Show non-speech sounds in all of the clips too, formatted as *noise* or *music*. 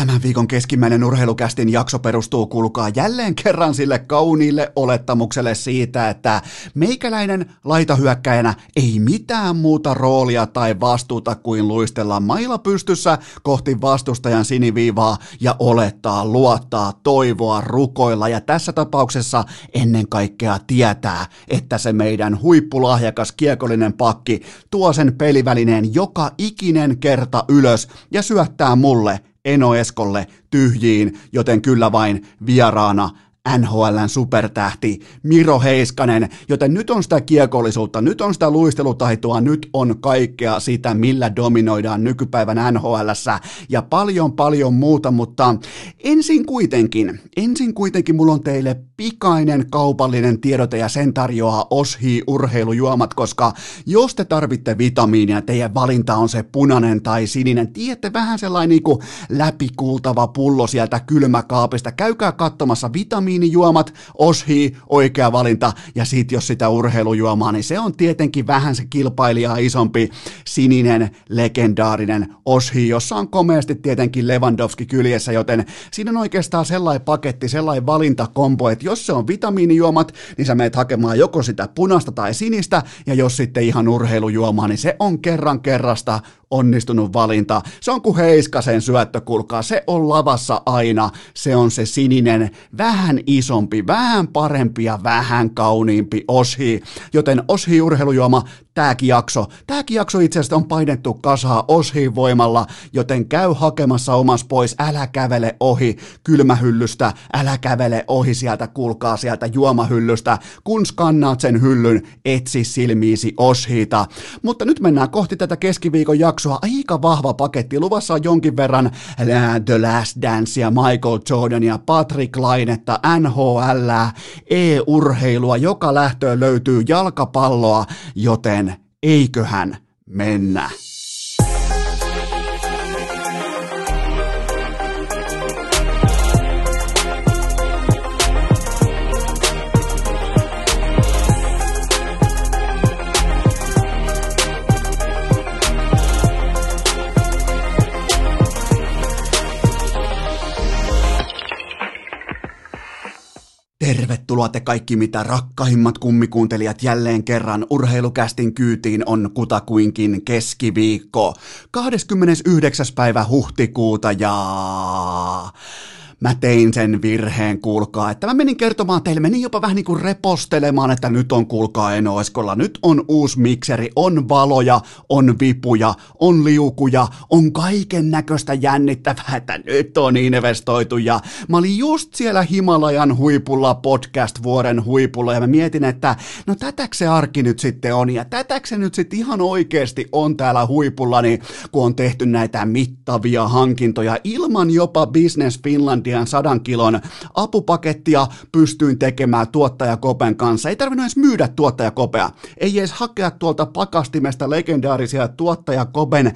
Tämän viikon keskimmäinen urheilukästin jakso perustuu, kuulkaa jälleen kerran sille kauniille olettamukselle siitä, että meikäläinen laitahyökkäjänä ei mitään muuta roolia tai vastuuta kuin luistella mailla pystyssä kohti vastustajan siniviivaa ja olettaa, luottaa, toivoa, rukoilla. Ja tässä tapauksessa ennen kaikkea tietää, että se meidän huippulahjakas kiekollinen pakki tuo sen pelivälineen joka ikinen kerta ylös ja syöttää mulle Eno Eskolle tyhjiin, joten kyllä vain vieraana NHLn supertähti Miro Heiskanen, joten nyt on sitä kiekollisuutta, nyt on sitä luistelutaitoa, nyt on kaikkea sitä, millä dominoidaan nykypäivän NHLssä ja paljon paljon muuta, mutta ensin kuitenkin, ensin kuitenkin mulla on teille pikainen kaupallinen tiedote ja sen tarjoaa Oshi urheilujuomat, koska jos te tarvitte vitamiinia, teidän valinta on se punainen tai sininen, tiedätte vähän sellainen niin läpikuultava pullo sieltä kylmäkaapista, käykää katsomassa vitamiinijuomat, Oshi, oikea valinta, ja sit jos sitä urheilujuomaa, niin se on tietenkin vähän se kilpailijaa isompi sininen legendaarinen Oshi, jossa on komeasti tietenkin Lewandowski kyljessä, joten siinä on oikeastaan sellainen paketti, sellainen valintakombo, että jos se on vitamiinijuomat, niin sä meet hakemaan joko sitä punasta tai sinistä, ja jos sitten ihan urheilujuomaa, niin se on kerran kerrasta onnistunut valinta. Se on kuin Heiskasen syöttö, kuulkaa. Se on lavassa aina. Se on se sininen, vähän isompi, vähän parempi ja vähän kauniimpi Oshi. Joten Oshi urheilujuoma, tääkin jakso. Tääkin jakso itse asiassa on painettu kasaa Oshi voimalla, joten käy hakemassa omas pois. Älä kävele ohi kylmähyllystä, älä kävele ohi sieltä, kuulkaa sieltä juomahyllystä. Kun skannaat sen hyllyn, etsi silmiisi Oshiita. Mutta nyt mennään kohti tätä keskiviikon jaksoa aika vahva paketti. Luvassa on jonkin verran The Last Dancea, Michael Jordania, Patrick Lainetta, NHL, e-urheilua, joka lähtöön löytyy jalkapalloa, joten eiköhän mennä. Tervetuloa te kaikki mitä rakkaimmat kummikuuntelijat jälleen kerran urheilukästin kyytiin on kutakuinkin keskiviikko 29. päivä huhtikuuta ja mä tein sen virheen, kuulkaa, että mä menin kertomaan teille, menin jopa vähän niin kuin repostelemaan, että nyt on, kuulkaa Enoeskolla, nyt on uusi mikseri, on valoja, on vipuja, on liukuja, on kaiken näköistä jännittävää, että nyt on investoitu. Ja mä olin just siellä Himalajan huipulla podcast vuoden huipulla ja mä mietin, että no tätäks se arki nyt sitten on ja tätäks se nyt sitten ihan oikeasti on täällä huipulla, niin kun on tehty näitä mittavia hankintoja ilman jopa Business Finlandia Indian sadan kilon apupakettia pystyin tekemään tuottajakopen kanssa. Ei tarvinnut edes myydä tuottajakopea. Ei edes hakea tuolta pakastimesta legendaarisia tuottajakopen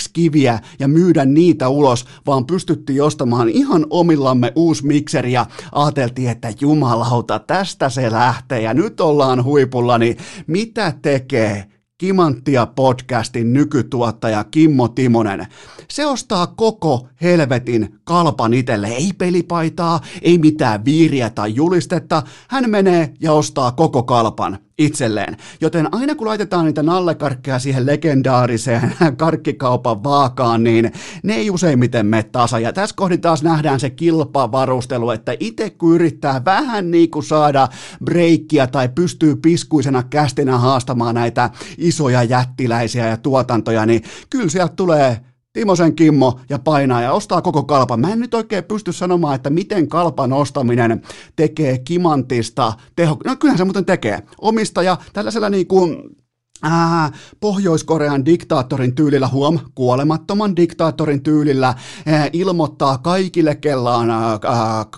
X-kiviä ja myydä niitä ulos, vaan pystyttiin ostamaan ihan omillamme uusi mikseri ja ajateltiin, että jumalauta, tästä se lähtee ja nyt ollaan huipulla, niin mitä tekee Kimanttia podcastin nykytuottaja Kimmo Timonen. Se ostaa koko helvetin kalpan itelle, ei pelipaitaa, ei mitään viiriä tai julistetta. Hän menee ja ostaa koko kalpan itselleen. Joten aina kun laitetaan niitä nallekarkkeja siihen legendaariseen *laughs* karkkikaupan vaakaan, niin ne ei useimmiten mene tasa. Ja tässä kohdin taas nähdään se kilpavarustelu, että itse kun yrittää vähän niin kuin saada breikkiä tai pystyy piskuisena kästinä haastamaan näitä isoja jättiläisiä ja tuotantoja, niin kyllä sieltä tulee Timosen Kimmo ja painaa ja ostaa koko kalpan. Mä en nyt oikein pysty sanomaan, että miten kalpan ostaminen tekee kimantista teho... No kyllähän se muuten tekee. Omistaja tällaisella niin kuin äh, Pohjois-Korean diktaattorin tyylillä, huom, kuolemattoman diktaattorin tyylillä, äh, ilmoittaa kaikille, kella on äh,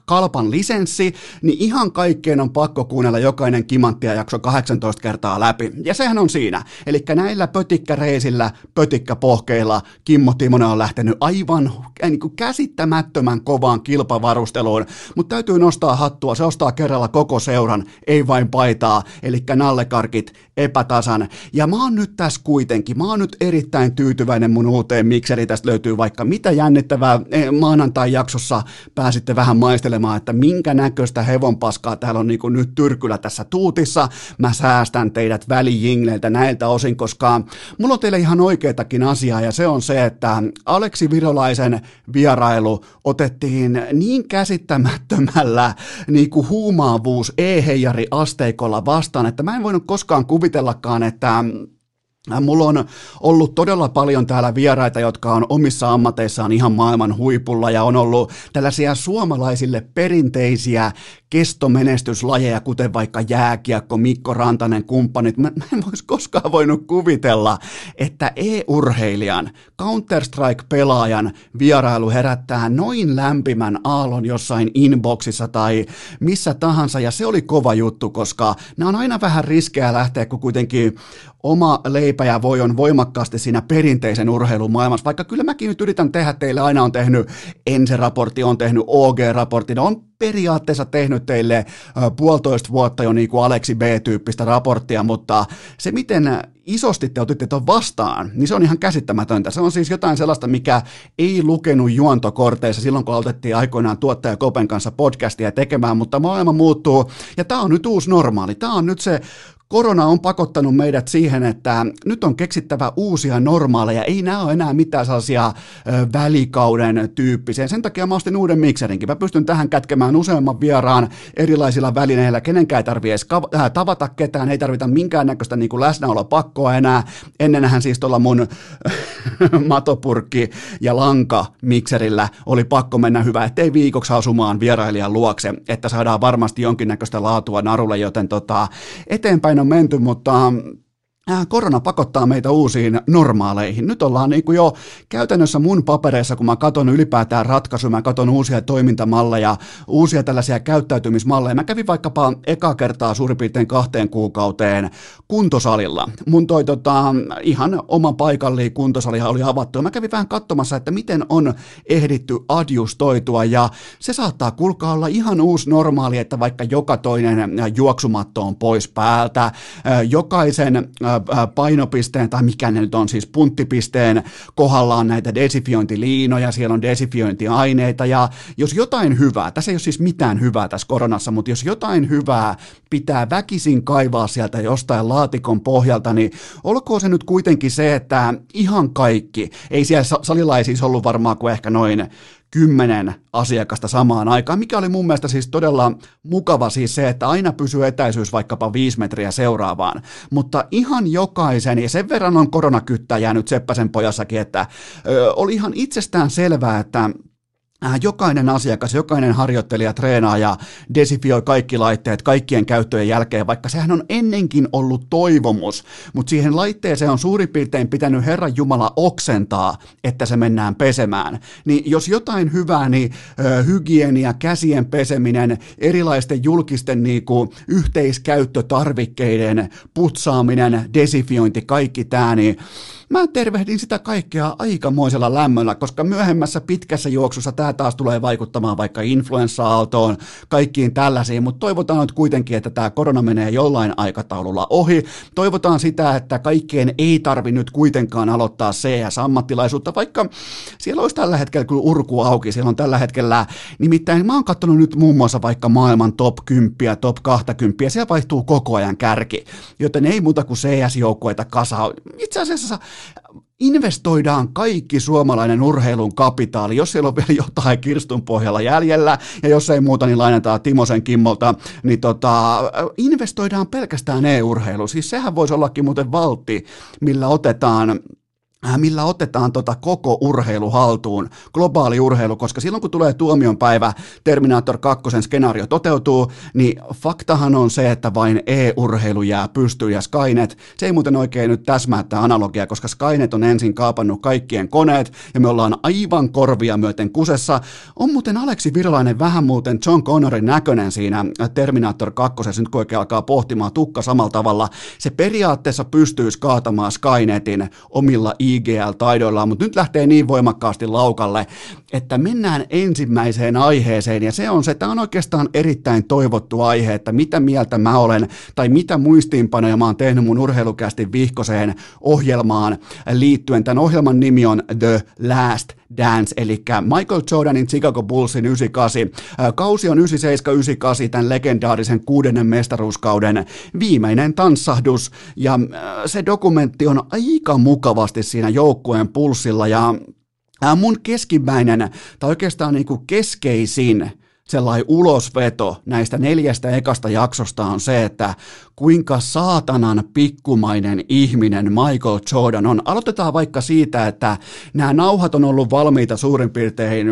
kalpan lisenssi, niin ihan kaikkeen on pakko kuunnella jokainen kimanttia jakso 18 kertaa läpi. Ja sehän on siinä. Eli näillä pötikkäreisillä, pötikkäpohkeilla Kimmo Timonen on lähtenyt aivan niin kuin käsittämättömän kovaan kilpavarusteluun, mutta täytyy nostaa hattua, se ostaa kerralla koko seuran, ei vain paitaa, eli nallekarkit epätasan. Ja mä oon nyt tässä kuitenkin, mä oon nyt erittäin tyytyväinen mun uuteen mikseri, tästä löytyy vaikka mitä jännittävää. E, maanantai-jaksossa pääsitte vähän maistelemaan, että minkä näköistä hevonpaskaa täällä on niin nyt tyrkylä tässä tuutissa. Mä säästän teidät välijingleiltä näiltä osin, koska mulla on teille ihan oikeatakin asiaa, ja se on se, että Aleksi Virolaisen vierailu otettiin niin käsittämättömällä niin kuin huumaavuus e-heijari asteikolla vastaan, että mä en voinut koskaan kuvitellakaan, että Mulla on ollut todella paljon täällä vieraita, jotka on omissa ammateissaan ihan maailman huipulla ja on ollut tällaisia suomalaisille perinteisiä kestomenestyslajeja, kuten vaikka jääkiekko, Mikko Rantanen, kumppanit. Mä, mä en voisi koskaan voinut kuvitella, että e-urheilijan, Counter-Strike-pelaajan vierailu herättää noin lämpimän aallon jossain inboxissa tai missä tahansa, ja se oli kova juttu, koska nämä on aina vähän riskejä lähteä, kun kuitenkin oma leipä ja voi on voimakkaasti siinä perinteisen urheilun maailmassa, vaikka kyllä mäkin nyt yritän tehdä teille, aina on tehnyt Ense-raportti, on tehnyt OG-raportti, on periaatteessa tehnyt teille puolitoista vuotta jo niin kuin Aleksi B-tyyppistä raporttia, mutta se miten isosti te otitte tuon vastaan, niin se on ihan käsittämätöntä. Se on siis jotain sellaista, mikä ei lukenut juontokorteissa silloin, kun aloitettiin aikoinaan tuottaja Kopen kanssa podcastia tekemään, mutta maailma muuttuu, ja tämä on nyt uusi normaali. Tämä on nyt se Korona on pakottanut meidät siihen, että nyt on keksittävä uusia normaaleja. Ei nämä ole enää mitään sellaisia välikauden tyyppisiä. Sen takia mä ostin uuden mikserinkin. Mä pystyn tähän kätkemään useamman vieraan erilaisilla välineillä. Kenenkään ei tarvitse edes äh, tavata ketään, ei tarvita minkäännäköistä niin läsnäolopakkoa enää. Ennenhän siis tuolla mun *laughs* matopurkki ja lanka mikserillä oli pakko mennä hyvä, ettei viikoksi asumaan vierailijan luokse, että saadaan varmasti jonkinnäköistä laatua narulle, joten tota, eteenpäin menty, mutta korona pakottaa meitä uusiin normaaleihin. Nyt ollaan niin kuin jo käytännössä mun papereissa, kun mä katson ylipäätään ratkaisuja, mä katson uusia toimintamalleja, uusia tällaisia käyttäytymismalleja. Mä kävin vaikkapa eka kertaa suurin piirtein kahteen kuukauteen kuntosalilla. Mun toi tota, ihan oma paikalli kuntosali oli avattu mä kävin vähän katsomassa, että miten on ehditty adjustoitua ja se saattaa kulkaa olla ihan uusi normaali, että vaikka joka toinen juoksumatto on pois päältä, äh, jokaisen äh, painopisteen, tai mikä ne nyt on siis punttipisteen kohdalla on näitä desifiointiliinoja, siellä on desifiointiaineita, ja jos jotain hyvää, tässä ei ole siis mitään hyvää tässä koronassa, mutta jos jotain hyvää pitää väkisin kaivaa sieltä jostain laatikon pohjalta, niin olkoon se nyt kuitenkin se, että ihan kaikki, ei siellä salilla ei siis ollut varmaan kuin ehkä noin kymmenen asiakasta samaan aikaan, mikä oli mun mielestä siis todella mukava siis se, että aina pysyy etäisyys vaikkapa viisi metriä seuraavaan, mutta ihan jokaisen, ja sen verran on koronakyttä jäänyt Seppäsen pojassakin, että ö, oli ihan itsestään selvää, että jokainen asiakas, jokainen harjoittelija treenaa ja desifioi kaikki laitteet kaikkien käyttöjen jälkeen, vaikka sehän on ennenkin ollut toivomus, mutta siihen laitteeseen on suurin piirtein pitänyt Herran Jumala oksentaa, että se mennään pesemään. Niin jos jotain hyvää, niin hygienia, käsien peseminen, erilaisten julkisten niinku, yhteiskäyttötarvikkeiden putsaaminen, desifiointi, kaikki tämä, niin Mä tervehdin sitä kaikkea aikamoisella lämmöllä, koska myöhemmässä pitkässä juoksussa tämä taas tulee vaikuttamaan vaikka influenssa-aaltoon, kaikkiin tällaisiin, mutta toivotaan nyt kuitenkin, että tämä korona menee jollain aikataululla ohi. Toivotaan sitä, että kaikkien ei tarvi nyt kuitenkaan aloittaa CS-ammattilaisuutta, vaikka siellä olisi tällä hetkellä kyllä urku auki, siellä on tällä hetkellä, nimittäin mä oon katsonut nyt muun muassa vaikka maailman top 10, top 20, siellä vaihtuu koko ajan kärki, joten ei muuta kuin CS-joukkueita kasa. Itse asiassa investoidaan kaikki suomalainen urheilun kapitaali, jos siellä on vielä jotain kirstun pohjalla jäljellä, ja jos ei muuta, niin lainataan Timosen Kimmolta, niin tota, investoidaan pelkästään e-urheiluun. Siis sehän voisi ollakin muuten valtti, millä otetaan millä otetaan tota koko urheilu haltuun, globaali urheilu, koska silloin kun tulee tuomion päivä, Terminator 2 skenaario toteutuu, niin faktahan on se, että vain e-urheilu jää pystyyn ja Skynet, se ei muuten oikein nyt täsmää tämä analogia, koska Skynet on ensin kaapannut kaikkien koneet ja me ollaan aivan korvia myöten kusessa. On muuten Aleksi Virolainen vähän muuten John Connorin näköinen siinä Terminator 2, nyt kun oikein alkaa pohtimaan tukka samalla tavalla, se periaatteessa pystyisi kaatamaan Skynetin omilla i IGL-taidoillaan, mutta nyt lähtee niin voimakkaasti laukalle, että mennään ensimmäiseen aiheeseen, ja se on se, tämä on oikeastaan erittäin toivottu aihe, että mitä mieltä mä olen, tai mitä muistiinpanoja mä oon tehnyt mun urheilukästi vihkoseen ohjelmaan liittyen. Tämän ohjelman nimi on The Last Dance, eli Michael Jordanin Chicago Bullsin 98. Kausi on 97-98, tämän legendaarisen kuudennen mestaruuskauden viimeinen tanssahdus, ja se dokumentti on aika mukavasti siinä joukkueen pulssilla, ja mun keskimmäinen, tai oikeastaan niin kuin keskeisin sellainen ulosveto näistä neljästä ekasta jaksosta on se, että kuinka saatanan pikkumainen ihminen Michael Jordan on. Aloitetaan vaikka siitä, että nämä nauhat on ollut valmiita suurin piirtein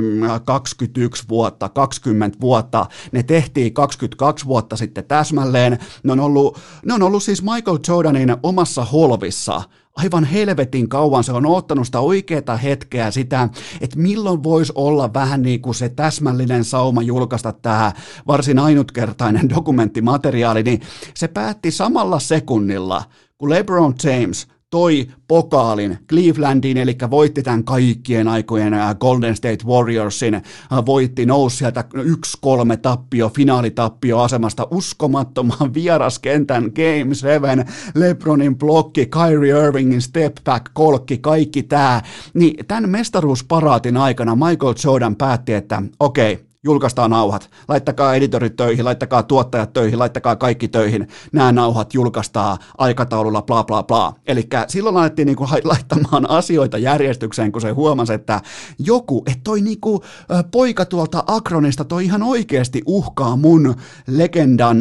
21 vuotta, 20 vuotta. Ne tehtiin 22 vuotta sitten täsmälleen. Ne on ollut, ne on ollut siis Michael Jordanin omassa holvissa – aivan helvetin kauan se on ottanut sitä oikeaa hetkeä, sitä, että milloin voisi olla vähän niin kuin se täsmällinen sauma julkaista tämä varsin ainutkertainen dokumenttimateriaali, niin se päätti samalla sekunnilla, kun LeBron James toi pokaalin Clevelandiin, eli voitti tämän kaikkien aikojen Golden State Warriorsin, voitti, nousi sieltä 1-3 tappio, finaalitappio asemasta, uskomattoman *laughs* vieraskentän Game 7, LeBronin blokki, Kyrie Irvingin step back, kolkki, kaikki tämä, niin tämän mestaruusparaatin aikana Michael Jordan päätti, että okei, okay, julkaistaan nauhat, laittakaa editorit töihin, laittakaa tuottajat töihin, laittakaa kaikki töihin, nämä nauhat julkaistaan aikataululla, bla bla bla. Eli silloin alettiin niinku laittamaan *laughs* asioita järjestykseen, kun se huomasi, että joku, että toi niinku, poika tuolta Akronista, toi ihan oikeasti uhkaa mun legendan,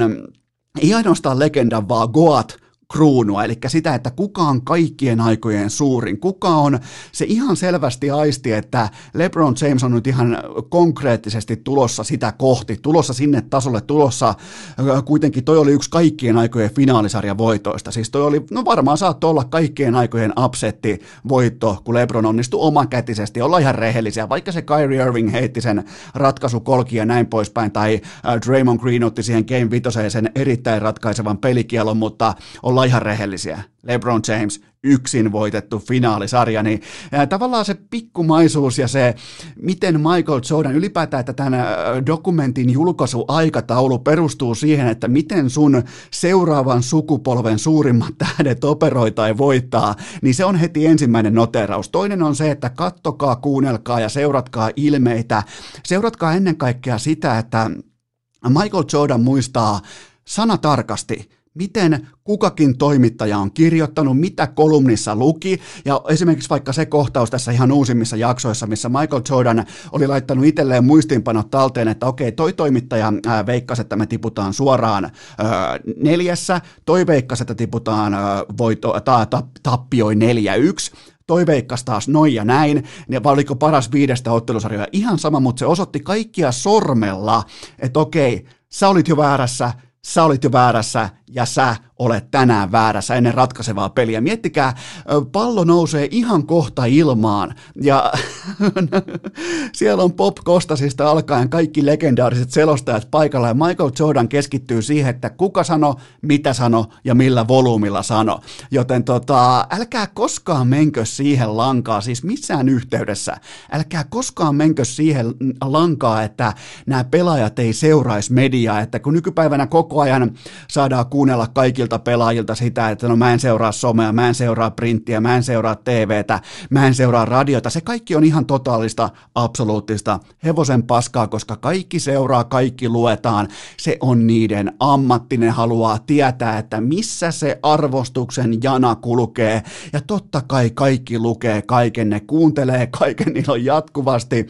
ei ainoastaan legendan, vaan Goat kruunua, eli sitä, että kuka on kaikkien aikojen suurin, kuka on? Se ihan selvästi aisti, että LeBron James on nyt ihan konkreettisesti tulossa sitä kohti, tulossa sinne tasolle, tulossa kuitenkin toi oli yksi kaikkien aikojen finaalisarja voitoista, siis toi oli, no varmaan saattoi olla kaikkien aikojen upsetti voitto, kun LeBron onnistui omakätisesti, olla ihan rehellisiä, vaikka se Kyrie Irving heitti sen ratkaisukolki ja näin poispäin, tai Draymond Green otti siihen Game 5 sen erittäin ratkaisevan pelikielon, mutta olla ollaan ihan rehellisiä. LeBron James, yksin voitettu finaalisarja, niin tavallaan se pikkumaisuus ja se, miten Michael Jordan ylipäätään, että tämän dokumentin julkaisuaikataulu perustuu siihen, että miten sun seuraavan sukupolven suurimmat tähdet operoi tai voittaa, niin se on heti ensimmäinen noteraus. Toinen on se, että kattokaa, kuunnelkaa ja seuratkaa ilmeitä. Seuratkaa ennen kaikkea sitä, että Michael Jordan muistaa sanatarkasti, miten kukakin toimittaja on kirjoittanut, mitä kolumnissa luki, ja esimerkiksi vaikka se kohtaus tässä ihan uusimmissa jaksoissa, missä Michael Jordan oli laittanut itselleen muistiinpanot talteen, että okei, toi toimittaja ää, veikkasi, että me tiputaan suoraan ää, neljässä, toi veikkasi, että tiputaan ää, voito, ta, ta, tappioi 4-1, toi veikkas taas noin ja näin, ja vai oliko paras viidestä ottelusarjoja, ihan sama, mutta se osoitti kaikkia sormella, että okei, sä olit jo väärässä, sä olit jo väärässä ja sä olet tänään väärässä ennen ratkaisevaa peliä. Miettikää, pallo nousee ihan kohta ilmaan ja *laughs* siellä on Pop Kostasista alkaen kaikki legendaariset selostajat paikalla ja Michael Jordan keskittyy siihen, että kuka sano, mitä sano ja millä volyymilla sano. Joten tota, älkää koskaan menkö siihen lankaa, siis missään yhteydessä, älkää koskaan menkö siihen lankaa, että nämä pelaajat ei seuraisi mediaa, että kun nykypäivänä koko ajan saadaan kuunnella kaikilta pelaajilta sitä, että no mä en seuraa somea, mä en seuraa printtiä, mä en seuraa TVtä, mä en seuraa radiota. Se kaikki on ihan totaalista, absoluuttista hevosen paskaa, koska kaikki seuraa, kaikki luetaan. Se on niiden ammattinen haluaa tietää, että missä se arvostuksen jana kulkee. Ja totta kai kaikki lukee kaiken, ne kuuntelee kaiken, niillä on jatkuvasti,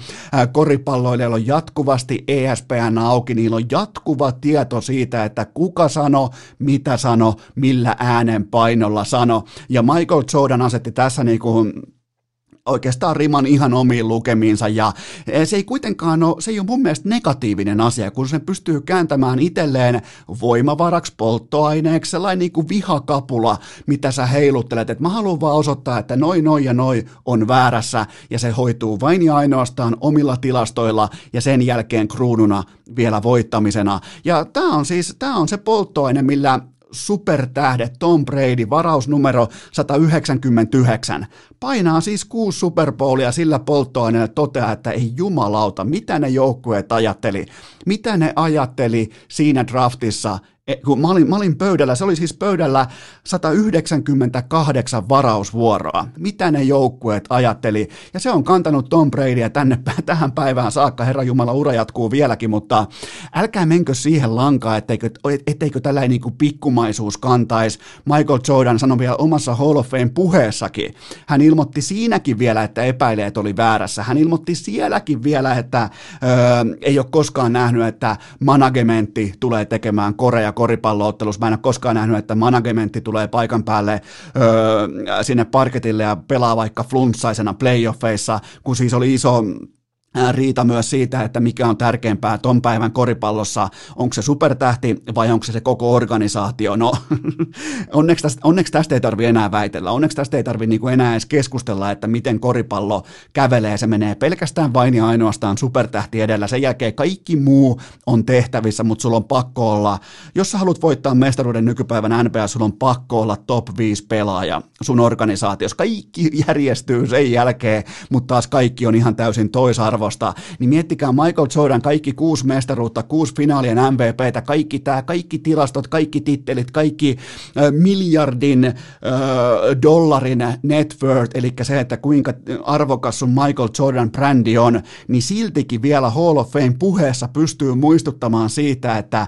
koripalloilla on jatkuvasti ESPN auki, niillä on jatkuva tieto siitä, että kuka sano, mitä sano, millä äänen painolla sano. Ja Michael Jordan asetti tässä niin kuin oikeastaan riman ihan omiin lukemiinsa. Ja e, se ei kuitenkaan ole, se ei ole mun mielestä negatiivinen asia, kun se pystyy kääntämään itselleen voimavaraksi, polttoaineeksi, sellainen niin kuin vihakapula, mitä sä heiluttelet, että mä haluan vaan osoittaa, että noin, noin ja noin on väärässä ja se hoituu vain ja ainoastaan omilla tilastoilla ja sen jälkeen kruununa vielä voittamisena. Ja tämä on siis, tämä on se polttoaine, millä supertähdet Tom Brady, varausnumero 199, painaa siis kuusi Superbowlia sillä polttoaineella toteaa, että ei jumalauta, mitä ne joukkueet ajatteli, mitä ne ajatteli siinä draftissa, kun mä olin, mä olin pöydällä, se oli siis pöydällä 198 varausvuoroa. Mitä ne joukkueet ajatteli? Ja se on kantanut Tom Bradyä tänne tähän päivään saakka. Herra Jumala, ura jatkuu vieläkin, mutta älkää menkö siihen lankaan, etteikö, etteikö tällainen niin kuin pikkumaisuus kantaisi. Michael Jordan sanoi vielä omassa Hall of Fame puheessakin. Hän ilmoitti siinäkin vielä, että epäileet oli väärässä. Hän ilmoitti sielläkin vielä, että öö, ei ole koskaan nähnyt, että managementti tulee tekemään korea koripalloottelussa. Mä en ole koskaan nähnyt, että managementti tulee paikan päälle öö, sinne parketille ja pelaa vaikka flunssaisena playoffeissa, kun siis oli iso riita myös siitä, että mikä on tärkeämpää ton päivän koripallossa, onko se supertähti vai onko se se koko organisaatio. No, *laughs* onneksi, tästä, onneksi tästä ei tarvi enää väitellä, onneksi tästä ei tarvi niinku enää edes keskustella, että miten koripallo kävelee, se menee pelkästään vain ja ainoastaan supertähti edellä, sen jälkeen kaikki muu on tehtävissä, mutta sulla on pakko olla, jos sä haluat voittaa mestaruuden nykypäivän NBA, sulla on pakko olla top 5 pelaaja sun organisaatiossa, kaikki järjestyy sen jälkeen, mutta taas kaikki on ihan täysin toisarvo arvosta, niin miettikää Michael Jordan, kaikki kuusi mestaruutta, kuusi finaalien MVPtä, kaikki tämä, kaikki tilastot, kaikki tittelit, kaikki äh, miljardin äh, dollarin net worth, eli se, että kuinka arvokas sun Michael Jordan brändi on, niin siltikin vielä Hall of Fame puheessa pystyy muistuttamaan siitä, että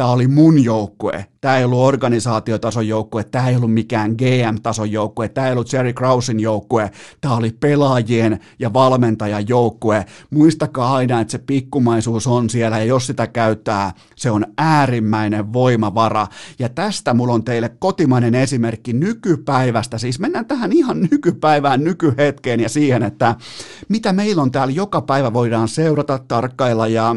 tämä oli mun joukkue, tämä ei ollut organisaatiotason joukkue, tämä ei ollut mikään GM-tason joukkue, tämä ei ollut Jerry Krausin joukkue, tämä oli pelaajien ja valmentajan joukkue. Muistakaa aina, että se pikkumaisuus on siellä ja jos sitä käyttää, se on äärimmäinen voimavara. Ja tästä mulla on teille kotimainen esimerkki nykypäivästä, siis mennään tähän ihan nykypäivään, nykyhetkeen ja siihen, että mitä meillä on täällä joka päivä voidaan seurata, tarkkailla ja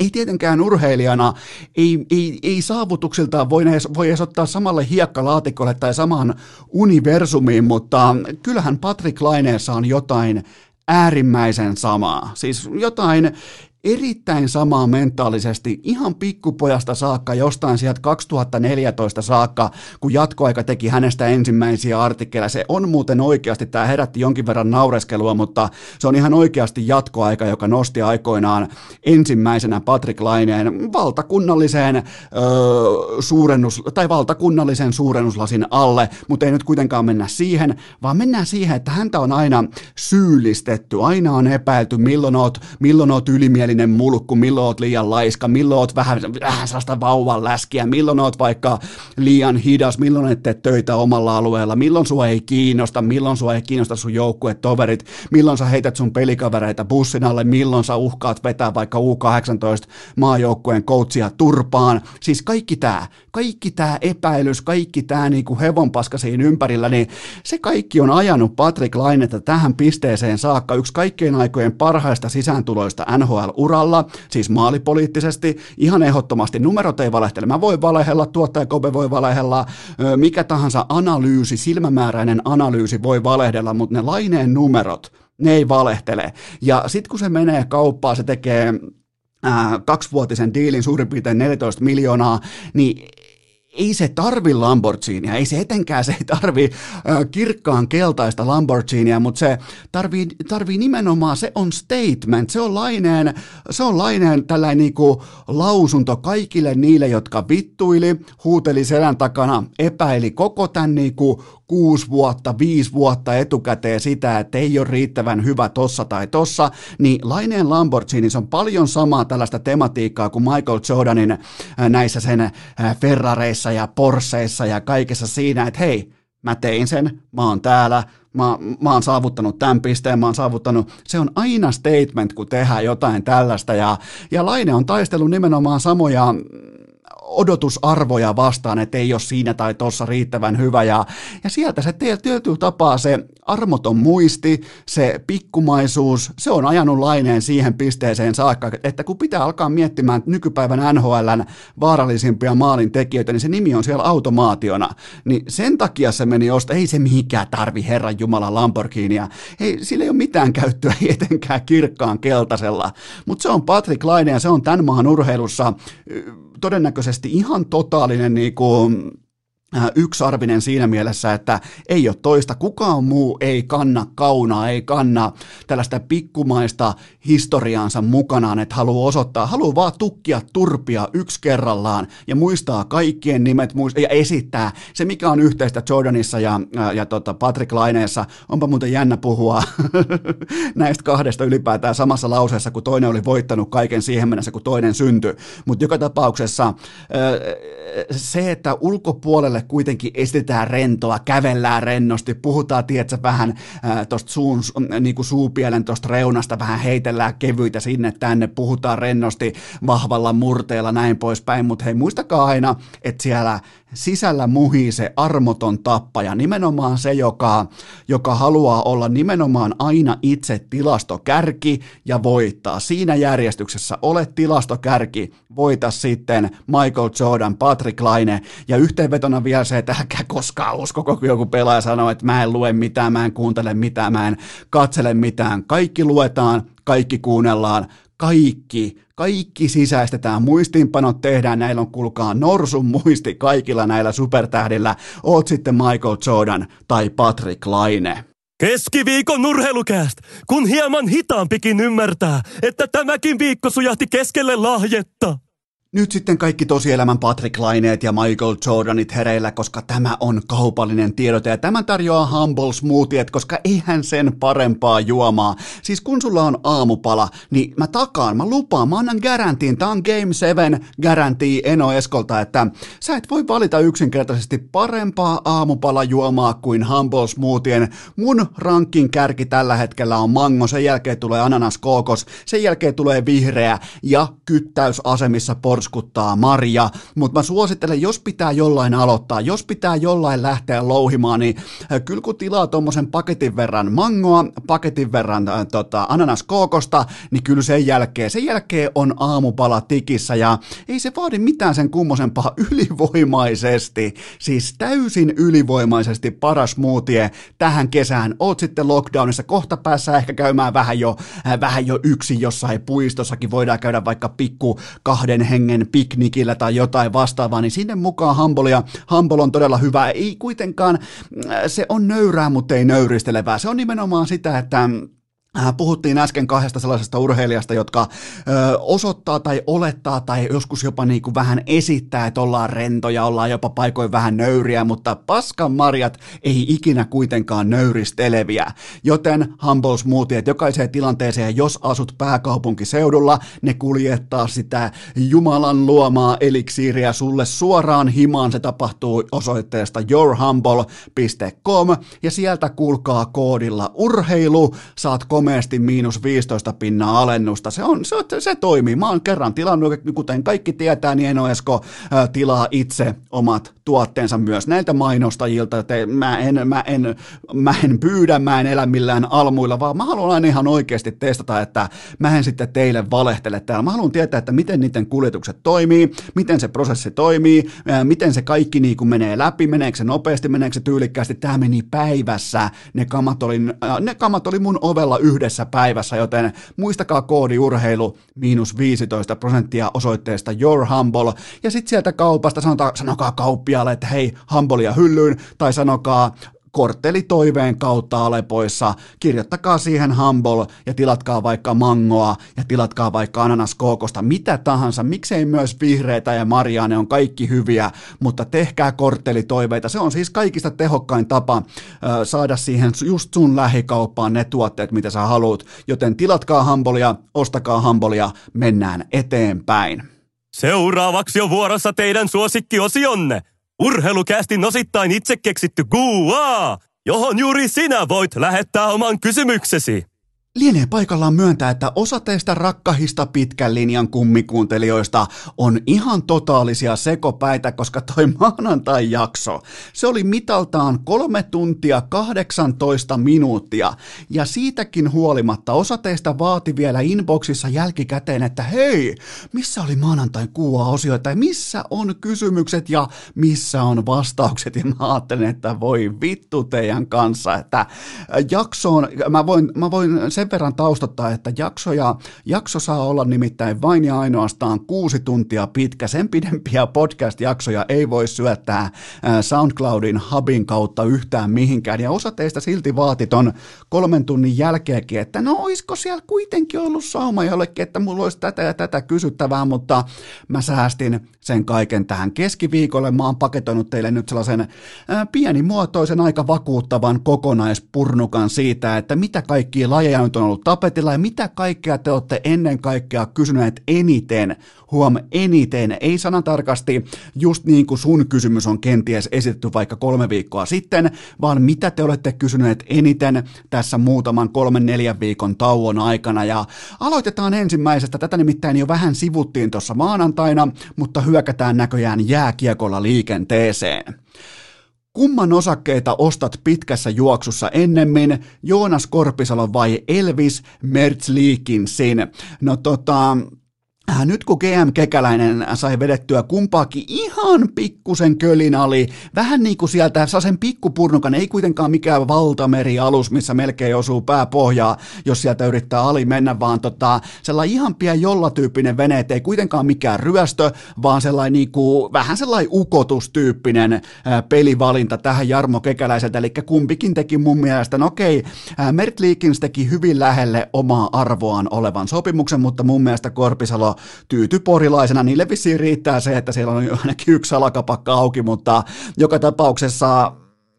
ei tietenkään urheilijana, ei, ei, ei saavutuksiltaan voi edes, voi edes ottaa samalle hiekkalaatikolle tai samaan universumiin, mutta kyllähän Patrick Laineessa on jotain äärimmäisen samaa. Siis jotain erittäin samaa mentaalisesti ihan pikkupojasta saakka jostain sieltä 2014 saakka, kun jatkoaika teki hänestä ensimmäisiä artikkeleja. Se on muuten oikeasti, tämä herätti jonkin verran naureskelua, mutta se on ihan oikeasti jatkoaika, joka nosti aikoinaan ensimmäisenä Patrick Laineen valtakunnalliseen öö, suurennus, tai valtakunnallisen suurennuslasin alle, mutta ei nyt kuitenkaan mennä siihen, vaan mennään siihen, että häntä on aina syyllistetty, aina on epäilty, milloin oot, milloin oot ylimielinen täydellinen mulkku, milloin oot liian laiska, milloin oot vähän, vähän sellaista vauvan läskiä, milloin oot vaikka liian hidas, milloin et tee töitä omalla alueella, milloin sua ei kiinnosta, milloin sua ei kiinnosta sun joukkuetoverit, milloin sä heität sun pelikavereita bussin alle, milloin sä uhkaat vetää vaikka U18 maajoukkueen coachia turpaan. Siis kaikki tää, kaikki tää epäilys, kaikki tää niinku hevonpaska siinä ympärillä, niin se kaikki on ajanut Patrick Lainetta tähän pisteeseen saakka, yksi kaikkein aikojen parhaista sisääntuloista NHL uralla, siis maalipoliittisesti, ihan ehdottomasti. Numerot ei valehtele. Mä voin valehella, tuottaja Kobe voi valehella, mikä tahansa analyysi, silmämääräinen analyysi voi valehdella, mutta ne laineen numerot, ne ei valehtele. Ja sitten kun se menee kauppaan, se tekee kaksivuotisen diilin suurin piirtein 14 miljoonaa, niin ei se tarvi Lamborghinia, ei se etenkään se ei tarvi kirkkaan keltaista Lamborghinia, mutta se tarvii, tarvii nimenomaan, se on statement, se on laineen, se on laineen tällainen niinku lausunto kaikille niille, jotka vittuili, huuteli selän takana, epäili koko tämän niinku kuusi vuotta, viisi vuotta etukäteen sitä, että ei ole riittävän hyvä tossa tai tossa, niin Laineen Lamborghini on paljon samaa tällaista tematiikkaa kuin Michael Jordanin näissä sen äh, Ferrareissa ja Porscheissa ja kaikessa siinä, että hei, mä tein sen, mä oon täällä, mä, mä oon saavuttanut tämän pisteen, mä oon saavuttanut, se on aina statement, kun tehdään jotain tällaista, ja, ja Laine on taistellut nimenomaan samoja odotusarvoja vastaan, että ei ole siinä tai tuossa riittävän hyvä. Ja, ja sieltä se tietyllä tapaa se armoton muisti, se pikkumaisuus, se on ajanut laineen siihen pisteeseen saakka, että kun pitää alkaa miettimään nykypäivän NHLn vaarallisimpia maalintekijöitä, niin se nimi on siellä automaationa. Niin sen takia se meni osta, ei se mihinkään tarvi Herran Jumala Lamborghinia. Ei, sillä ei ole mitään käyttöä *laughs* etenkään kirkkaan keltaisella. Mutta se on Patrick Laine ja se on tämän maan urheilussa todennäköisesti ihan totaalinen niin kuin, yksarvinen siinä mielessä, että ei ole toista, kukaan muu ei kanna kaunaa, ei kanna tällaista pikkumaista historiaansa mukanaan, että haluaa osoittaa, haluaa vaan tukkia turpia yksi kerrallaan ja muistaa kaikkien nimet ja esittää se, mikä on yhteistä Jordanissa ja, ja, ja tota Patrick Laineessa. Onpa muuten jännä puhua *laughs* näistä kahdesta ylipäätään samassa lauseessa, kun toinen oli voittanut kaiken siihen mennessä, kun toinen syntyi. Mutta joka tapauksessa äh, se, että ulkopuolelle kuitenkin esitetään rentoa, kävellään rennosti, puhutaan, tiedätkö, vähän tuosta suun, niin kuin suupielen tuosta reunasta, vähän heitellään kevyitä sinne tänne, puhutaan rennosti vahvalla murteella, näin poispäin, mutta hei, muistakaa aina, että siellä sisällä muhii se armoton tappaja, nimenomaan se, joka, joka haluaa olla nimenomaan aina itse tilastokärki ja voittaa. Siinä järjestyksessä olet tilastokärki, voita sitten Michael Jordan, Patrick Laine ja yhteenvetona vielä se, että älkää koskaan usko, kun joku pelaaja sanoo, että mä en lue mitään, mä en kuuntele mitään, mä en katsele mitään. Kaikki luetaan, kaikki kuunnellaan, kaikki, kaikki sisäistetään, muistiinpanot tehdään, näillä on kuulkaa norsun muisti kaikilla näillä supertähdillä, oot sitten Michael Jordan tai Patrick Laine. Keskiviikon nurheilukääst, kun hieman hitaampikin ymmärtää, että tämäkin viikko sujahti keskelle lahjetta. Nyt sitten kaikki tosielämän Patrick Laineet ja Michael Jordanit hereillä, koska tämä on kaupallinen tiedote ja tämän tarjoaa Humble Smoothiet, koska eihän sen parempaa juomaa. Siis kun sulla on aamupala, niin mä takaan, mä lupaan, mä annan garantiin, tää on Game 7 garantii Eno Eskolta, että sä et voi valita yksinkertaisesti parempaa aamupala juomaa kuin Humble Smoothien. Mun rankin kärki tällä hetkellä on mango, sen jälkeen tulee ananas kookos, sen jälkeen tulee vihreä ja kyttäysasemissa por porskuttaa Maria, mutta mä suosittelen, jos pitää jollain aloittaa, jos pitää jollain lähteä louhimaan, niin äh, kyllä kun tilaa tuommoisen paketin verran mangoa, paketin verran äh, tota, ananaskookosta, niin kyllä sen jälkeen, sen jälkeen on aamupala tikissä ja ei se vaadi mitään sen kummosempaa *laughs* ylivoimaisesti, siis täysin ylivoimaisesti paras smoothie tähän kesään. Oot sitten lockdownissa, kohta päässä ehkä käymään vähän jo, äh, vähän jo yksi jossain puistossakin, voidaan käydä vaikka pikku kahden hengen hengen piknikillä tai jotain vastaavaa, niin sinne mukaan Hambolia. Hambol on todella hyvä. Ei kuitenkaan, äh, se on nöyrää, mutta ei nöyristelevää. Se on nimenomaan sitä, että puhuttiin äsken kahdesta sellaisesta urheilijasta, jotka osoittaa tai olettaa tai joskus jopa niin kuin vähän esittää, että ollaan rentoja, ollaan jopa paikoin vähän nöyriä, mutta paskan marjat ei ikinä kuitenkaan nöyristeleviä. Joten Humble Smoothie, että jokaiseen tilanteeseen, jos asut pääkaupunkiseudulla, ne kuljettaa sitä Jumalan luomaa eliksiiriä sulle suoraan himaan. Se tapahtuu osoitteesta yourhumble.com ja sieltä kuulkaa koodilla urheilu, saat komeasti miinus 15 pinnaa alennusta. Se, on, se, se toimii. Mä oon kerran tilannut, kuten kaikki tietää, niin Esko ää, tilaa itse omat tuotteensa myös näiltä mainostajilta. Että mä, en, mä, en, mä en pyydä, mä en elä millään almuilla, vaan mä haluan aina ihan oikeasti testata, että mä en sitten teille valehtele täällä. Mä haluan tietää, että miten niiden kuljetukset toimii, miten se prosessi toimii, miten se kaikki niin kuin menee läpi, meneekö se nopeasti, meneekö se tyylikkäästi. Tämä meni päivässä. Ne kamat oli, ne kamat oli mun ovella yhdessä päivässä, joten muistakaa koodi urheilu miinus 15 prosenttia osoitteesta Your Humble, ja sitten sieltä kaupasta sanotaan, sanokaa kauppialle, että hei, Humbleia hyllyyn, tai sanokaa korttelitoiveen kautta Alepoissa. Kirjoittakaa siihen Humble ja tilatkaa vaikka mangoa ja tilatkaa vaikka ananaskookosta, mitä tahansa. Miksei myös vihreitä ja marjaa, ne on kaikki hyviä, mutta tehkää korttelitoiveita. Se on siis kaikista tehokkain tapa ö, saada siihen just sun lähikauppaan ne tuotteet, mitä sä haluat. Joten tilatkaa Humbleia, ostakaa Humbleia, mennään eteenpäin. Seuraavaksi on vuorossa teidän suosikkiosionne – Urheilukästin osittain itse keksitty Gua, johon juuri sinä voit lähettää oman kysymyksesi. Lienee paikallaan myöntää, että osa teistä rakkahista pitkän linjan kummikuuntelijoista on ihan totaalisia sekopäitä, koska toi maanantai-jakso, se oli mitaltaan kolme tuntia 18 minuuttia. Ja siitäkin huolimatta osa teistä vaati vielä inboxissa jälkikäteen, että hei, missä oli maanantai kuua osio, tai missä on kysymykset ja missä on vastaukset. Ja mä ajattelin, että voi vittu teidän kanssa, että jaksoon, mä voin, mä voin se sen verran taustottaa, että jaksoja, jakso saa olla nimittäin vain ja ainoastaan kuusi tuntia pitkä. Sen pidempiä podcast-jaksoja ei voi syöttää SoundCloudin hubin kautta yhtään mihinkään. Ja osa teistä silti vaati ton kolmen tunnin jälkeenkin, että no olisiko siellä kuitenkin ollut sauma jollekin, että mulla olisi tätä ja tätä kysyttävää, mutta mä säästin sen kaiken tähän keskiviikolle. Mä oon paketoinut teille nyt sellaisen pienimuotoisen, aika vakuuttavan kokonaispurnukan siitä, että mitä kaikkia lajeja nyt on ollut tapetilla. Ja mitä kaikkea te olette ennen kaikkea kysyneet eniten, huom eniten, ei sanatarkasti just niin kuin sun kysymys on kenties esitetty vaikka kolme viikkoa sitten, vaan mitä te olette kysyneet eniten tässä muutaman kolmen neljän viikon tauon aikana. Ja aloitetaan ensimmäisestä, tätä nimittäin jo vähän sivuttiin tuossa maanantaina, mutta hyökätään näköjään jääkiekolla liikenteeseen. Kumman osakkeita ostat pitkässä juoksussa ennemmin, Joonas Korpisalo vai Elvis Mertzlikinsin? No tota, nyt kun GM Kekäläinen sai vedettyä kumpaakin ihan pikkusen kölin ali, vähän niin kuin sieltä saa sen pikkupurnukan, ei kuitenkaan mikään valtamerialus, missä melkein osuu pääpohjaa, jos sieltä yrittää ali mennä, vaan tota, sellainen ihan pian jolla-tyyppinen vene, ei kuitenkaan mikään ryöstö, vaan sellainen niin kuin, vähän sellainen ukotustyyppinen äh, pelivalinta tähän Jarmo Kekäläiseltä, eli kumpikin teki mun mielestä, no okei, äh, Mert Liikins teki hyvin lähelle omaa arvoaan olevan sopimuksen, mutta mun mielestä Korpisalo tyyty porilaisena. Niille vissiin riittää se, että siellä on ainakin yksi salakapakka auki, mutta joka tapauksessa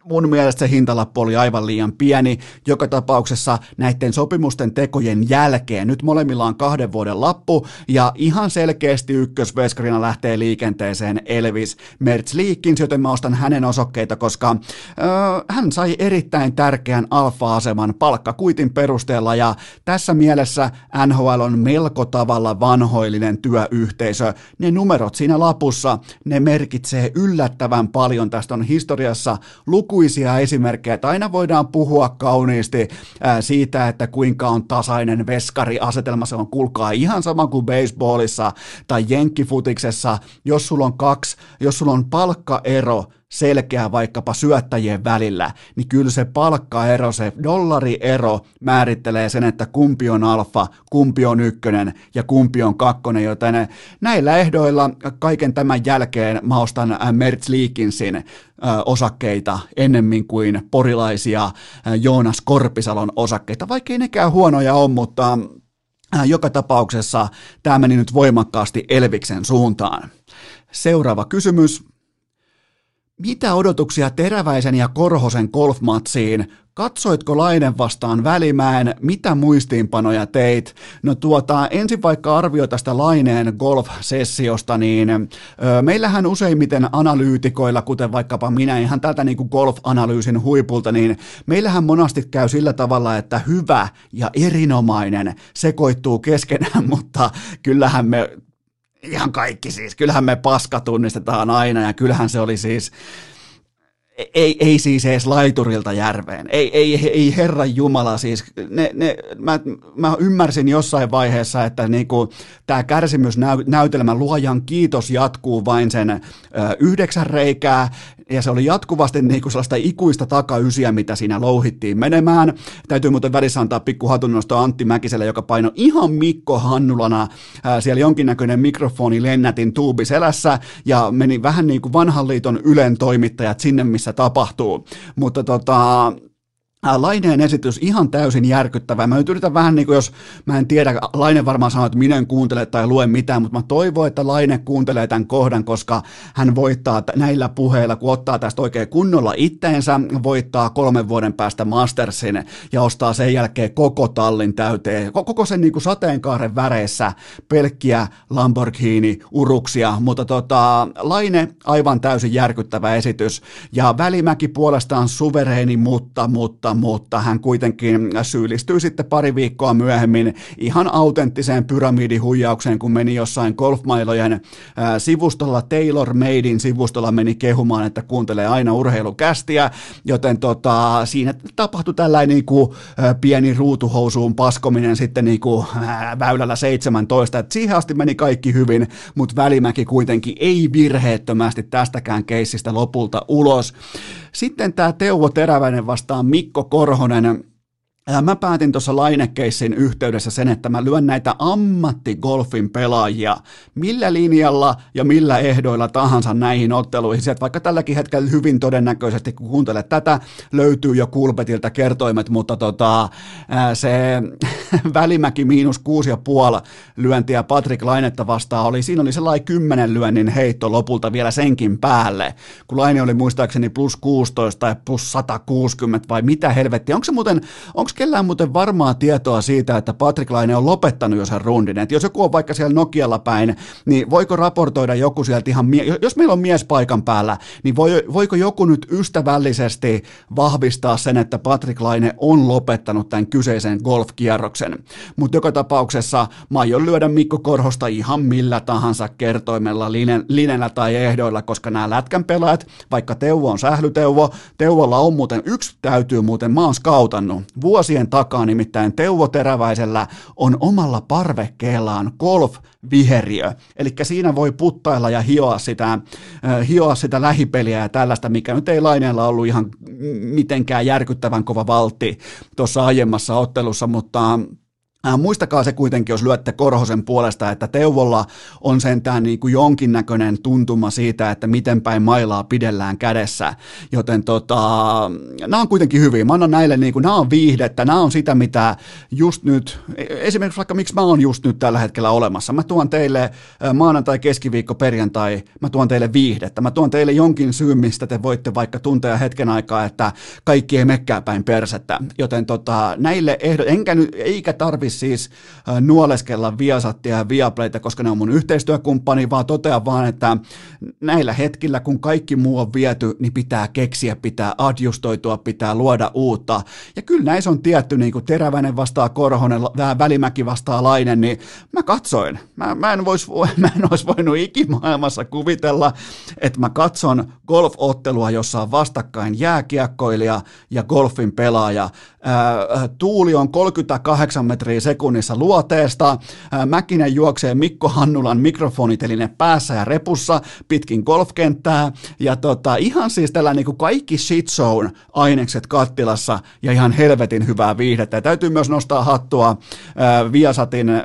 mun mielestä se hintalappu oli aivan liian pieni. Joka tapauksessa näiden sopimusten tekojen jälkeen, nyt molemmilla on kahden vuoden lappu, ja ihan selkeästi ykkösveskarina lähtee liikenteeseen Elvis Mertz Liikins, joten mä ostan hänen osokkeita, koska öö, hän sai erittäin tärkeän alfa-aseman palkkakuitin perusteella, ja tässä mielessä NHL on melko tavalla vanhoillinen työyhteisö. Ne numerot siinä lapussa, ne merkitsee yllättävän paljon. Tästä on historiassa luku lukuisia esimerkkejä, että aina voidaan puhua kauniisti siitä, että kuinka on tasainen veskariasetelma, se on kulkaa ihan sama kuin baseballissa tai jenkkifutiksessa, jos sulla on kaksi, jos sulla on palkkaero, selkeä vaikkapa syöttäjien välillä, niin kyllä se palkkaero, se dollariero määrittelee sen, että kumpi on alfa, kumpi on ykkönen ja kumpi on kakkonen, joten näillä ehdoilla kaiken tämän jälkeen mä ostan Mertz Leakinsin osakkeita ennemmin kuin porilaisia Joonas Korpisalon osakkeita, vaikkei nekään huonoja on, mutta joka tapauksessa tämä meni nyt voimakkaasti Elviksen suuntaan. Seuraava kysymys. Mitä odotuksia Teräväisen ja Korhosen golfmatsiin? Katsoitko Lainen vastaan Välimäen? Mitä muistiinpanoja teit? No tuota, ensin vaikka arvio tästä Laineen golf-sessiosta, niin ö, meillähän useimmiten analyytikoilla, kuten vaikkapa minä ihan tältä niin kuin golf-analyysin huipulta, niin meillähän monasti käy sillä tavalla, että hyvä ja erinomainen sekoittuu keskenään, *laughs* mutta kyllähän me ihan kaikki siis. Kyllähän me paska tunnistetaan aina ja kyllähän se oli siis, ei, ei siis edes laiturilta järveen. Ei, ei, ei Herran Jumala siis. Ne, ne, mä, mä ymmärsin jossain vaiheessa, että niinku, tämä kärsimysnäytelmä luojan kiitos jatkuu vain sen ö, yhdeksän reikää ja se oli jatkuvasti niin kuin sellaista ikuista takaysiä, mitä siinä louhittiin menemään. Täytyy muuten välissä antaa pikku hatunnosto Antti Mäkiselle, joka paino ihan Mikko Hannulana ää, siellä jonkinnäköinen mikrofoni lennätin tuubi selässä ja meni vähän niin kuin vanhan liiton Ylen toimittajat sinne, missä tapahtuu. Mutta tota, Laineen esitys ihan täysin järkyttävä. Mä nyt yritän vähän niin kuin, jos mä en tiedä, Laine varmaan sanoo, että minä en kuuntele tai lue mitään, mutta mä toivon, että Laine kuuntelee tämän kohdan, koska hän voittaa näillä puheilla, kun ottaa tästä oikein kunnolla itteensä, voittaa kolmen vuoden päästä Mastersin ja ostaa sen jälkeen koko tallin täyteen, koko sen niin kuin sateenkaaren väreissä pelkkiä Lamborghini-uruksia, mutta tota, Laine aivan täysin järkyttävä esitys ja Välimäki puolestaan suvereeni, mutta, mutta mutta hän kuitenkin syyllistyy sitten pari viikkoa myöhemmin ihan autenttiseen pyramidihuijaukseen, kun meni jossain golfmailojen sivustolla, Taylor Madein sivustolla meni kehumaan, että kuuntelee aina urheilukästiä, joten tota, siinä tapahtui tällainen niin kuin, pieni ruutuhousuun paskominen sitten niin kuin, väylällä 17, että siihen asti meni kaikki hyvin, mutta Välimäki kuitenkin ei virheettömästi tästäkään keissistä lopulta ulos. Sitten tämä Teuvo Teräväinen vastaan Mikko Korhonen, Mä päätin tuossa Lainekeissin yhteydessä sen, että mä lyön näitä ammattigolfin pelaajia millä linjalla ja millä ehdoilla tahansa näihin otteluihin. Sieltä vaikka tälläkin hetkellä hyvin todennäköisesti, kun kuuntelet tätä, löytyy jo Kulpetilta kertoimet, mutta tota, se *laughs* välimäki miinus kuusi ja puoli lyöntiä Patrick Lainetta vastaan oli, siinä oli sellainen kymmenen lyönnin heitto lopulta vielä senkin päälle, kun Laine oli muistaakseni plus 16 tai plus 160 vai mitä helvettiä. Onko se muuten, onko kellään muuten varmaa tietoa siitä, että Patrick Laine on lopettanut jo sen rundin? Et jos joku on vaikka siellä Nokialla päin, niin voiko raportoida joku sieltä ihan, mie- jos meillä on mies paikan päällä, niin voi, voiko joku nyt ystävällisesti vahvistaa sen, että Patrick Laine on lopettanut tämän kyseisen golfkierroksen? Mutta joka tapauksessa mä aion lyödä Mikko Korhosta ihan millä tahansa kertoimella, linen, linellä tai ehdoilla, koska nämä lätkän pelaajat, vaikka Teuvo on sählyteuvo, Teuvolla on muuten, yksi täytyy muuten, mä oon skautannut, vuosien takaa nimittäin Teuvo Teräväisellä on omalla parvekkeellaan golf-viheriö. Eli siinä voi puttailla ja hioa sitä, äh, hioa sitä lähipeliä ja tällaista, mikä nyt ei laineella ollut ihan mitenkään järkyttävän kova valtti tuossa aiemmassa ottelussa, mutta Äh, muistakaa se kuitenkin, jos lyötte Korhosen puolesta, että Teuvolla on sentään niin kuin jonkinnäköinen tuntuma siitä, että miten päin mailaa pidellään kädessä. Joten tota, nämä on kuitenkin hyviä. Mä annan näille, niin kuin, nämä on viihdettä, nämä on sitä, mitä just nyt, esimerkiksi vaikka miksi mä oon just nyt tällä hetkellä olemassa. Mä tuon teille äh, maanantai, keskiviikko, perjantai, mä tuon teille viihdettä. Mä tuon teille jonkin syyn, mistä te voitte vaikka tuntea hetken aikaa, että kaikki ei mekkää päin persettä. Joten tota, näille ehdot, enkä nyt, eikä tarvi siis äh, nuoleskella Viasattia ja Viaplayta, koska ne on mun yhteistyökumppani, vaan totean vaan, että näillä hetkillä, kun kaikki muu on viety, niin pitää keksiä, pitää adjustoitua, pitää luoda uutta. Ja kyllä näissä on tietty, niin kuin Teräväinen vastaa Korhonen, Välimäki vastaa Lainen, niin mä katsoin. Mä, mä, en, vois, *laughs* mä en olisi voinut ikimaailmassa kuvitella, että mä katson golfottelua, jossa on vastakkain jääkiekkoilija ja golfin pelaaja. Ää, tuuli on 38 metriä sekunnissa luoteesta. Mäkinen juoksee Mikko Hannulan mikrofoniteline päässä ja repussa pitkin golfkenttää. Ja tota, ihan siis tällä niin kuin kaikki shit zone ainekset kattilassa ja ihan helvetin hyvää viihdettä. Ja täytyy myös nostaa hattua äh, Viasatin äh,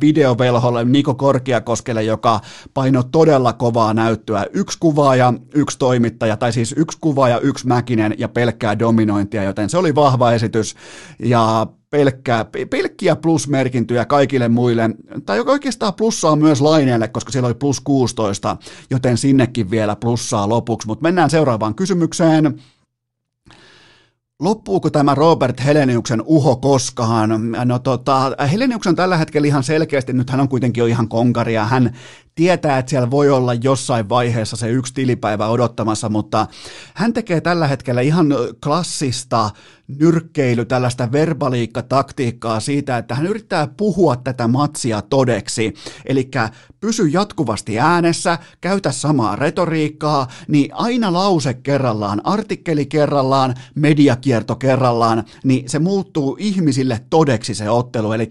videovelholle Niko Korkiakoskelle, joka paino todella kovaa näyttöä. Yksi kuvaaja, yksi toimittaja, tai siis yksi kuvaaja, yksi Mäkinen ja pelkkää dominointia, joten se oli vahva esitys. Ja pelkkää, pelkkiä plusmerkintöjä kaikille muille, tai oikeastaan plussaa myös laineelle, koska siellä oli plus 16, joten sinnekin vielä plussaa lopuksi. Mutta mennään seuraavaan kysymykseen. Loppuuko tämä Robert Heleniuksen uho koskaan? No tota, Heleniuksen tällä hetkellä ihan selkeästi, nyt hän on kuitenkin jo ihan konkaria, hän tietää, että siellä voi olla jossain vaiheessa se yksi tilipäivä odottamassa, mutta hän tekee tällä hetkellä ihan klassista nyrkkeily, tällaista verbaliikkataktiikkaa siitä, että hän yrittää puhua tätä matsia todeksi. Eli pysy jatkuvasti äänessä, käytä samaa retoriikkaa, niin aina lause kerrallaan, artikkeli kerrallaan, mediakierto kerrallaan, niin se muuttuu ihmisille todeksi se ottelu. Eli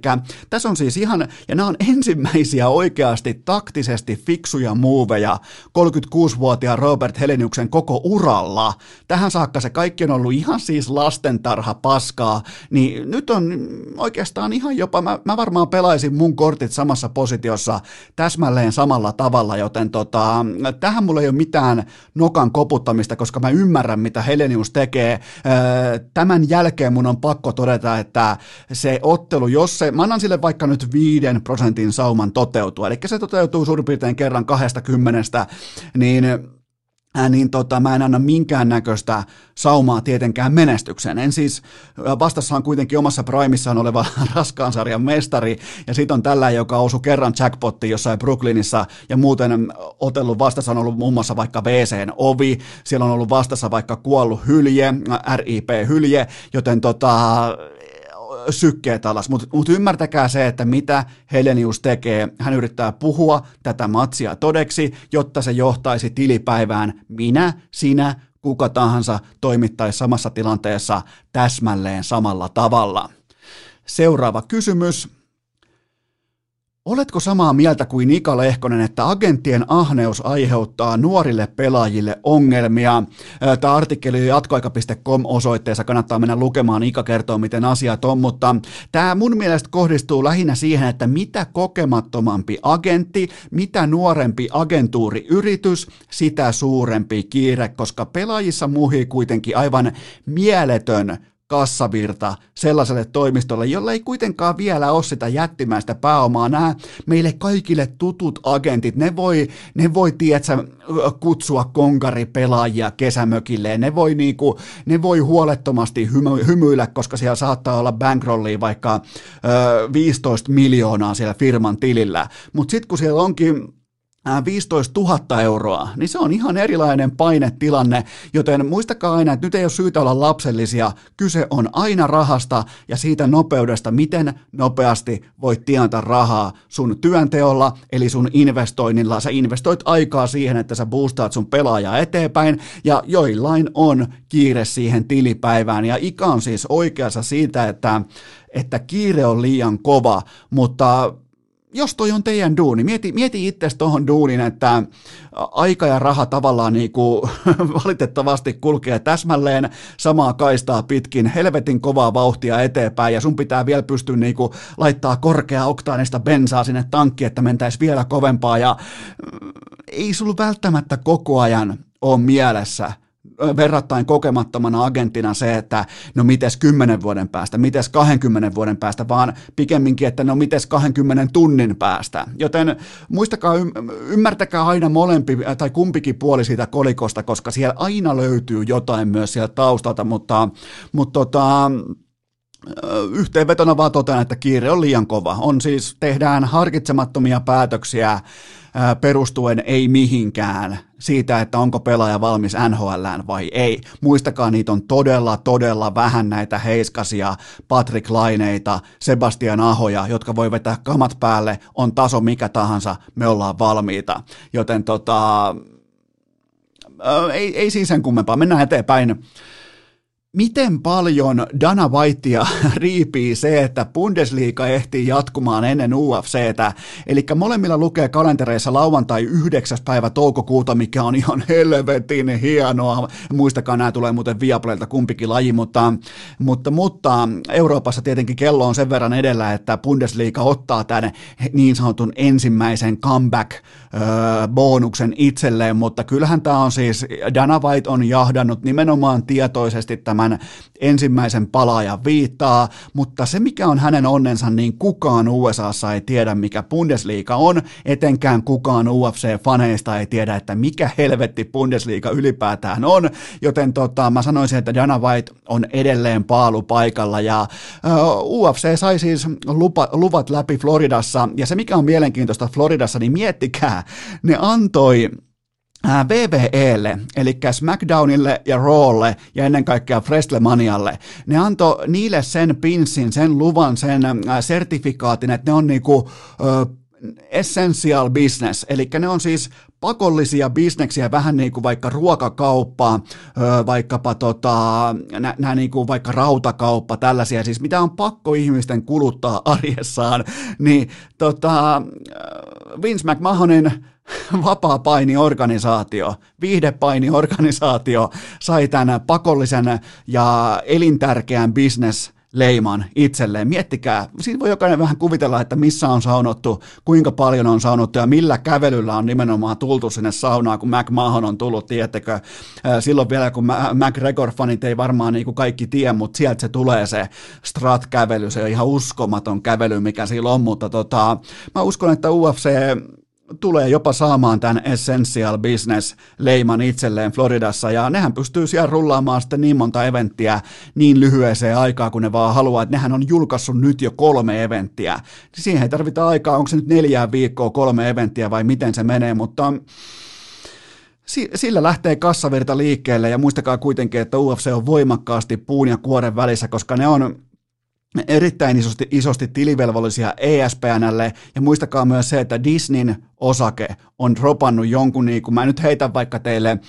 tässä on siis ihan, ja nämä on ensimmäisiä oikeasti taktisesti fiksuja muuveja 36-vuotiaan Robert Heleniuksen koko uralla. Tähän saakka se kaikki on ollut ihan siis lasten tarha paskaa, niin nyt on oikeastaan ihan jopa, mä, mä varmaan pelaisin mun kortit samassa positiossa täsmälleen samalla tavalla, joten tota, tähän mulla ei ole mitään nokan koputtamista, koska mä ymmärrän, mitä Helenius tekee. Tämän jälkeen mun on pakko todeta, että se ottelu, jos se, mä annan sille vaikka nyt viiden prosentin sauman toteutua, eli se toteutuu suurin piirtein kerran kahdesta kymmenestä, niin Ää, niin tota, mä en anna minkäännäköistä saumaa tietenkään menestykseen. En siis, vastassa on kuitenkin omassa primissaan oleva *laughs* raskaan sarjan mestari, ja sitten on tällä, joka osui kerran jackpottiin jossain Brooklynissa, ja muuten otellut vastassa on ollut muun muassa vaikka WCn ovi, siellä on ollut vastassa vaikka kuollut hylje, RIP hylje, joten tota, sykkeet alas, mutta mut ymmärtäkää se, että mitä Helenius tekee. Hän yrittää puhua tätä matsia todeksi, jotta se johtaisi tilipäivään minä, sinä, kuka tahansa toimittaisi samassa tilanteessa täsmälleen samalla tavalla. Seuraava kysymys. Oletko samaa mieltä kuin Ika Lehkonen, että agenttien ahneus aiheuttaa nuorille pelaajille ongelmia? Tämä artikkeli jatkoaika.com osoitteessa kannattaa mennä lukemaan. Ika kertoo, miten asiat on, mutta tämä mun mielestä kohdistuu lähinnä siihen, että mitä kokemattomampi agentti, mitä nuorempi agentuuriyritys, sitä suurempi kiire, koska pelaajissa muhii kuitenkin aivan mieletön kassavirta sellaiselle toimistolle, jolla ei kuitenkaan vielä ole sitä jättimäistä pääomaa. Nämä meille kaikille tutut agentit, ne voi, ne voi tiedätkö, kutsua konkaripelaajia kesämökilleen, ne voi, niinku, ne voi huolettomasti hymy, hymyillä, koska siellä saattaa olla bankrollia vaikka ö, 15 miljoonaa siellä firman tilillä, mutta sitten kun siellä onkin 15 000 euroa, niin se on ihan erilainen painetilanne, joten muistakaa aina, että nyt ei ole syytä olla lapsellisia, kyse on aina rahasta ja siitä nopeudesta, miten nopeasti voit tienata rahaa sun työnteolla, eli sun investoinnilla. Sä investoit aikaa siihen, että sä boostaat sun pelaajaa eteenpäin, ja joillain on kiire siihen tilipäivään, ja Ika on siis oikeassa siitä, että että kiire on liian kova, mutta jos toi on teidän duuni, mieti, mieti itse tuohon duunin, että aika ja raha tavallaan niin kuin, *laughs* valitettavasti kulkee täsmälleen samaa kaistaa pitkin, helvetin kovaa vauhtia eteenpäin ja sun pitää vielä pystyä niin kuin, laittaa korkea oktaanista bensaa sinne tankkiin, että mentäisi vielä kovempaa ja ei sulla välttämättä koko ajan ole mielessä verrattain kokemattomana agenttina se, että no mites 10 vuoden päästä, mites 20 vuoden päästä, vaan pikemminkin, että no mites 20 tunnin päästä. Joten muistakaa, ymmärtäkää aina molempi tai kumpikin puoli siitä kolikosta, koska siellä aina löytyy jotain myös sieltä taustalta, mutta, mutta tota, yhteenvetona vaan totean, että kiire on liian kova. On siis, tehdään harkitsemattomia päätöksiä perustuen ei mihinkään siitä, että onko pelaaja valmis NHLään vai ei. Muistakaa, niitä on todella, todella vähän näitä heiskasia, Patrick Laineita, Sebastian Ahoja, jotka voi vetää kamat päälle, on taso mikä tahansa, me ollaan valmiita. Joten tota, ei, ei siis sen kummempaa, mennään eteenpäin miten paljon Dana Whitea *laughs* riipii se, että Bundesliga ehtii jatkumaan ennen UFCtä. Eli molemmilla lukee kalentereissa lauantai 9. päivä toukokuuta, mikä on ihan *laughs* helvetin hienoa. Muistakaa, nämä tulee muuten Viaplaylta kumpikin laji, mutta, mutta, mutta Euroopassa tietenkin kello on sen verran edellä, että Bundesliga ottaa tämän niin sanotun ensimmäisen comeback-bonuksen itselleen, mutta kyllähän tämä on siis, Dana White on jahdannut nimenomaan tietoisesti tämän tämän ensimmäisen palaajan viittaa, mutta se mikä on hänen onnensa, niin kukaan USAssa ei tiedä, mikä Bundesliga on, etenkään kukaan UFC-faneista ei tiedä, että mikä helvetti Bundesliga ylipäätään on, joten tota, mä sanoisin, että Dana White on edelleen paalupaikalla ja uh, UFC sai siis lupa, luvat läpi Floridassa. Ja se mikä on mielenkiintoista Floridassa, niin miettikää, ne antoi VVElle, eli SmackDownille ja Rawlle ja ennen kaikkea Frestlemanialle. Ne antoi niille sen pinsin, sen luvan, sen sertifikaatin, että ne on niinku essential business, eli ne on siis pakollisia bisneksiä, vähän niin kuin vaikka ruokakauppa, vaikkapa tota, nämä niin kuin vaikka rautakauppa, tällaisia, siis mitä on pakko ihmisten kuluttaa *laughs* arjessaan, niin tota, Vince McMahonin *laughs* vapaa-painiorganisaatio, viihdepainiorganisaatio sai tämän pakollisen ja elintärkeän business leiman itselleen. Miettikää, siitä voi jokainen vähän kuvitella, että missä on saunottu, kuinka paljon on saunottu ja millä kävelyllä on nimenomaan tultu sinne saunaan, kun McMahon on tullut, tiedättekö, silloin vielä kun McGregor-fanit ei varmaan niin kuin kaikki tiedä, mutta sieltä se tulee se Strat-kävely, se on ihan uskomaton kävely, mikä sillä on, mutta tota, mä uskon, että UFC tulee jopa saamaan tämän Essential Business-leiman itselleen Floridassa, ja nehän pystyy siellä rullaamaan sitten niin monta eventtiä niin lyhyeseen aikaa, kun ne vaan haluaa, että nehän on julkaissut nyt jo kolme eventtiä. Siihen ei tarvita aikaa, onko se nyt neljää viikkoa kolme eventtiä vai miten se menee, mutta sillä lähtee kassavirta liikkeelle ja muistakaa kuitenkin, että UFC on voimakkaasti puun ja kuoren välissä, koska ne on erittäin isosti, isosti tilivelvollisia ESPNlle, ja muistakaa myös se, että Disneyn osake on dropannut jonkun, niin kuin mä nyt heitän vaikka teille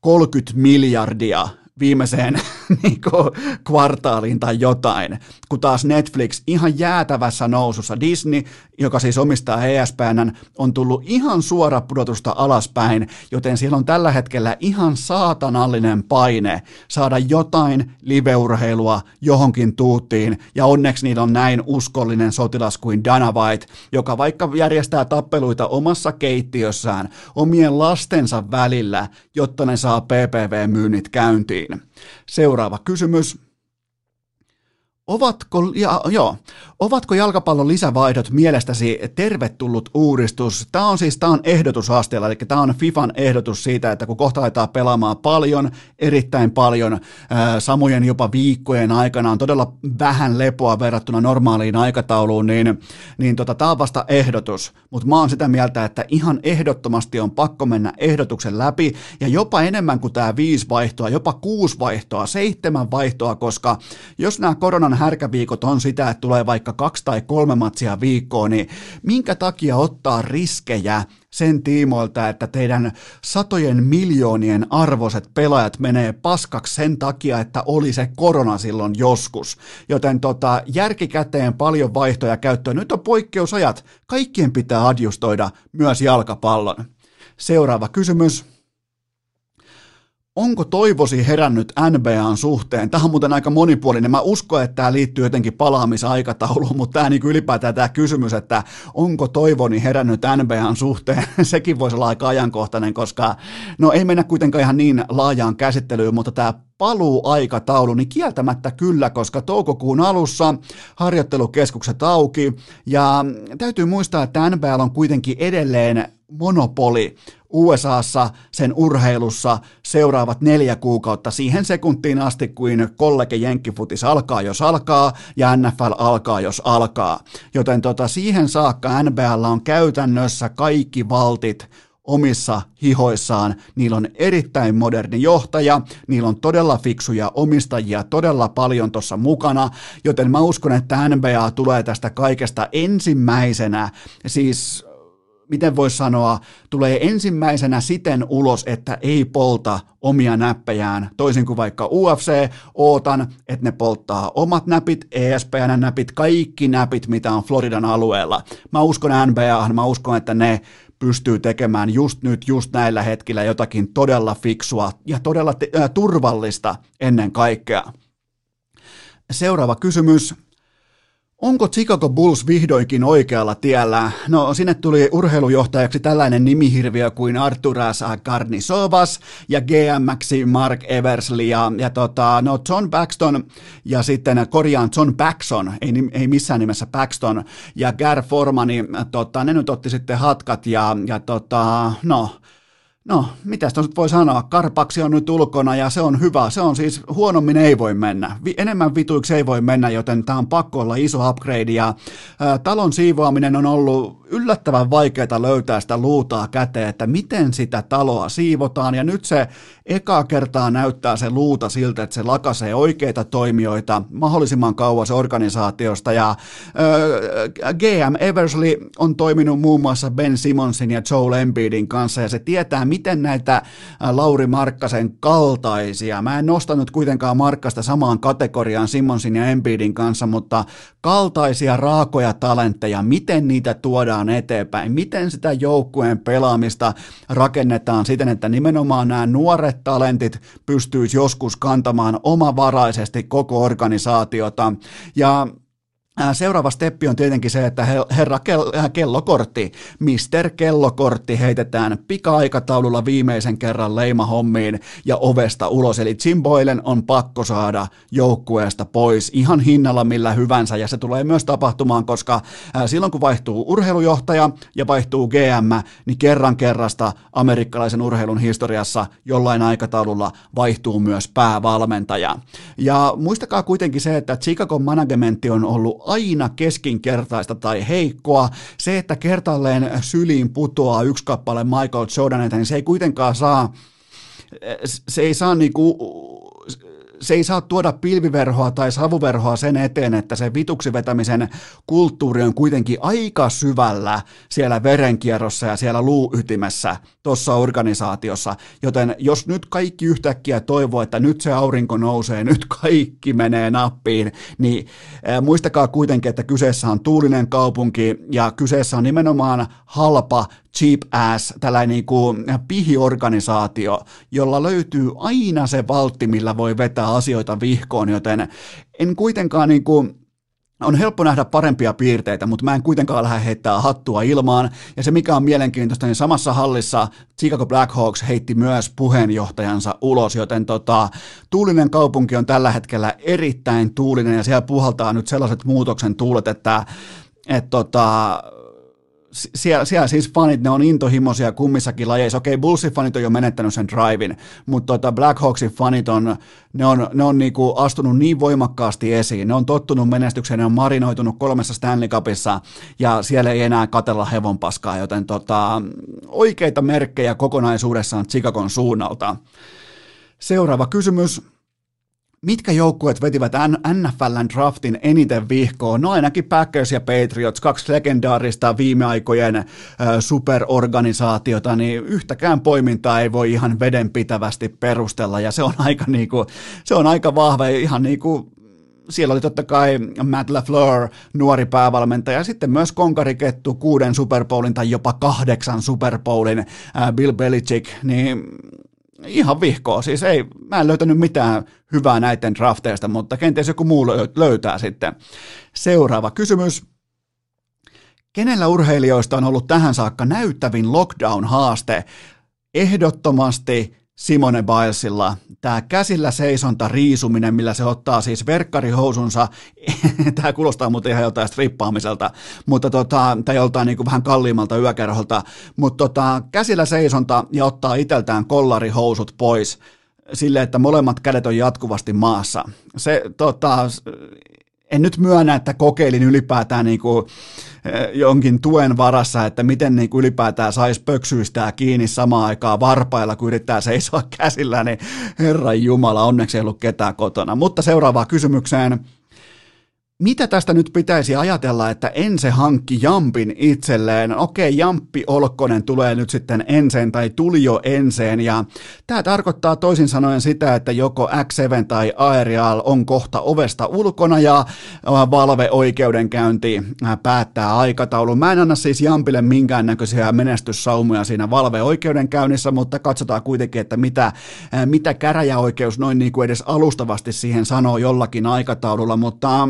30 miljardia viimeiseen *laughs* niin kuin, kvartaaliin tai jotain, kun taas Netflix ihan jäätävässä nousussa. Disney, joka siis omistaa ESPN, on tullut ihan suora pudotusta alaspäin, joten siellä on tällä hetkellä ihan saatanallinen paine saada jotain liveurheilua johonkin tuuttiin, ja onneksi niillä on näin uskollinen sotilas kuin Dana White, joka vaikka järjestää tappeluita omassa keittiössään omien lastensa välillä, jotta ne saa PPV-myynnit käyntiin. Seuraava kysymys. Ovatko, ja, joo, ovatko jalkapallon lisävaihdot mielestäsi tervetullut uudistus? Tämä on siis tämä on ehdotusasteella, eli tämä on FIFAn ehdotus siitä, että kun kohta aletaan pelaamaan paljon, erittäin paljon, samojen jopa viikkojen aikana on todella vähän lepoa verrattuna normaaliin aikatauluun, niin, niin tota, tämä on vasta ehdotus, mutta mä oon sitä mieltä, että ihan ehdottomasti on pakko mennä ehdotuksen läpi, ja jopa enemmän kuin tämä viisi vaihtoa, jopa kuusi vaihtoa, seitsemän vaihtoa, koska jos nämä koronan härkäviikot on sitä, että tulee vaikka kaksi tai kolme matsia viikkoon, niin minkä takia ottaa riskejä sen tiimoilta, että teidän satojen miljoonien arvoiset pelaajat menee paskaksi sen takia, että oli se korona silloin joskus. Joten tota, järkikäteen paljon vaihtoja käyttöön. Nyt on poikkeusajat. Kaikkien pitää adjustoida myös jalkapallon. Seuraava kysymys onko toivosi herännyt NBAn suhteen? Tämä on muuten aika monipuolinen. Mä uskon, että tämä liittyy jotenkin palaamisaikatauluun, mutta tämä niin ylipäätään tämä kysymys, että onko toivoni herännyt NBAn suhteen, *laughs* sekin voisi olla aika ajankohtainen, koska no ei mennä kuitenkaan ihan niin laajaan käsittelyyn, mutta tämä paluuaikataulu, niin kieltämättä kyllä, koska toukokuun alussa harjoittelukeskukset auki, ja täytyy muistaa, että NBL on kuitenkin edelleen monopoli USAssa sen urheilussa seuraavat neljä kuukautta siihen sekuntiin asti, kuin kollege Jenkkifutis alkaa, jos alkaa, ja NFL alkaa, jos alkaa. Joten tota, siihen saakka NBL on käytännössä kaikki valtit omissa hihoissaan. Niillä on erittäin moderni johtaja, niillä on todella fiksuja omistajia todella paljon tuossa mukana, joten mä uskon, että NBA tulee tästä kaikesta ensimmäisenä, siis miten voisi sanoa, tulee ensimmäisenä siten ulos, että ei polta omia näppejään, toisin kuin vaikka UFC, ootan, että ne polttaa omat näpit, ESPN-näpit, kaikki näpit, mitä on Floridan alueella. Mä uskon NBA, mä uskon, että ne pystyy tekemään just nyt, just näillä hetkillä jotakin todella fiksua ja todella te- äh, turvallista ennen kaikkea. Seuraava kysymys. Onko Chicago Bulls vihdoinkin oikealla tiellä? No, sinne tuli urheilujohtajaksi tällainen nimihirviö kuin Arturas Karnisovas ja GMX Mark Eversley ja, ja tota, no John Paxton ja sitten korjaan John Paxson, ei, ei missään nimessä Paxton ja Gar Formani, tota, ne nyt otti sitten hatkat ja, ja tota, no, No, mitä nyt voi sanoa? Karpaksi on nyt ulkona ja se on hyvä. Se on siis, huonommin ei voi mennä. Enemmän vituiksi ei voi mennä, joten tämä on pakko olla iso upgrade. Ja ä, talon siivoaminen on ollut yllättävän vaikeaa löytää sitä luutaa käteen, että miten sitä taloa siivotaan. Ja nyt se eka kertaa näyttää se luuta siltä, että se lakasee oikeita toimijoita mahdollisimman kauas organisaatiosta. Ja ä, GM Eversley on toiminut muun muassa Ben Simonsin ja Joel Embiidin kanssa ja se tietää, miten näitä Lauri Markkasen kaltaisia, mä en nostanut kuitenkaan Markkasta samaan kategoriaan Simonsin ja Embiidin kanssa, mutta kaltaisia raakoja talentteja, miten niitä tuodaan eteenpäin, miten sitä joukkueen pelaamista rakennetaan siten, että nimenomaan nämä nuoret talentit pystyisi joskus kantamaan omavaraisesti koko organisaatiota. Ja Seuraava steppi on tietenkin se, että herra kellokortti, Mister Kellokortti heitetään pika-aikataululla viimeisen kerran leimahommiin ja ovesta ulos. Eli Jim Boylen on pakko saada joukkueesta pois ihan hinnalla millä hyvänsä ja se tulee myös tapahtumaan, koska silloin kun vaihtuu urheilujohtaja ja vaihtuu GM, niin kerran kerrasta amerikkalaisen urheilun historiassa jollain aikataululla vaihtuu myös päävalmentaja. Ja muistakaa kuitenkin se, että Chicago managementti on ollut aina keskinkertaista tai heikkoa. Se, että kertalleen syliin putoaa yksi kappale Michael Jordanilta, niin se ei kuitenkaan saa, se ei saa niinku se ei saa tuoda pilviverhoa tai savuverhoa sen eteen, että se vituksi vetämisen kulttuuri on kuitenkin aika syvällä siellä verenkierrossa ja siellä luuytimessä tuossa organisaatiossa. Joten jos nyt kaikki yhtäkkiä toivoo, että nyt se aurinko nousee, nyt kaikki menee nappiin, niin muistakaa kuitenkin, että kyseessä on tuulinen kaupunki ja kyseessä on nimenomaan halpa cheap ass, tällainen niin kuin pihiorganisaatio, jolla löytyy aina se valtti, millä voi vetää asioita vihkoon, joten en kuitenkaan niin kuin, on helppo nähdä parempia piirteitä, mutta mä en kuitenkaan lähde heittää hattua ilmaan. Ja se mikä on mielenkiintoista, niin samassa hallissa Chicago Blackhawks heitti myös puheenjohtajansa ulos, joten tota, tuulinen kaupunki on tällä hetkellä erittäin tuulinen ja siellä puhaltaa nyt sellaiset muutoksen tuulet, että et tota, siellä, siellä siis fanit, ne on intohimoisia kummissakin lajeissa. Okei, Bullsin fanit on jo menettänyt sen drivin, mutta tota Black Hawksin fanit on, ne on, ne on niinku astunut niin voimakkaasti esiin. Ne on tottunut menestykseen, ne on marinoitunut kolmessa Stanley Cupissa ja siellä ei enää katella hevonpaskaa, joten tota, oikeita merkkejä kokonaisuudessaan Chicagon suunnalta. Seuraava kysymys mitkä joukkueet vetivät NFLn draftin eniten vihkoon? No ainakin Packers ja Patriots, kaksi legendaarista viime aikojen superorganisaatiota, niin yhtäkään poimintaa ei voi ihan vedenpitävästi perustella, ja se on *laughs* aika, niinku, se on aika vahva, ihan niinku, siellä oli totta kai Matt LaFleur, nuori päävalmentaja, ja sitten myös konkarikettu kuuden Super Bowlin tai jopa kahdeksan Super Bowlin Bill Belichick, niin ihan vihkoa. Siis ei, mä en löytänyt mitään hyvää näiden drafteista, mutta kenties joku muu löytää sitten. Seuraava kysymys. Kenellä urheilijoista on ollut tähän saakka näyttävin lockdown-haaste? Ehdottomasti Simone Bilesilla tämä käsillä seisonta riisuminen, millä se ottaa siis verkkarihousunsa, *laughs* tämä kuulostaa muuten ihan joltain strippaamiselta, mutta tota, tai joltain niin vähän kalliimmalta yökerholta, mutta tota, käsillä seisonta ja ottaa iteltään kollarihousut pois sille, että molemmat kädet on jatkuvasti maassa. Se tota, en nyt myönnä, että kokeilin ylipäätään niin kuin, eh, jonkin tuen varassa, että miten niin kuin ylipäätään saisi pöksyistää kiinni samaan aikaan varpailla, kun yrittää seisoa *laughs* käsillä, niin herran jumala, onneksi ei ollut ketään kotona. Mutta seuraavaan kysymykseen mitä tästä nyt pitäisi ajatella, että Ense hankki Jampin itselleen? Okei, Jamppi Olkkonen tulee nyt sitten Enseen tai tuli jo Enseen ja tämä tarkoittaa toisin sanoen sitä, että joko X7 tai Aerial on kohta ovesta ulkona ja valve-oikeudenkäynti päättää aikataulun. Mä en anna siis Jampille minkäännäköisiä menestyssaumoja siinä valve-oikeudenkäynnissä, mutta katsotaan kuitenkin, että mitä, mitä käräjäoikeus noin niin kuin edes alustavasti siihen sanoo jollakin aikataululla, mutta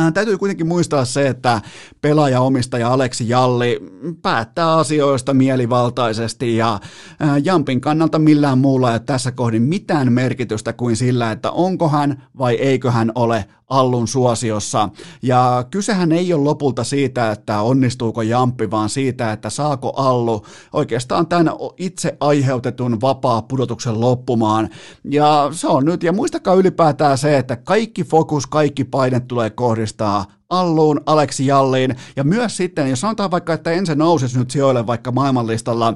Äh, täytyy kuitenkin muistaa se, että pelaaja-omistaja Aleksi Jalli päättää asioista mielivaltaisesti ja äh, Jampin kannalta millään muulla ei tässä kohdin mitään merkitystä kuin sillä, että onko hän vai eikö hän ole Allun suosiossa. Ja kysehän ei ole lopulta siitä, että onnistuuko Jamppi, vaan siitä, että saako Allu oikeastaan tämän itse aiheutetun vapaa pudotuksen loppumaan. Ja se on nyt, ja muistakaa ylipäätään se, että kaikki fokus, kaikki paine tulee kohdistaa Alluun, Aleksi Jalliin ja myös sitten, jos sanotaan vaikka, että ensin nousisi nyt sijoille vaikka maailmanlistalla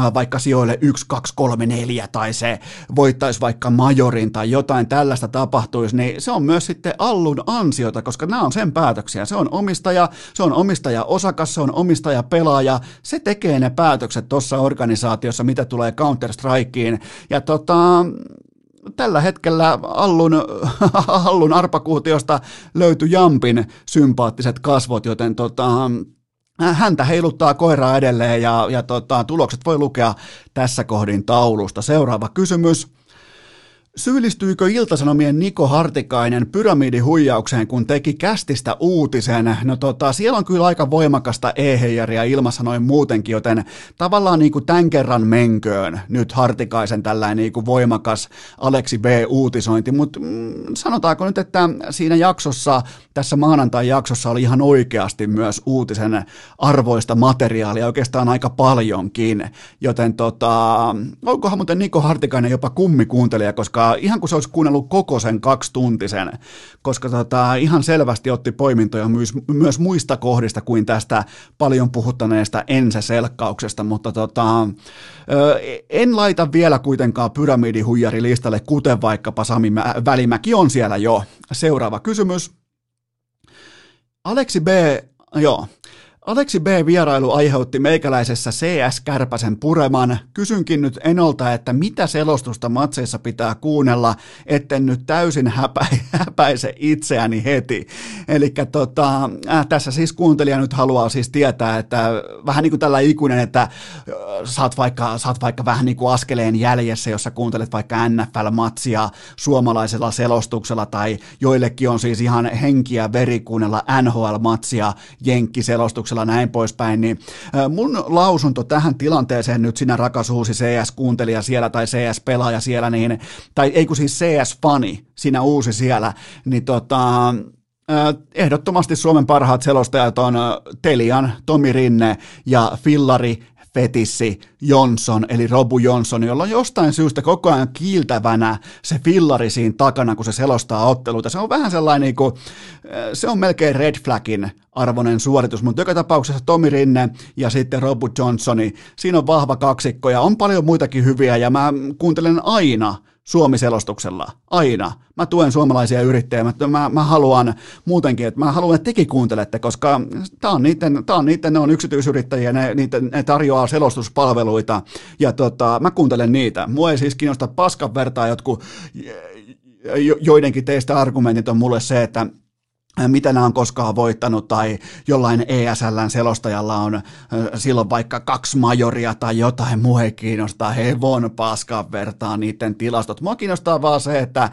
äh, vaikka sijoille 1, 2, 3, 4 tai se voittaisi vaikka majorin tai jotain tällaista tapahtuisi, niin se on myös sitten Allun ansiota, koska nämä on sen päätöksiä. Se on omistaja, se on omistaja osakas, se on omistaja pelaaja, se tekee ne päätökset tuossa organisaatiossa, mitä tulee Counter-Strikeen. Ja tota, tällä hetkellä Allun, *laughs* Allun arpakuutiosta löytyi Jampin sympaattiset kasvot, joten tota, häntä heiluttaa koiraa edelleen ja, ja tota, tulokset voi lukea tässä kohdin taulusta. Seuraava kysymys. Syyllistyykö Iltasanomien Niko Hartikainen pyramidihuijaukseen, kun teki kästistä uutisen? No tota, siellä on kyllä aika voimakasta e-heijaria ilmassa noin muutenkin, joten tavallaan niin kuin tämän kerran menköön nyt Hartikaisen tällainen niin kuin voimakas Aleksi B-uutisointi, mutta mm, sanotaanko nyt, että siinä jaksossa, tässä maanantai-jaksossa oli ihan oikeasti myös uutisen arvoista materiaalia, oikeastaan aika paljonkin, joten tota, onkohan muuten Niko Hartikainen jopa kummikuuntelija, koska aikaa, ihan kuin se olisi kuunnellut koko sen kaksituntisen, koska tota, ihan selvästi otti poimintoja myös, myös muista kohdista kuin tästä paljon puhuttaneesta ensäselkkauksesta, mutta tota, en laita vielä kuitenkaan pyramidihuijari listalle, kuten vaikkapa Sami Välimäki on siellä jo. Seuraava kysymys. Aleksi B, joo, Aleksi B-vierailu aiheutti meikäläisessä CS-kärpäsen pureman. Kysynkin nyt Enolta, että mitä selostusta matseissa pitää kuunnella, etten nyt täysin häpä, *laughs* häpäise itseäni heti. Eli tota, äh, tässä siis kuuntelija nyt haluaa siis tietää, että vähän niin kuin tällä ikuinen, että äh, saat vaikka, saat vaikka vähän niin kuin askeleen jäljessä, jos sä kuuntelet vaikka NFL-matsia suomalaisella selostuksella, tai joillekin on siis ihan henkiä veri kuunnella NHL-matsia jenkkiselostuksella sopimuksella näin poispäin, niin mun lausunto tähän tilanteeseen nyt sinä rakas uusi CS-kuuntelija siellä tai CS-pelaaja siellä, niin, tai ei kun siis CS-fani, sinä uusi siellä, niin tota, Ehdottomasti Suomen parhaat selostajat on Telian, Tomi Rinne ja Fillari fetissi Johnson, eli Robu Johnson, jolla on jostain syystä koko ajan kiiltävänä se fillari siinä takana, kun se selostaa otteluita. Se on vähän sellainen, niin kuin, se on melkein red flagin arvoinen suoritus, mutta joka tapauksessa Tomi Rinne ja sitten Robu Johnsoni, siinä on vahva kaksikko ja on paljon muitakin hyviä ja mä kuuntelen aina Suomi-selostuksella, aina. Mä tuen suomalaisia yrittäjiä, mä, mä, mä haluan muutenkin, että mä haluan, että tekin kuuntelette, koska tää on niiden, tää on niiden ne on yksityisyrittäjiä, ne, niitä, ne tarjoaa selostuspalveluita, ja tota, mä kuuntelen niitä. Mua ei siis kiinnosta paskan vertaa jotkut, joidenkin teistä argumentit on mulle se, että mitä nämä on koskaan voittanut, tai jollain ESLn selostajalla on silloin vaikka kaksi majoria tai jotain, ei kiinnostaa hevon paskan vertaa niiden tilastot. Mua kiinnostaa vaan se, että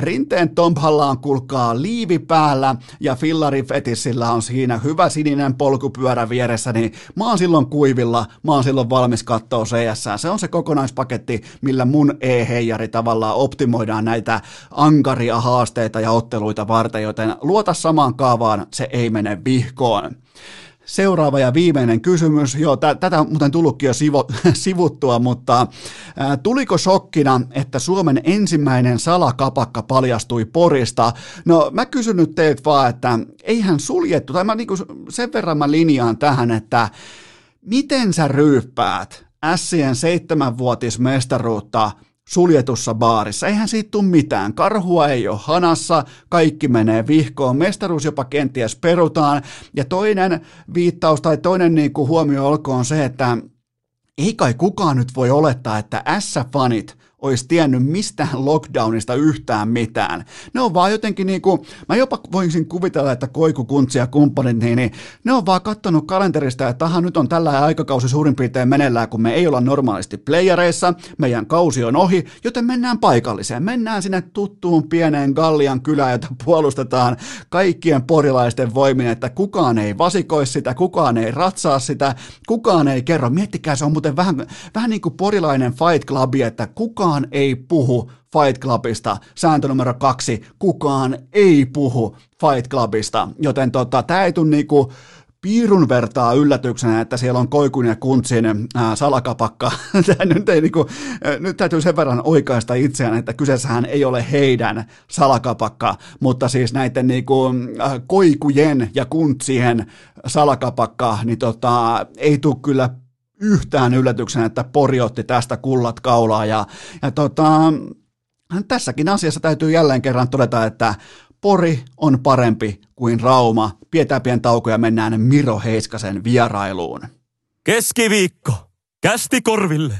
Rinteen Tomphalla on kulkaa liivi päällä ja Fillari Fetissillä on siinä hyvä sininen polkupyörä vieressä, niin mä oon silloin kuivilla, mä oon silloin valmis katsoa CS. Se on se kokonaispaketti, millä mun e-heijari tavallaan optimoidaan näitä ankaria haasteita ja otteluita varten, joten luota samaan kaavaan, se ei mene vihkoon. Seuraava ja viimeinen kysymys. Joo, t- tätä on muuten tullutkin jo sivo, *laughs* sivuttua, mutta ää, tuliko shokkina, että Suomen ensimmäinen salakapakka paljastui Porista? No mä kysyn nyt teiltä vaan, että eihän suljettu, tai mä niinku sen verran mä linjaan tähän, että miten sä ryyppäät Sien seitsemänvuotismestaruutta – suljetussa baarissa. Eihän siitä tule mitään. Karhua ei ole hanassa, kaikki menee vihkoon, mestaruus jopa kenties perutaan. Ja toinen viittaus tai toinen niin kuin huomio olkoon se, että ei kai kukaan nyt voi olettaa, että S-fanit olisi tiennyt mistään lockdownista yhtään mitään. Ne on vaan jotenkin niin kuin, mä jopa voisin kuvitella, että Koiku, Kuntsi ja kumppanit, niin, niin ne on vaan kattonut kalenterista, että tahan nyt on tällä aikakausi suurin piirtein meneillään, kun me ei olla normaalisti playereissa, meidän kausi on ohi, joten mennään paikalliseen, mennään sinne tuttuun pieneen Gallian kylään, jota puolustetaan kaikkien porilaisten voimin, että kukaan ei vasikoi sitä, kukaan ei ratsaa sitä, kukaan ei kerro. Miettikää, se on muuten vähän, vähän niin kuin porilainen Fight Club, että kukaan kukaan ei puhu Fight Clubista. Sääntö numero kaksi, kukaan ei puhu Fight Clubista. Joten tota, tämä ei tule niinku piirun vertaa yllätyksenä, että siellä on Koikun ja Kuntsin ää, salakapakka. *laughs* nyt, ei, niinku, nyt täytyy sen verran oikaista itseään, että kyseessähän ei ole heidän salakapakka, mutta siis näiden niinku, ää, Koikujen ja Kuntsien salakapakka, niin tota, ei tule kyllä yhtään yllätyksenä, että Pori otti tästä kullat kaulaa ja, ja tota, tässäkin asiassa täytyy jälleen kerran todeta, että Pori on parempi kuin Rauma. Pidetään pieni tauko ja mennään Miro Heiskasen vierailuun. Keskiviikko. Kästi korville.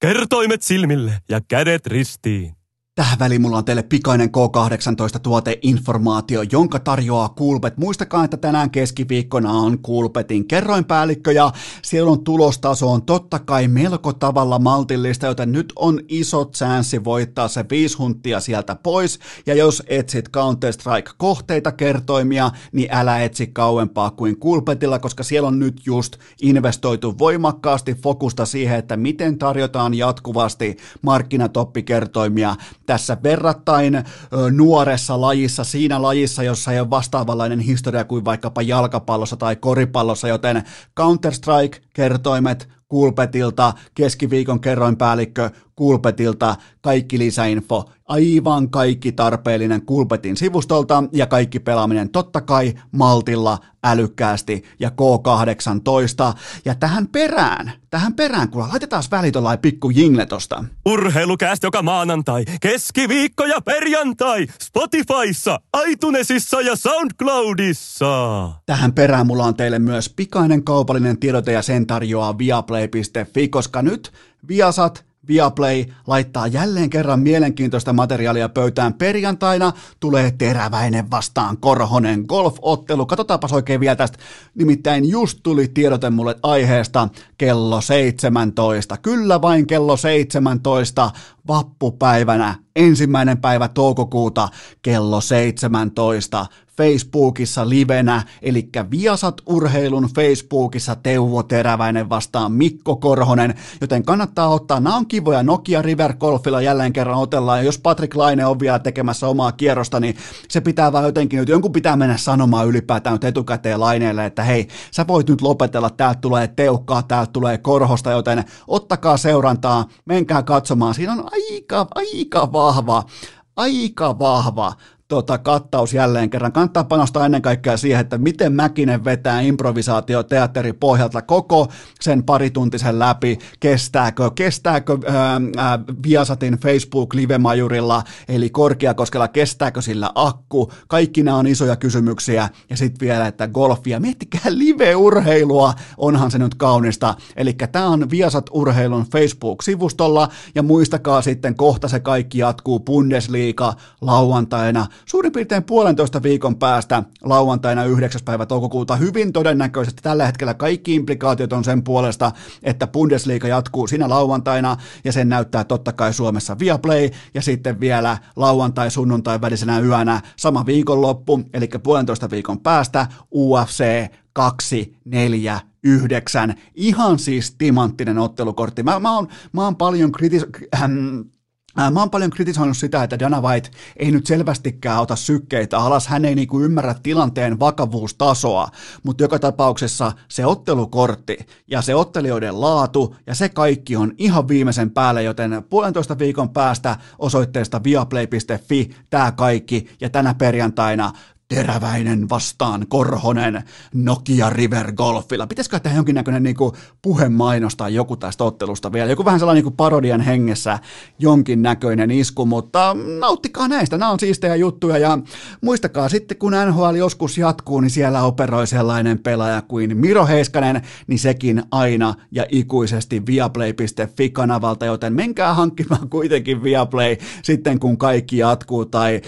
Kertoimet silmille ja kädet ristiin. Tähän väliin mulla on teille pikainen K18-tuoteinformaatio, jonka tarjoaa Kulpet. Muistakaa, että tänään keskiviikkona on Kulpetin kerroinpäällikkö ja siellä on tulostaso on totta kai melko tavalla maltillista, joten nyt on iso chanssi voittaa se viisi hunttia sieltä pois. Ja jos etsit Counter-Strike-kohteita, kertoimia, niin älä etsi kauempaa kuin Kulpetilla, koska siellä on nyt just investoitu voimakkaasti fokusta siihen, että miten tarjotaan jatkuvasti markkinatoppikertoimia tässä verrattain nuoressa lajissa, siinä lajissa, jossa ei ole vastaavanlainen historia kuin vaikkapa jalkapallossa tai koripallossa, joten Counter-Strike-kertoimet Kulpetilta, keskiviikon kerroinpäällikkö Kulpetilta kaikki lisäinfo, aivan kaikki tarpeellinen Kulpetin sivustolta ja kaikki pelaaminen totta kai maltilla, älykkäästi ja K18. Ja tähän perään, tähän perään, kun laitetaan välit pikku jingle tosta. Joka maanantai, keskiviikko ja perjantai, Spotifyssa, iTunesissa ja SoundCloudissa. Tähän perään mulla on teille myös pikainen kaupallinen tiedote ja sen tarjoaa viaplay.fi, koska nyt Viasat Viaplay laittaa jälleen kerran mielenkiintoista materiaalia pöytään. Perjantaina tulee teräväinen vastaan Korhonen golf-ottelu. Katsotaanpas oikein vielä tästä. Nimittäin just tuli tiedote mulle aiheesta kello 17. Kyllä vain kello 17 vappupäivänä, ensimmäinen päivä toukokuuta kello 17. Facebookissa livenä, eli Viasat Urheilun Facebookissa Teuvo Teräväinen vastaan Mikko Korhonen, joten kannattaa ottaa, nämä on kivoja, Nokia River Golfilla jälleen kerran otellaan, ja jos Patrick Laine on vielä tekemässä omaa kierrosta, niin se pitää vaan jotenkin nyt, jonkun pitää mennä sanomaan ylipäätään nyt etukäteen Laineelle, että hei, sä voit nyt lopetella, täältä tulee teukkaa, täältä tulee korhosta, joten ottakaa seurantaa, menkää katsomaan, siinä on aika, aika vahva, aika vahva tota, kattaus jälleen kerran. Kannattaa panostaa ennen kaikkea siihen, että miten Mäkinen vetää improvisaatio teatteri pohjalta koko sen parituntisen läpi. Kestääkö, kestääkö ää, ää, Viasatin Facebook-live-majurilla, eli Korkeakoskella, kestääkö sillä akku? Kaikki nämä on isoja kysymyksiä. Ja sitten vielä, että golfia. Miettikää live-urheilua, onhan se nyt kaunista. Eli tämä on Viasat Urheilun Facebook-sivustolla, ja muistakaa sitten kohta se kaikki jatkuu Bundesliga lauantaina suurin piirtein puolentoista viikon päästä lauantaina 9. päivä toukokuuta hyvin todennäköisesti tällä hetkellä kaikki implikaatiot on sen puolesta, että Bundesliga jatkuu siinä lauantaina ja sen näyttää totta kai Suomessa Viaplay ja sitten vielä lauantai-sunnuntai välisenä yönä sama viikonloppu, eli puolentoista viikon päästä UFC 2, 4, 9. Ihan siis timanttinen ottelukortti. Mä, mä, oon, mä oon paljon kritis... Äh, Mä oon paljon kritisoinut sitä, että Dana White ei nyt selvästikään ota sykkeitä alas, hän ei niinku ymmärrä tilanteen vakavuustasoa, mutta joka tapauksessa se ottelukortti ja se ottelijoiden laatu ja se kaikki on ihan viimeisen päälle, joten puolentoista viikon päästä osoitteesta viaplay.fi tämä kaikki. Ja tänä perjantaina Teräväinen vastaan Korhonen Nokia River Golfilla. Pitäisikö tehdä jonkinnäköinen niin puhemainostaa joku tästä ottelusta vielä? Joku vähän sellainen niin parodian hengessä jonkinnäköinen isku, mutta nauttikaa näistä. Nämä on siistejä juttuja ja muistakaa sitten, kun NHL joskus jatkuu, niin siellä operoi sellainen pelaaja kuin Miro Heiskanen, niin sekin aina ja ikuisesti viaplay.fi-kanavalta, joten menkää hankkimaan kuitenkin Viaplay sitten, kun kaikki jatkuu tai,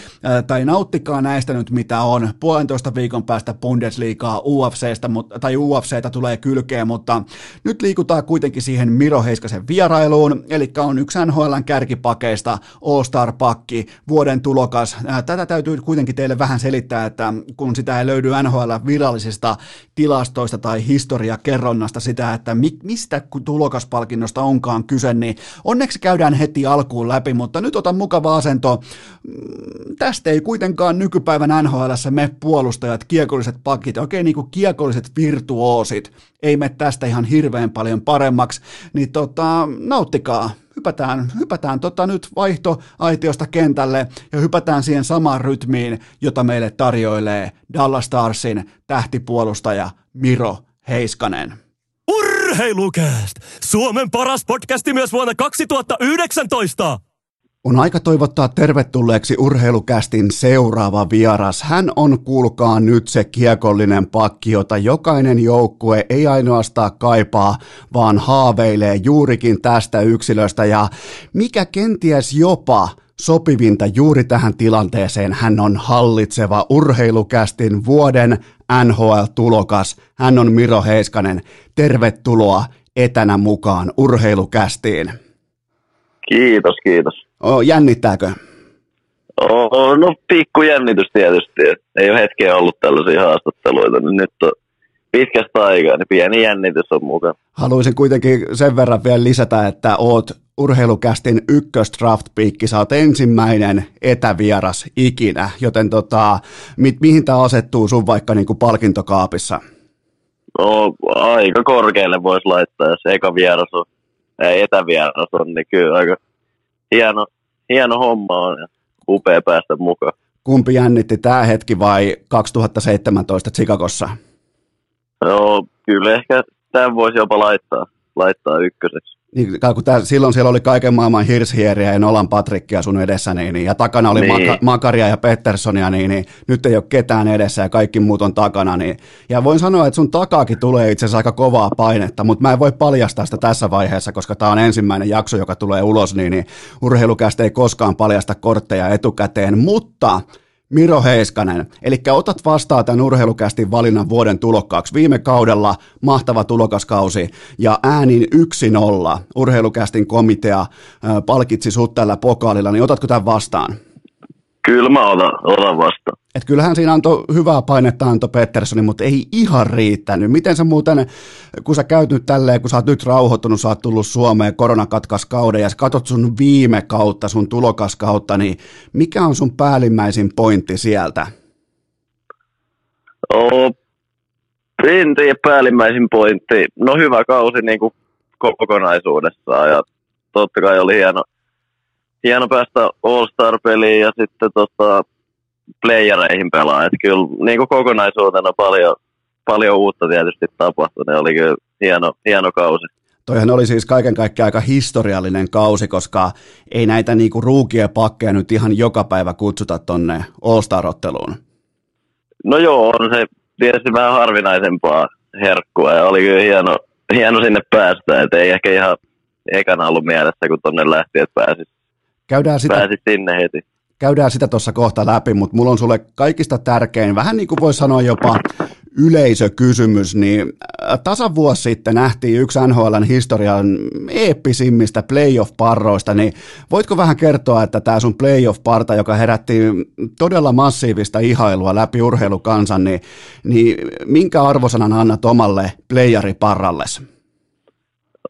tai nauttikaa näistä nyt, mitä on on puolentoista viikon päästä Bundesliigaa UFCstä, tai UFCtä tulee kylkeen, mutta nyt liikutaan kuitenkin siihen Miro Heiskasen vierailuun, eli on yksi NHLn kärkipakeista All-Star-pakki, vuoden tulokas. Tätä täytyy kuitenkin teille vähän selittää, että kun sitä ei löydy NHL virallisista tilastoista tai historiakerronnasta sitä, että mi- mistä tulokaspalkinnosta onkaan kyse, niin onneksi käydään heti alkuun läpi, mutta nyt otan mukava asento. Mm, tästä ei kuitenkaan nykypäivän NHL tässä me puolustajat, kiekolliset pakit, okei niin kuin kiekolliset virtuoosit, ei me tästä ihan hirveän paljon paremmaksi, niin tota, nauttikaa, hypätään, hypätään tota nyt vaihtoaitiosta kentälle ja hypätään siihen samaan rytmiin, jota meille tarjoilee Dallas Starsin tähtipuolustaja Miro Heiskanen. Urheilukääst! Suomen paras podcasti myös vuonna 2019! On aika toivottaa tervetulleeksi urheilukästin seuraava vieras. Hän on, kuulkaa nyt se kiekollinen pakki, jota jokainen joukkue ei ainoastaan kaipaa, vaan haaveilee juurikin tästä yksilöstä. Ja mikä kenties jopa sopivinta juuri tähän tilanteeseen, hän on hallitseva urheilukästin vuoden NHL-tulokas. Hän on Miro Heiskanen. Tervetuloa etänä mukaan urheilukästiin. Kiitos, kiitos. Oh, jännittääkö? Oh, no pikku jännitys tietysti. Ei ole hetkeä ollut tällaisia haastatteluita, niin nyt on pitkästä aikaa, niin pieni jännitys on mukaan. Haluaisin kuitenkin sen verran vielä lisätä, että oot urheilukästin ykkösdraft piikki, sä oot ensimmäinen etävieras ikinä, joten tota, mi- mihin tämä asettuu sun vaikka niin kuin palkintokaapissa? No aika korkealle voisi laittaa, jos eka vieras on, etävieras on, niin kyllä aika hieno, hieno homma on ja upea päästä mukaan. Kumpi jännitti tämä hetki vai 2017 Chicagossa? Joo, kyllä ehkä tämän voisi jopa laittaa, laittaa ykköseksi. Niin, kun tää, silloin siellä oli kaiken maailman hirshieriä ja Nolan Patrickia sun edessä, niin, niin, ja takana oli niin. Maka, Makaria ja Petterssonia, niin, niin, nyt ei ole ketään edessä ja kaikki muut on takana. Niin, ja voin sanoa, että sun takaakin tulee itse asiassa aika kovaa painetta, mutta mä en voi paljastaa sitä tässä vaiheessa, koska tämä on ensimmäinen jakso, joka tulee ulos, niin, niin urheilukästä ei koskaan paljasta kortteja etukäteen, mutta Miro Heiskanen. Eli otat vastaan tämän urheilukästin valinnan vuoden tulokkaaksi. Viime kaudella mahtava tulokaskausi ja äänin 1-0 urheilukästin komitea palkitsi sut tällä pokaalilla, niin otatko tämän vastaan? Kyllä mä otan, otan vastaan. Et kyllähän siinä antoi hyvää painetta Anto Petterssoni, mutta ei ihan riittänyt. Miten sä muuten, kun sä käyt nyt tälleen, kun sä oot nyt rauhoittunut, sä oot tullut Suomeen koronakatkaskauden ja sä katot sun viime kautta, sun tulokaskautta, niin mikä on sun päällimmäisin pointti sieltä? Oh, en tiedä päällimmäisin pointti. No hyvä kausi niin kuin kokonaisuudessaan ja totta kai oli hieno, hieno päästä All-Star-peliin ja sitten tota, playereihin pelaa. Että kyllä niin kuin kokonaisuutena paljon, paljon uutta tietysti tapahtui. Ne oli kyllä hieno, hieno kausi. Toihan oli siis kaiken kaikkiaan aika historiallinen kausi, koska ei näitä niinku ruukien pakkeja nyt ihan joka päivä kutsuta tonne All-Star-otteluun. No joo, on se tietysti vähän harvinaisempaa herkkua ja oli kyllä hieno, hieno sinne päästä, että ei ehkä ihan ekana ollut mielessä, kun tonne lähti, että pääsit, Käydään sitä, pääsit sinne heti käydään sitä tuossa kohta läpi, mutta mulla on sulle kaikista tärkein, vähän niin kuin voi sanoa jopa yleisökysymys, niin äh, tasan vuosi sitten nähtiin yksi NHLn historian eeppisimmistä playoff-parroista, niin voitko vähän kertoa, että tämä sun playoff-parta, joka herätti todella massiivista ihailua läpi urheilukansan, niin, niin minkä arvosanan annat omalle playeriparralles?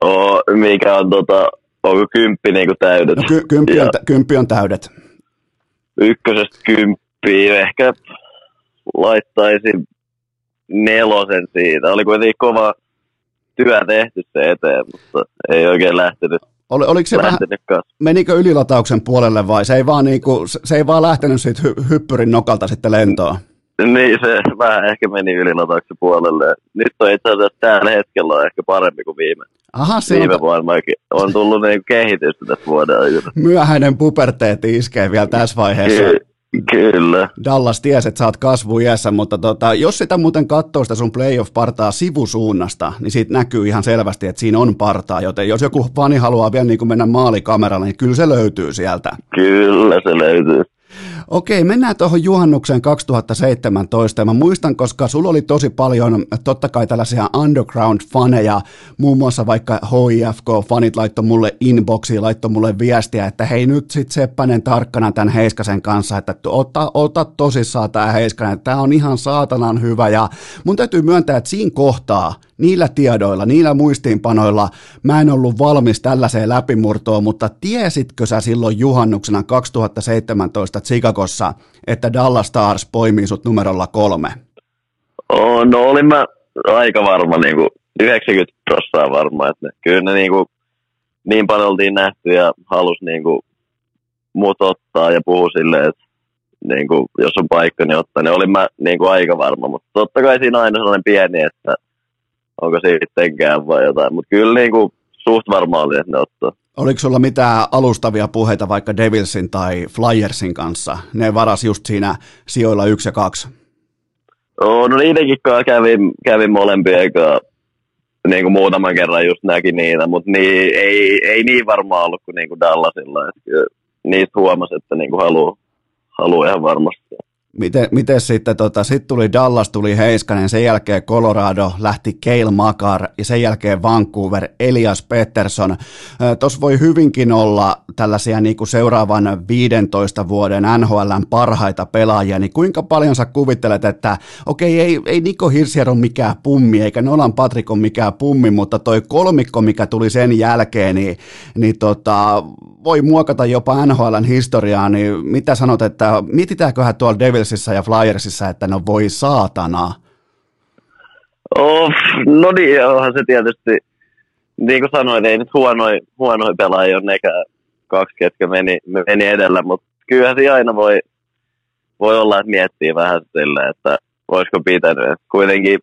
Oh, mikä on tota, onko kymppi niin kuin täydet? No, ky- kymppi, on, kymppi on täydet ykkösestä kymppiä, ehkä laittaisin nelosen siitä. Oli kuitenkin kova työ tehty se eteen, mutta ei oikein lähtenyt. Oli, oliko se vähän, menikö ylilatauksen puolelle vai se ei vaan, niinku, se ei vaan lähtenyt siitä hy, hyppyrin nokalta sitten lentoon? Niin, se vähän ehkä meni ylilatauksen puolelle. Nyt on itse asiassa tällä hetkellä on ehkä parempi kuin viime. Aha, se viime on... vuonna on tullut niin kehitystä tässä vuoden aikana. Myöhäinen puberteetti iskee vielä tässä vaiheessa. Ky- Kyllä. Dallas tiesi, että sä oot kasvujässä, mutta tota, jos sitä muuten katsoo sitä sun playoff-partaa sivusuunnasta, niin siitä näkyy ihan selvästi, että siinä on partaa, joten jos joku fani haluaa vielä niin kuin mennä maalikameralle, niin kyllä se löytyy sieltä. Kyllä se löytyy. Okei, mennään tuohon juhannukseen 2017. Ja mä muistan, koska sulla oli tosi paljon totta kai tällaisia underground-faneja, muun muassa vaikka HIFK-fanit laittoi mulle inboxiin, laittoi mulle viestiä, että hei nyt sit Seppänen tarkkana tämän Heiskasen kanssa, että ota, ota tosissaan tämä Heiskanen, tämä on ihan saatanan hyvä. Ja mun täytyy myöntää, että siinä kohtaa niillä tiedoilla, niillä muistiinpanoilla mä en ollut valmis tällaiseen läpimurtoon, mutta tiesitkö sä silloin juhannuksena 2017 Chicagossa, että Dallas Stars poimii sut numerolla kolme? Oh, no olin mä aika varma, niin kuin 90 prosenttia varma, että kyllä ne niin, kuin, niin paljon oltiin nähty ja halus niin kuin, muut ottaa ja puhua silleen, että niin kuin, jos on paikka, niin ottaa. Ne olin mä niin kuin, aika varma, mutta totta kai siinä aina sellainen pieni, että onko sittenkään vai jotain. Mutta kyllä niin kuin, suht varma oli, että ne ottaa. Oliko sulla mitään alustavia puheita vaikka Devilsin tai Flyersin kanssa? Ne varas just siinä sijoilla yksi ja kaksi. Oh, no niidenkin kävin, kävin molempien kanssa niin kuin muutaman kerran just näki niitä, mutta niin, ei, ei niin varmaan ollut kuin, niin kuin Dallasilla. Että niistä huomasi, että niin kuin haluaa, haluaa ihan varmasti. Miten, miten sitten, tota, sitten tuli Dallas, tuli Heiskanen, sen jälkeen Colorado, lähti Kale Makar ja sen jälkeen Vancouver, Elias Pettersson. Tuossa voi hyvinkin olla tällaisia niin kuin seuraavan 15 vuoden NHLn parhaita pelaajia, niin kuinka paljon sä kuvittelet, että okei, ei, ei Niko Hirsier ole mikään pummi, eikä Nolan Patrick ole mikään pummi, mutta toi kolmikko, mikä tuli sen jälkeen, niin, niin tota, voi muokata jopa NHLn historiaa, niin mitä sanot, että mietitäänköhän tuolla Devilsissä ja Flyersissa, että no voi saatana? Oh, no niin, onhan se tietysti, niin kuin sanoin, ei nyt huonoja huonoi pelaajia ole nekään kaksi, ketkä meni, meni edellä, mutta kyllähän se aina voi, voi olla, että miettii vähän sille, että olisiko pitänyt. Kuitenkin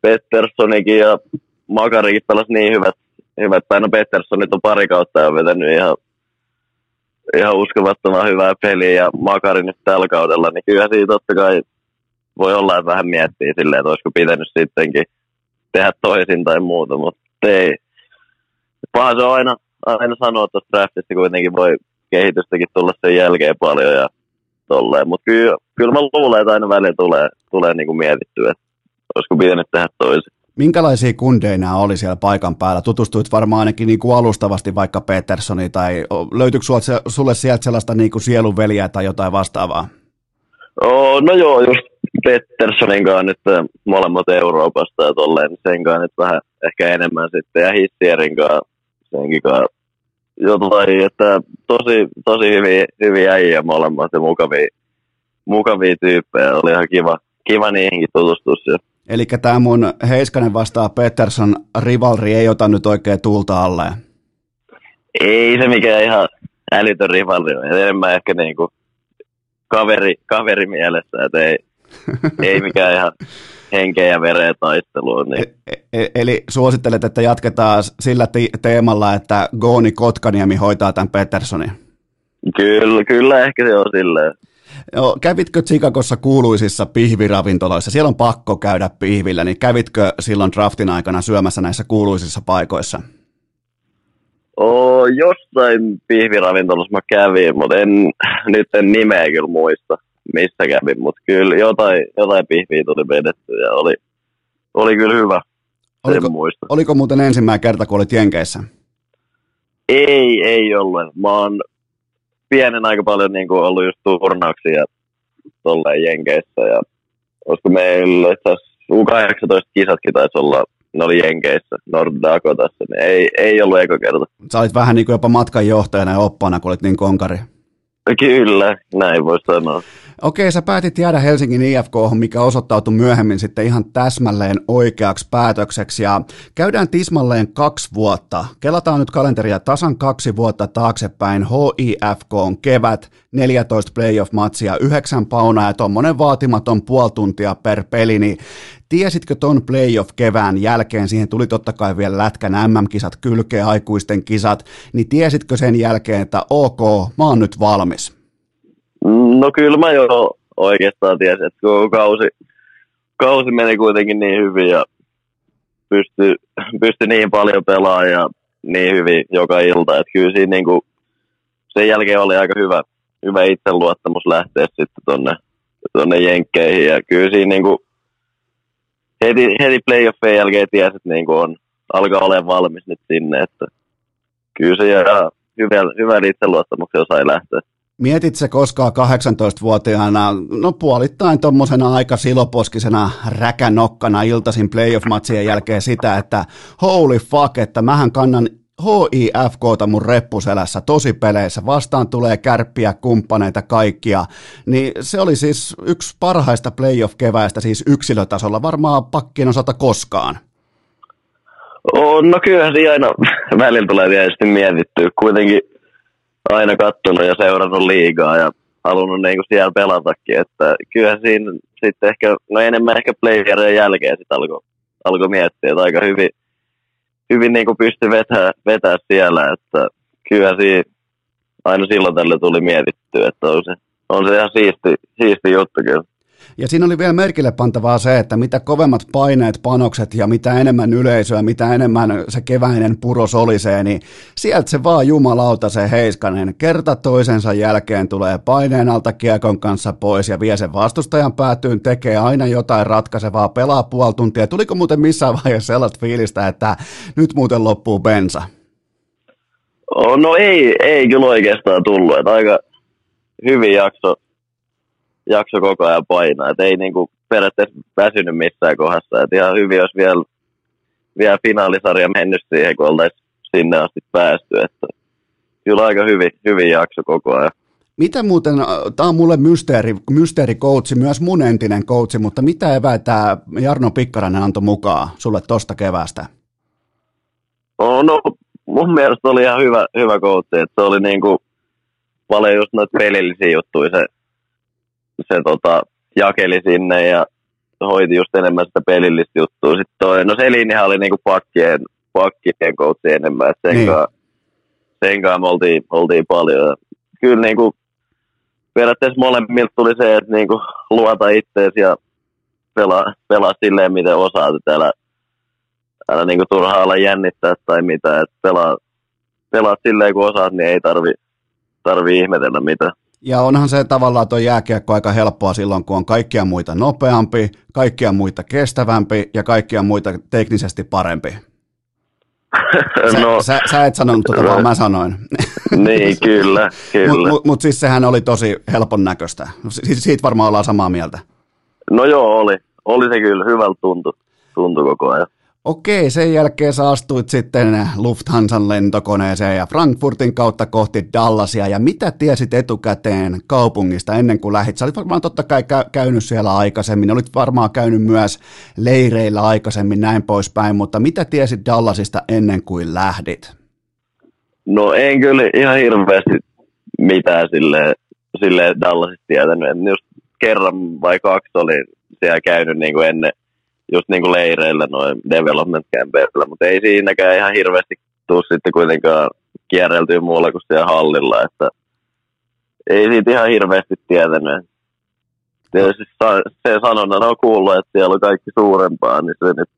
Petterssonikin ja Makarikin pelasi niin hyvät, hyvät tai no Petterssonit on pari kautta ja vetänyt ihan, ihan uskomattoman hyvää peliä ja Makari nyt tällä kaudella, niin kyllä siitä totta kai voi olla, että vähän miettii silleen, että olisiko pitänyt sittenkin tehdä toisin tai muuta, mutta ei. Paha se on aina, aina sanoa tuosta draftista kuitenkin voi kehitystäkin tulla sen jälkeen paljon ja tolleen, mutta kyllä, kyllä mä luulen, että aina välillä tulee, tulee kuin mietittyä, että olisiko pitänyt tehdä toisin. Minkälaisia kundeja nämä oli siellä paikan päällä? Tutustuit varmaan ainikin niin kuin alustavasti vaikka Petersoni, tai löytyykö sulle, sieltä sellaista niin kuin sielunveliä tai jotain vastaavaa? Oh, no joo, just Petterssonin kanssa nyt molemmat Euroopasta ja tolleen, niin sen kanssa nyt vähän ehkä enemmän sitten, ja Hissierin kanssa senkin kanssa jotain, että tosi, tosi hyviä, hyviä äijä molemmat ja mukavia, mukavia tyyppejä, oli ihan kiva, kiva niihinkin tutustua siellä. Eli tämä mun Heiskanen vastaa Peterson rivalri ei ota nyt oikein tuulta alle. Ei se mikään ihan älytön rivalri on. Enemmän ehkä niinku kaveri, kaveri mielessä, että ei, *laughs* ei mikään ihan henkeä ja vereä taistelua. Niin. E-, e- eli suosittelet, että jatketaan sillä te- teemalla, että Gooni Kotkaniemi hoitaa tämän Petersonin? Kyllä, kyllä ehkä se on silleen. Joo, kävitkö Chicagossa kuuluisissa pihviravintoloissa? Siellä on pakko käydä pihvillä, niin kävitkö silloin draftin aikana syömässä näissä kuuluisissa paikoissa? Oo, jossain pihviravintolassa mä kävin, mutta en, nyt en nimeä kyllä muista, missä kävin, mutta kyllä jotain, jotain pihviä tuli vedetty ja oli, oli kyllä hyvä. Oliko, muista. oliko muuten ensimmäinen kerta, kun olit Jenkeissä? Ei, ei ollut. Mä oon pienen aika paljon niin kuin ollut just turnauksia tolleen Jenkeissä ja olisiko meillä U18-kisatkin taisi olla ne oli Jenkeissä, Nord Dakotassa, niin ei, ei ollut eka kerta. Sä olit vähän niin kuin jopa matkanjohtajana ja oppana, kun olit niin konkari. Kyllä, näin voi sanoa. Okei, sä päätit jäädä Helsingin IFK, mikä osoittautui myöhemmin sitten ihan täsmälleen oikeaksi päätökseksi. Ja käydään tismalleen kaksi vuotta. Kelataan nyt kalenteria tasan kaksi vuotta taaksepäin. HIFK on kevät, 14 playoff-matsia, 9 paunaa ja tuommoinen vaatimaton puoli tuntia per peli. Niin tiesitkö ton playoff-kevään jälkeen, siihen tuli totta kai vielä lätkän MM-kisat, kylkeä aikuisten kisat, niin tiesitkö sen jälkeen, että ok, mä oon nyt valmis? No kyllä mä jo oikeastaan tiesin, että kun kausi, kausi meni kuitenkin niin hyvin ja pystyi pysty niin paljon pelaamaan ja niin hyvin joka ilta, että kyllä siinä niin kuin, sen jälkeen oli aika hyvä, hyvä itseluottamus lähteä sitten tonne, tonne Jenkkeihin ja kyllä siinä niin kuin, heti, heti playoffien jälkeen tiesi, että niin kuin on, alkaa olemaan valmis nyt sinne, että kyllä se jää hyvällä, hyvällä itseluottamuksella sai lähteä. Mietit se koskaan 18-vuotiaana, no puolittain tuommoisena aika siloposkisena räkänokkana iltaisin playoff-matsien jälkeen sitä, että holy fuck, että mähän kannan HIFKta mun reppuselässä tosi peleissä, vastaan tulee kärppiä, kumppaneita, kaikkia, niin se oli siis yksi parhaista playoff-keväistä siis yksilötasolla, varmaan pakkin osalta koskaan. Oh, no kyllähän siinä aina välillä tulee tietysti mietittyä. Kuitenkin aina katsonut ja seurannut liigaa ja halunnut niin kuin siellä pelatakin. Että kyllä siinä sitten ehkä, no enemmän ehkä playerien jälkeen sitten alkoi alko miettiä, että aika hyvin, hyvin niin kuin pystyi vetää, vetää siellä, että kyllä siinä aina silloin tällä tuli mietittyä, että on se, on se ihan siisti, siisti juttu kyllä. Ja siinä oli vielä merkille pantavaa se, että mitä kovemmat paineet, panokset ja mitä enemmän yleisöä, mitä enemmän se keväinen puro solisee, niin sieltä se vaan jumalauta se Heiskanen kerta toisensa jälkeen tulee paineen alta kiekon kanssa pois ja vie sen vastustajan päätyyn, tekee aina jotain ratkaisevaa, pelaa puoli tuntia. Tuliko muuten missään vaiheessa sellaista fiilistä, että nyt muuten loppuu bensa? No ei, ei kyllä oikeastaan tullut. Että aika hyvin jakso jakso koko ajan painaa. Et ei niinku periaatteessa väsynyt missään kohdassa. Et ihan hyvin olisi vielä, vielä finaalisarja mennyt siihen, kun oltaisiin sinne asti päästy. Että kyllä aika hyvin, hyvin jakso koko ajan. Mitä muuten, tämä on mulle mysteeri, mysteerikoutsi, myös mun entinen koutsi, mutta mitä eväitä Jarno Pikkarainen antoi mukaan sulle tosta kevästä? No, no mun mielestä oli ihan hyvä, hyvä coachi, että se oli niinku paljon just noita pelillisiä juttuja se, se tota, jakeli sinne ja hoiti just enemmän sitä pelillistä juttua. Sitten toi, no Selinihan oli niinku pakkien, pakkien coachi enemmän, että sen, Niin. sen kanssa me oltiin, oltiin paljon. Kyllä niinku, periaatteessa molemmilta tuli se, että niinku luota itseesi ja pelaa, pelaa silleen, miten osaat. Että älä, älä niinku turhaa olla jännittää tai mitä. Että pelaa, pelaa silleen, kun osaat, niin ei tarvi, tarvi ihmetellä mitään. Ja onhan se tavallaan tuo jääkiekko aika helppoa silloin, kun on kaikkia muita nopeampi, kaikkia muita kestävämpi ja kaikkia muita teknisesti parempi. Sä, no, sä, sä et sanonut tota, vaan mä sanoin. *laughs* niin, kyllä, *laughs* kyllä. Mutta mut, mut siis sehän oli tosi helpon näköistä. Si- siitä varmaan ollaan samaa mieltä. No joo, oli. Oli se kyllä. Hyvältä tuntui, tuntui koko ajan. Okei, sen jälkeen sä astuit sitten Lufthansan lentokoneeseen ja Frankfurtin kautta kohti Dallasia. Ja mitä tiesit etukäteen kaupungista ennen kuin lähit? Sä olit varmaan totta kai kä- käynyt siellä aikaisemmin, olit varmaan käynyt myös leireillä aikaisemmin näin poispäin, mutta mitä tiesit Dallasista ennen kuin lähdit? No en kyllä ihan hirveästi mitään sille, sille Dallasista tietänyt. Et just kerran vai kaksi oli siellä käynyt niin kuin ennen just niin kuin leireillä noin development campeilla, mutta ei siinäkään ihan hirveästi tuu sitten kuitenkaan kierreltyä muualla kuin siellä hallilla, että ei siitä ihan hirveästi tietänyt. Tietysti se sanonnan on kuullut, että siellä on kaikki suurempaa, niin se nyt,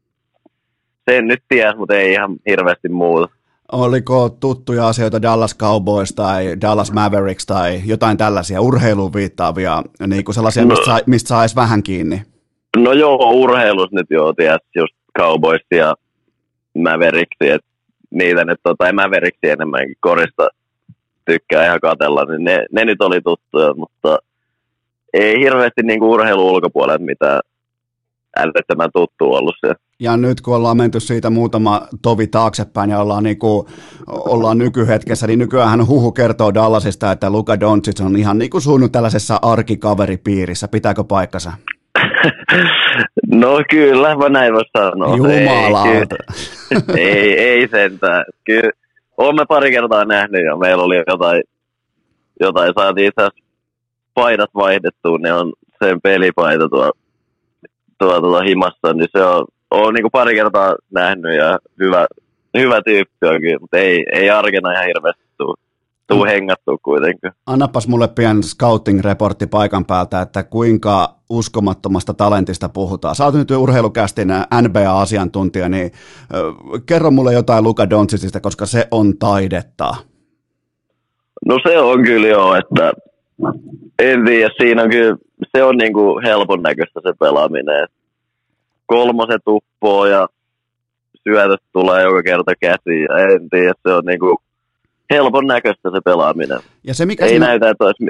sen nyt ties, mutta ei ihan hirveästi muuta. Oliko tuttuja asioita Dallas Cowboys tai Dallas Mavericks tai jotain tällaisia urheiluun viittaavia, niin kuin sellaisia, No. mistä, sai, mistä saisi vähän kiinni? No joo, urheilus nyt joo, tiedät, just Cowboys ja Mavericks, että niitä nyt, tota, ei Mavericks enemmänkin korista tykkää ihan katella, niin ne, ne nyt oli tuttuja, mutta ei hirveästi niinku urheilu ulkopuolella mitään älyttömän tuttu ollut se. Ja nyt kun ollaan menty siitä muutama tovi taaksepäin ja ollaan, niin kuin, ollaan nykyhetkessä, niin nykyään huhu kertoo Dallasista, että Luka Doncic on ihan niin kuin suunnut tällaisessa arkikaveripiirissä. Pitääkö paikkansa? *laughs* no kyllä, mä näin voi sanoa. Jumalauta. Ei, kyllä- *laughs* ei, ei sentään. Kyllä, olemme pari kertaa nähnyt ja meillä oli jotain, jotain saatiin itse asiassa paidat vaihdettua, ne on sen pelipaita tuo, tuo tuo himassa, niin se on, on niin pari kertaa nähnyt ja hyvä, hyvä tyyppi on kyllä, mutta ei, ei arkena ihan hirveästi tuu, tuu hengattua kuitenkaan. Annapas mulle pian scouting-reportti paikan päältä, että kuinka uskomattomasta talentista puhutaan. Sä oot nyt urheilukästin NBA-asiantuntija, niin kerro mulle jotain Luka Doncicista, koska se on taidetta. No se on kyllä joo, että en tiedä, siinä on kyllä, se on niinku helpon näköistä se pelaaminen. Et kolmoset uppoo ja syötöt tulee joka kerta käsiin ja en tiedä, se on niinku helpon näköistä se pelaaminen. Ja se, mikä Ei siinä... näytä, että olisi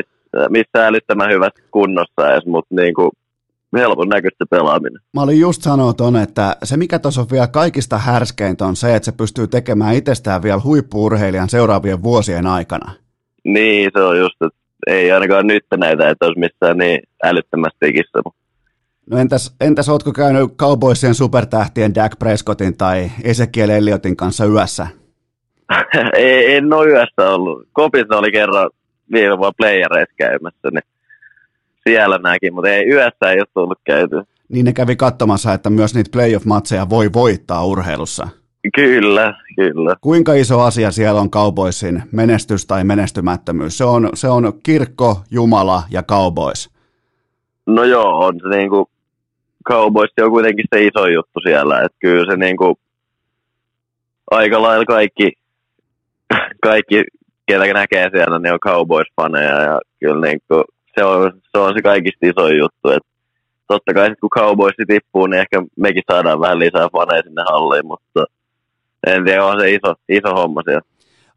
missään, älyttömän hyvässä kunnossa edes, mutta niinku helpon näköistä pelaaminen. Mä olin just sanoa ton, että se mikä tuossa on vielä kaikista härskeintä on se, että se pystyy tekemään itsestään vielä huippuurheilijan seuraavien vuosien aikana. Niin, se on just, että ei ainakaan nyt näytä, että olisi missään niin älyttömästi tekissä. No entäs, entäs ootko käynyt Cowboysien supertähtien Dak Prescottin tai Ezekiel Elliotin kanssa yössä? *laughs* ei, en ole yössä ollut. Kopissa oli kerran viime vuonna playereissa käymässä, niin siellä näkin, mutta ei yössä ei ole tullut käyty. Niin ne kävi katsomassa, että myös niitä playoff-matseja voi voittaa urheilussa. Kyllä, kyllä. Kuinka iso asia siellä on Cowboysin menestys tai menestymättömyys? Se on, se on kirkko, Jumala ja Cowboys. No joo, on se niinku, Cowboys on kuitenkin se iso juttu siellä, että kyllä se niinku, aika lailla kaikki, kaikki, ketä näkee siellä, niin on Cowboys-faneja ja kyllä niinku, se on, se on se kaikista iso juttu, että totta kai sit kun Cowboys tippuu, niin ehkä mekin saadaan vähän lisää faneja sinne halliin, mutta en tiedä, on se iso, iso homma siellä.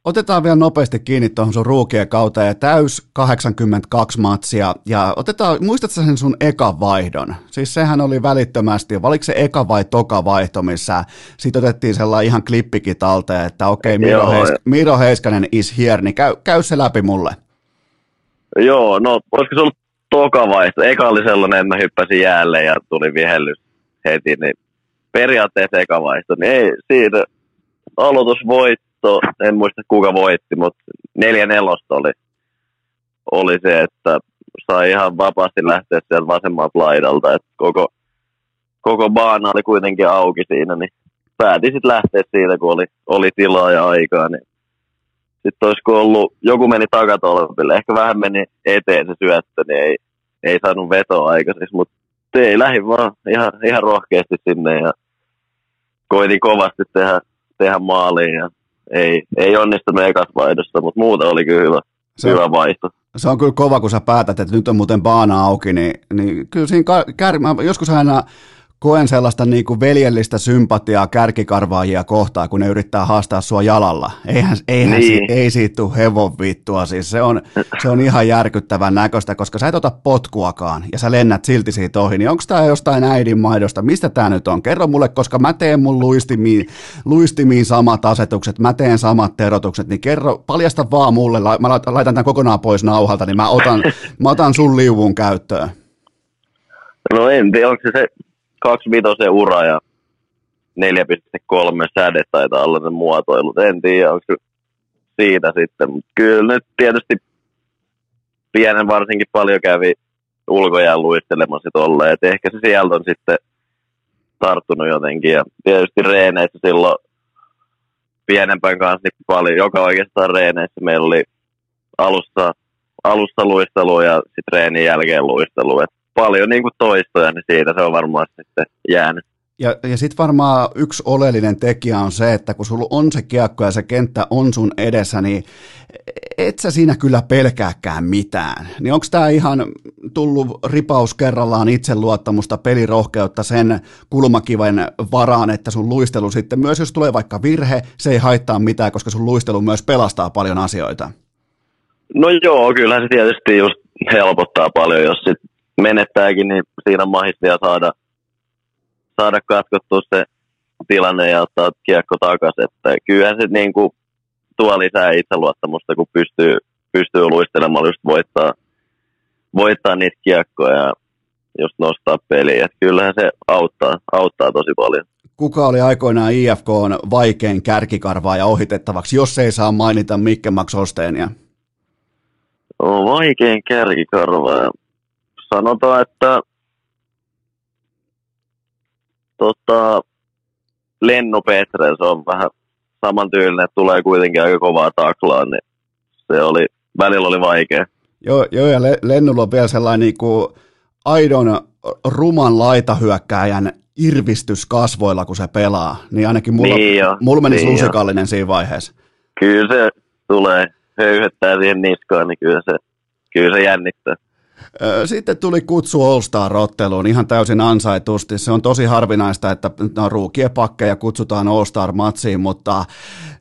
Otetaan vielä nopeasti kiinni tuohon sun ruukien kautta ja täys 82 matsia. Ja otetaan, muistatko sen sun eka vaihdon? Siis sehän oli välittömästi, oliko se eka vai toka vaihto, missä sit otettiin sellainen ihan klippikin talteen, että okei, okay, Miro, Joo, Heis- Miro Heiskanen is here, niin käy, käy se läpi mulle. Joo, no olisiko se ollut toka vaihto? Eka oli sellainen, että mä hyppäsin jäälle ja tuli vihellys heti, niin periaatteessa eka vaihto. Niin ei, siitä aloitusvoitto voitto, en muista kuka voitti, mutta neljä nelosta oli, oli se, että sai ihan vapaasti lähteä sieltä vasemmalta laidalta, että koko, koko baana oli kuitenkin auki siinä, niin päätin sitten lähteä siitä, kun oli, oli tilaa ja aikaa, niin sitten olisiko ollut, joku meni takatolpille, ehkä vähän meni eteen se syöttö, niin ei, ei saanut vetoa aikaiseksi, mutta ei lähi vaan ihan, ihan rohkeasti sinne ja koitin kovasti tehdä, tehdä maaliin ja ei, ei onnistunut ekas vaihdossa, mutta muuta oli kyllä hyvä, se hyvä vaihto. Se on kyllä kova, kun sä päätät, että nyt on muuten baana auki, niin, niin kyllä siinä kär, joskus aina koen sellaista niin kuin veljellistä sympatiaa kärkikarvaajia kohtaan, kun ne yrittää haastaa sua jalalla. Eihän, eihän niin. si, ei siitä tule hevon vittua. Siis se, on, se on ihan järkyttävän näköistä, koska sä et ota potkuakaan ja sä lennät silti siitä ohi. Niin onko tämä jostain äidin maidosta? Mistä tämä nyt on? Kerro mulle, koska mä teen mun luistimiin, luistimiin samat asetukset, mä teen samat terotukset, niin kerro, paljasta vaan mulle, mä laitan tämän kokonaan pois nauhalta, niin mä otan, *laughs* mä otan sun liuvun käyttöön. No en tiedä, onko se se vitosen ura ja 4,3 säde taitaa olla ne muotoilut. En tiedä, onko siitä sitten. Mutta kyllä nyt tietysti pienen varsinkin paljon kävi ulkojään luistelemassa tolleen. Et ehkä se sieltä on sitten tarttunut jotenkin. Ja tietysti reeneissä silloin pienempään kanssa niin paljon. Joka oikeastaan reeneissä meillä oli alussa, alussa luistelu ja sitten reenin jälkeen luistelu. Et paljon niin kuin toistoja, niin siitä se on varmaan sitten jäänyt. Ja, ja sitten varmaan yksi oleellinen tekijä on se, että kun sulla on se kiekko ja se kenttä on sun edessä, niin et sä siinä kyllä pelkääkään mitään. Niin onko tämä ihan tullut ripaus kerrallaan itseluottamusta, pelirohkeutta sen kulmakiven varaan, että sun luistelu sitten myös, jos tulee vaikka virhe, se ei haittaa mitään, koska sun luistelu myös pelastaa paljon asioita? No joo, kyllähän se tietysti just helpottaa paljon, jos sit menettääkin, niin siinä on mahdollista saada, saada katkottua se tilanne ja ottaa kiekko takaisin. Että kyllähän se niin kuin tuo lisää itseluottamusta, kun pystyy, pystyy luistelemaan just voittaa, voittaa niitä kiekkoja ja just nostaa peliä. Että kyllähän se auttaa, auttaa tosi paljon. Kuka oli aikoinaan IFK on vaikein kärkikarvaa ja ohitettavaksi, jos ei saa mainita Mikke Max Holsteenia? No, vaikein kärkikarvaa sanotaan, että tota, Lennu Petres on vähän samantyylinen, että tulee kuitenkin aika kovaa taklaa, niin se oli, välillä oli vaikea. Joo, joo ja Lennulla on vielä sellainen niin kuin aidon ruman laitahyökkääjän irvistys kasvoilla, kun se pelaa, niin ainakin mulla, niin jo, mulla menisi niin lusikallinen jo. siinä vaiheessa. Kyllä se tulee höyhettää siihen niskaan, niin kyllä se, kyllä se jännittää. Sitten tuli kutsu All Star-otteluun ihan täysin ansaitusti. Se on tosi harvinaista, että no, ruukien pakkeja kutsutaan All Star-matsiin, mutta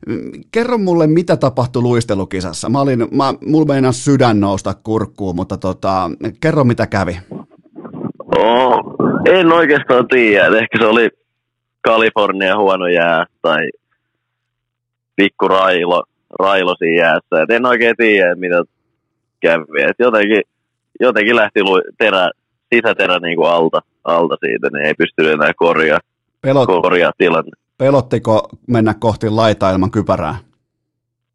mm, kerro mulle, mitä tapahtui luistelukisassa. Mä olin, mä, mulla meinas sydän nousta kurkkuun, mutta tota, kerro mitä kävi. Oh, en oikeastaan tiedä. Ehkä se oli Kalifornia huono jää tai pikku railo, railo siinä jäässä. Et en oikein tiedä, mitä kävi. Et jotenkin jotenkin lähti terä, sisäterä niin kuin alta, alta siitä, niin ei pystynyt enää korjaa, Pelot, korjaa tilanne. Pelottiko mennä kohti laitaa ilman kypärää?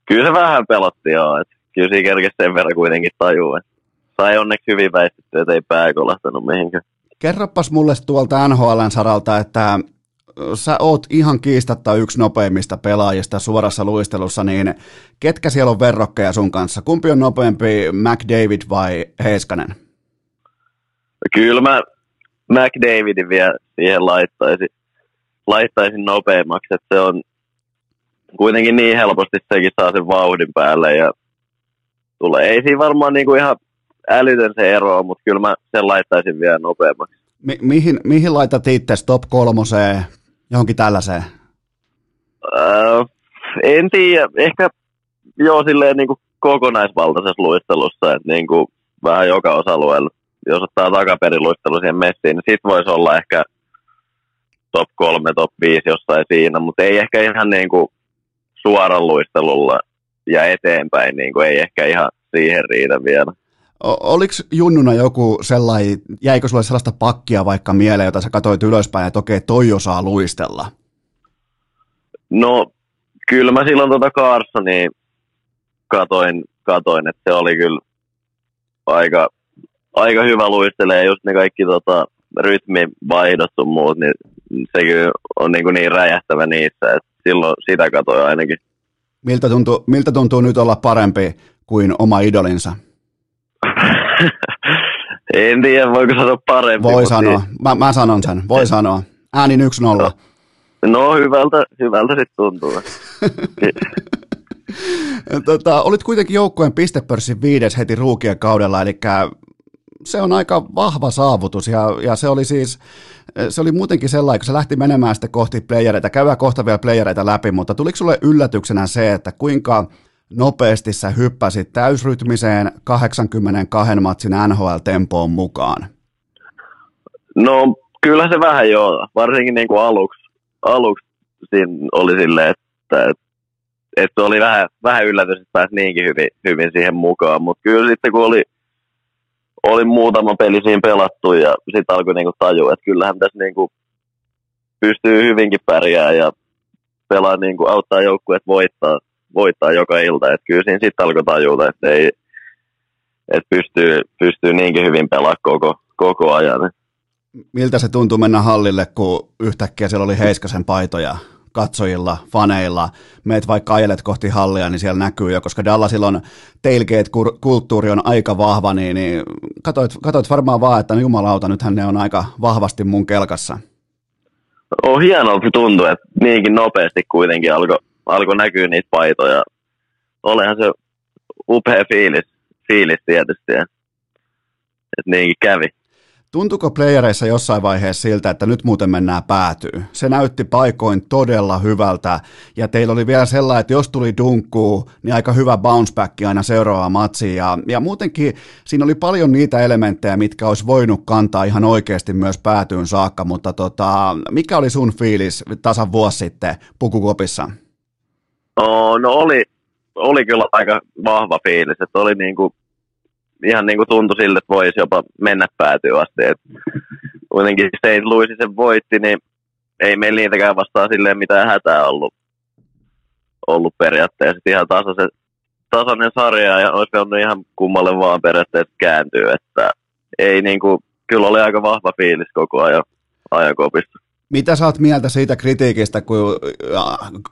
Kyllä se vähän pelotti joo, että kyllä siinä kerkesi sen verran kuitenkin että sai onneksi hyvin väistetty, että ei pää kolahtanut mihinkään. Kerropas mulle tuolta NHLn saralta, että sä oot ihan kiistatta yksi nopeimmista pelaajista suorassa luistelussa, niin ketkä siellä on verrokkeja sun kanssa? Kumpi on nopeampi, McDavid vai Heiskanen? Kyllä mä McDavidin vielä siihen laittaisin, laittaisin nopeammaksi, että se on kuitenkin niin helposti sekin saa sen vauhdin päälle ja tulee. Ei siinä varmaan niinku ihan älytön se ero, mutta kyllä mä sen laittaisin vielä nopeammaksi. Mi- mihin, mihin laitat itse top kolmoseen johonkin tällaiseen? Äh, en tiedä. Ehkä joo silleen niin kuin kokonaisvaltaisessa luistelussa, että niin kuin vähän joka osa-alueella. Jos ottaa takaperiluistelu siihen messiin, niin sit voisi olla ehkä top 3, top 5 jossain siinä, mutta ei ehkä ihan niin kuin suoran luistelulla ja eteenpäin, niin kuin ei ehkä ihan siihen riitä vielä. Oliko junnuna joku sellainen, jäikö sulle sellaista pakkia vaikka mieleen, jota sä katsoit ylöspäin, että okei, toi osaa luistella? No, kyllä mä silloin tuota Carsonia katoin, katoin, että se oli kyllä aika, aika hyvä luistelee just ne kaikki tota, rytmivaihdot sun muut, niin se kyllä on niin, kuin niin räjähtävä niissä, että silloin sitä katoin ainakin. Miltä tuntuu, miltä tuntuu nyt olla parempi kuin oma idolinsa? *laughs* en tiedä, voiko sanoa parempi. Voi sanoa, niin... mä, mä sanon sen, voi sanoa. Äänin 1-0. No, no hyvältä, hyvältä sitten tuntuu. *laughs* tota, olit kuitenkin joukkueen pistepörssin viides heti ruukien kaudella, eli se on aika vahva saavutus ja, ja se oli siis, se oli muutenkin sellainen, kun se lähti menemään sitten kohti playereita, käydään kohta vielä playereita läpi, mutta tuliko sulle yllätyksenä se, että kuinka nopeasti sä hyppäsit täysrytmiseen 82 matsin NHL-tempoon mukaan? No kyllä se vähän joo, varsinkin niin kuin aluksi, aluksi siinä oli silleen, että, että, oli vähän, vähän yllätys, että pääsi niinkin hyvin, hyvin siihen mukaan, mutta kyllä sitten kun oli oli muutama peli siinä pelattu ja sitten alkoi niinku tajua, että kyllähän tässä niinku pystyy hyvinkin pärjää ja pelaa niinku, auttaa joukkueet voittaa, voittaa joka ilta. että kyllä siinä sitten alkoi tajuta, että ei, että pystyy, pystyy niinkin hyvin pelaa koko, koko ajan. Miltä se tuntui mennä hallille, kun yhtäkkiä siellä oli Heiskasen paitoja katsojilla, faneilla, meet vaikka ajelet kohti hallia, niin siellä näkyy jo, koska Dallasilla on tailgate-kulttuuri on aika vahva, niin, niin katoit, katoit varmaan vaan, että no jumalauta, nythän ne on aika vahvasti mun kelkassa. On hienoa tuntuu, että niinkin nopeasti kuitenkin alkoi alko näkyä niitä paitoja. Olehan se upea fiilis, fiilis tietysti, että niinkin kävi. Tuntuuko playereissa jossain vaiheessa siltä, että nyt muuten mennään päätyy? Se näytti paikoin todella hyvältä ja teillä oli vielä sellainen, että jos tuli dunkkuu, niin aika hyvä bounce back aina seuraavaan matsiin ja, ja muutenkin siinä oli paljon niitä elementtejä, mitkä olisi voinut kantaa ihan oikeasti myös päätyyn saakka, mutta tota, mikä oli sun fiilis tasan vuosi sitten pukukopissa? No, no oli, oli kyllä aika vahva fiilis, että oli niin kuin ihan niin kuin tuntui siltä, että voisi jopa mennä päätyä asti. Et kuitenkin St. Louis sen voitti, niin ei meillä niitäkään vastaan silleen mitään hätää ollut, ollut periaatteessa. Ihan tasaisen, tasainen sarja ja olisi voinut ihan kummalle vaan periaatteessa kääntyä. Että ei niin kuin, kyllä oli aika vahva fiilis koko ajan ajankopissa. Mitä saat mieltä siitä kritiikistä, kun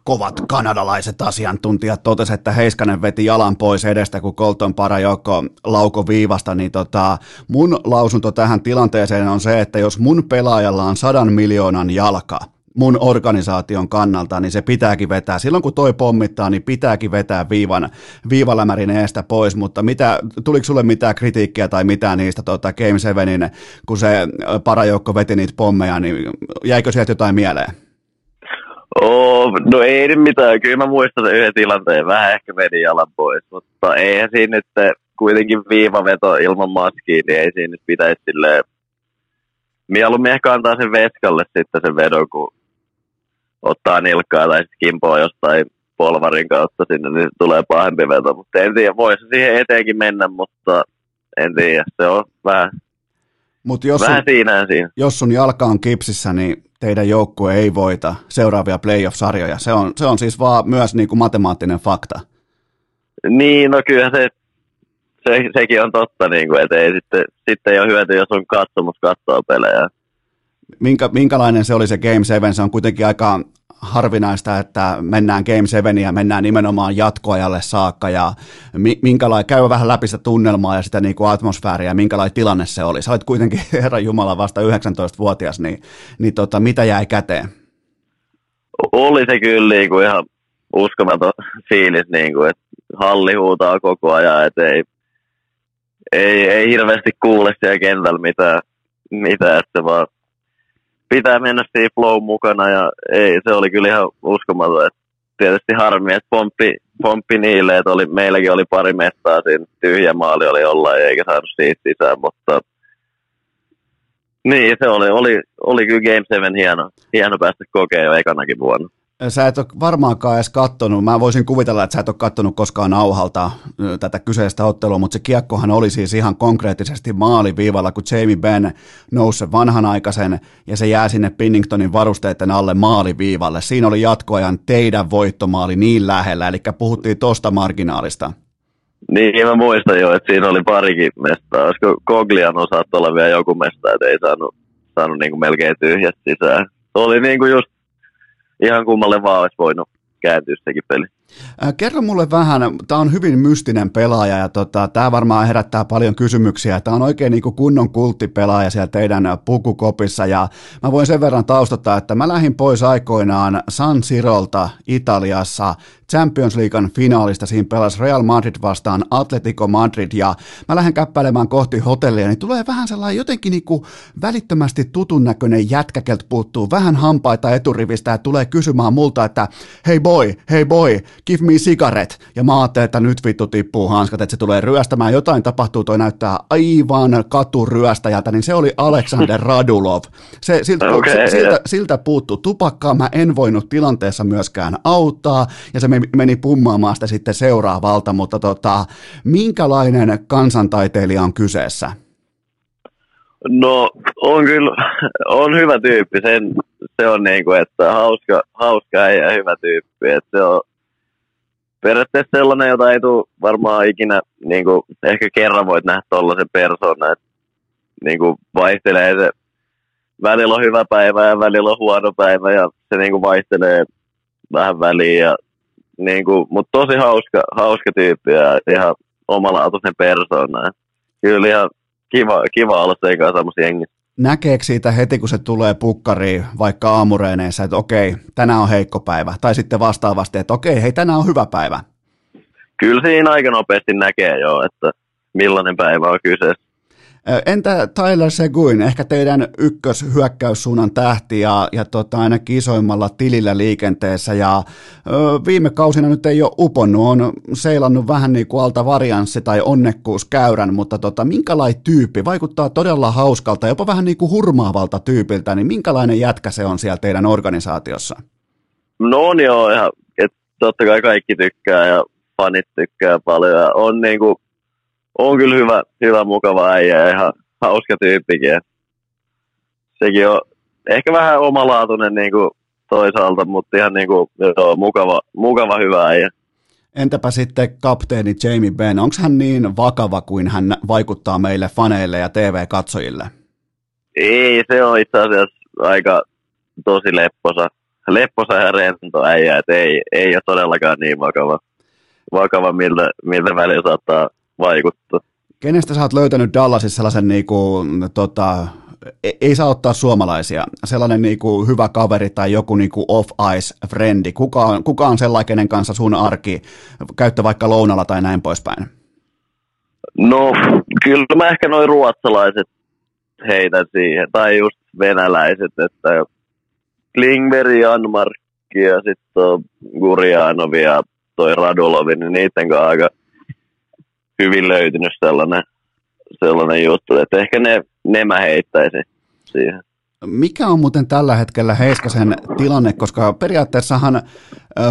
kovat kanadalaiset asiantuntijat totesivat, että Heiskanen veti jalan pois edestä, kun Colton Parajoko lauko viivasta, niin tota, mun lausunto tähän tilanteeseen on se, että jos mun pelaajalla on sadan miljoonan jalka, mun organisaation kannalta, niin se pitääkin vetää. Silloin kun toi pommittaa, niin pitääkin vetää viivan, viivalämärin eestä pois, mutta mitä, tuliko sulle mitään kritiikkiä tai mitään niistä tota, Game 7, kun se parajoukko veti niitä pommeja, niin jäikö sieltä jotain mieleen? Oh, no ei nyt mitään. Kyllä mä muistan sen yhden tilanteen. Vähän ehkä vedi jalan pois, mutta eihän siinä nyt kuitenkin viivaveto ilman maskiin, niin ei siinä nyt pitäisi silleen mieluummin ehkä antaa sen veskalle sitten sen vedon, kun ottaa nilkkaa tai sitten kimpoa jostain polvarin kautta sinne, niin tulee pahempi veto. Mutta en tiedä, voisi siihen eteenkin mennä, mutta en tiedä, se on vähän, Mut jos vähän sun, siinä, siinä. Jos sun jalka on kipsissä, niin teidän joukkue ei voita seuraavia playoff-sarjoja. Se on, se on siis vaan myös niin kuin matemaattinen fakta. Niin, no kyllä se, se sekin on totta, niin kuin, että ei sitten, sitten ei ole hyöty, jos on katsomus katsoa pelejä minkä, minkälainen se oli se Game 7? Se on kuitenkin aika harvinaista, että mennään Game 7 ja mennään nimenomaan jatkoajalle saakka ja minkälainen, käy vähän läpi sitä tunnelmaa ja sitä niin kuin atmosfääriä, minkälainen tilanne se oli. Sä olet kuitenkin *laughs* Herra Jumala vasta 19-vuotias, niin, niin tota, mitä jäi käteen? Oli se kyllä niin kuin ihan uskomaton fiilis, niin kuin, että halli huutaa koko ajan, että ei, ei, ei hirveästi kuule siellä kentällä mitään, mitä, että vaan pitää mennä siinä flow mukana ja ei, se oli kyllä ihan uskomaton. Että tietysti harmi, että pomppi, pomppi niille, että oli, meilläkin oli pari mettaa siinä, tyhjä maali oli olla eikä saanut siitä sisään, mutta niin, se oli, oli, oli kyllä Game 7 hieno, hieno päästä jo ekanakin vuonna. Sä et ole varmaankaan edes kattonut, mä voisin kuvitella, että sä et ole kattonut koskaan nauhalta tätä kyseistä ottelua, mutta se kiekkohan oli siis ihan konkreettisesti maaliviivalla, kun Jamie Benn nousi sen vanhanaikaisen ja se jää sinne Pinningtonin varusteiden alle maaliviivalle. Siinä oli jatkoajan teidän voittomaali niin lähellä, eli puhuttiin tosta marginaalista. Niin, mä muistan jo, että siinä oli parikin mestaa. Olisiko Koglian osaat olla vielä joku mesta, että ei saanut, saanut niin kuin melkein tyhjästä sisään. Se oli niin kuin just ihan kummalle vaan olisi voinut kääntyä sekin peli. Kerro mulle vähän, tämä on hyvin mystinen pelaaja ja tota, tämä varmaan herättää paljon kysymyksiä. Tämä on oikein niin kunnon kulttipelaaja siellä teidän pukukopissa ja mä voin sen verran taustottaa, että mä lähdin pois aikoinaan San Sirolta Italiassa Champions Leaguean finaalista. Siinä pelasi Real Madrid vastaan Atletico Madrid ja mä lähden käppäilemään kohti hotellia, niin tulee vähän sellainen jotenkin niin kuin välittömästi tutun näköinen jätkäkelt puuttuu vähän hampaita eturivistä ja tulee kysymään multa, että hei boy, hei boy, give me cigarette. Ja mä ajattelin, että nyt vittu tippuu hanskat, että se tulee ryöstämään. Jotain tapahtuu, toi näyttää aivan katuryöstäjältä, niin se oli Alexander *laughs* Radulov. Se, siltä, okay, se, siltä, siltä puuttuu tupakkaa, mä en voinut tilanteessa myöskään auttaa, ja se meni pummaamaan sitä sitten seuraavalta, mutta tota, minkälainen kansantaiteilija on kyseessä? No on kyllä, on hyvä tyyppi, sen, se on niin kuin, että hauska, hauska ja hyvä tyyppi, että se on periaatteessa sellainen, jota ei tule varmaan ikinä, niin kuin, ehkä kerran voit nähdä tuollaisen persoonan, että niin kuin vaihtelee se, välillä on hyvä päivä ja välillä on huono päivä ja se niin kuin vaihtelee vähän väliin ja niin kuin, mutta tosi hauska, hauska tyyppi ja ihan omalaatuisen persoona. Kyllä ihan kiva, kiva olla sen kanssa samassa jengissä. Näkeekö siitä heti, kun se tulee pukkariin, vaikka aamureeneissa, että okei, tänään on heikko päivä, tai sitten vastaavasti, että okei, hei, tänään on hyvä päivä? Kyllä siinä aika nopeasti näkee jo, että millainen päivä on kyseessä. Entä Tyler Seguin, ehkä teidän ykköshyökkäyssuunnan tähti ja, ja tota, ainakin isoimmalla tilillä liikenteessä ja ö, viime kausina nyt ei ole uponnut, on seilannut vähän niin kuin alta varianssi tai onnekkuuskäyrän, mutta tota, minkälainen tyyppi, vaikuttaa todella hauskalta, jopa vähän niin kuin hurmaavalta tyypiltä, niin minkälainen jätkä se on siellä teidän organisaatiossa? No on joo, ihan, että totta kai kaikki tykkää ja fanit tykkää paljon ja on niin kuin on kyllä hyvä, hyvä mukava äijä ja ihan hauska tyyppikin. Sekin on ehkä vähän omalaatuinen niin kuin toisaalta, mutta ihan niin kuin, joo, mukava, mukava hyvä äijä. Entäpä sitten kapteeni Jamie Benn, onko hän niin vakava kuin hän vaikuttaa meille faneille ja TV-katsojille? Ei, se on itse asiassa aika tosi lepposa, lepposa ja rento äijä, että ei, ei ole todellakaan niin vakava, vakava miltä, miltä välillä saattaa vaikuttaa. Kenestä sä oot löytänyt Dallasissa sellaisen niinku, tota, e-, ei saa ottaa suomalaisia, sellainen niinku hyvä kaveri tai joku niinku off-ice-frendi, kuka on, kuka on sellainen, kenen kanssa sun arki käyttö vaikka lounalla tai näin poispäin? No, kyllä mä ehkä noin ruotsalaiset heitän siihen, tai just venäläiset, että Klingberg, Janmark ja sitten Gurianov ja toi Radulovi, niin niiden kanssa aika hyvin löytynyt sellainen, sellainen juttu, että ehkä ne, ne mä heittäisin siihen. Mikä on muuten tällä hetkellä Heiskasen tilanne, koska periaatteessahan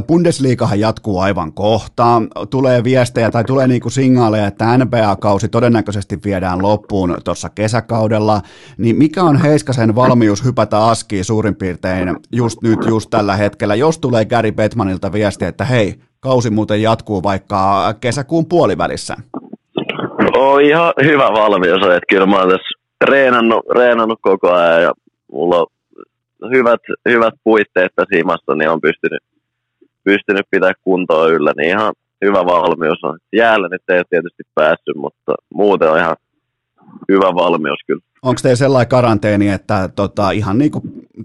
Bundesliigahan jatkuu aivan kohta, tulee viestejä tai tulee niinku signaaleja, että NBA-kausi todennäköisesti viedään loppuun tuossa kesäkaudella, niin mikä on Heiskasen valmius hypätä askiin suurin piirtein just nyt, just tällä hetkellä, jos tulee Gary Bettmanilta viesti, että hei, kausi muuten jatkuu vaikka kesäkuun puolivälissä? On ihan hyvä valmius, että kyllä mä oon tässä reenannut, reenannut koko ajan ja mulla on hyvät, hyvät puitteet tässä himassa, niin on pystynyt, pystynyt pitää kuntoa yllä, niin ihan hyvä valmius on. Jäällä nyt ei ole tietysti päässyt, mutta muuten on ihan hyvä valmius kyllä. Onko teillä sellainen karanteeni, että tota, ihan niin kuin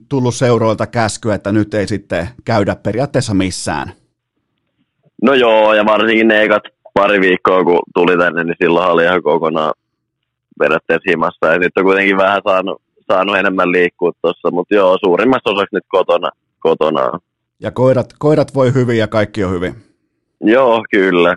tullut seuroilta käsky, että nyt ei sitten käydä periaatteessa missään? No joo, ja varsinkin ne ekat pari viikkoa, kun tuli tänne, niin silloin oli ihan kokonaan periaatteessa himassa. Ja nyt on kuitenkin vähän saanut, saanut enemmän liikkua tuossa, mutta joo, suurimmassa osaksi nyt kotona. kotona. Ja koirat, koirat voi hyvin ja kaikki on hyvin? Joo, kyllä.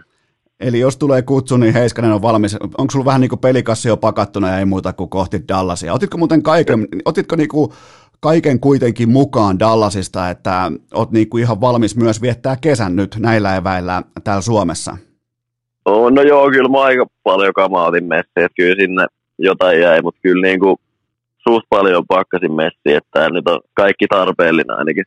Eli jos tulee kutsu, niin Heiskanen on valmis. Onko sulla vähän niin kuin pelikassi jo pakattuna ja ei muuta kuin kohti Dallasia? Otitko muuten kaiken, otitko niin kuin kaiken kuitenkin mukaan Dallasista, että oot niinku ihan valmis myös viettää kesän nyt näillä eväillä täällä Suomessa? Oh, no joo, kyllä mä aika paljon kamaa otin messiin, että kyllä sinne jotain jäi, mutta kyllä niinku suht paljon pakkasin messiin, että nyt on kaikki tarpeellinen ainakin.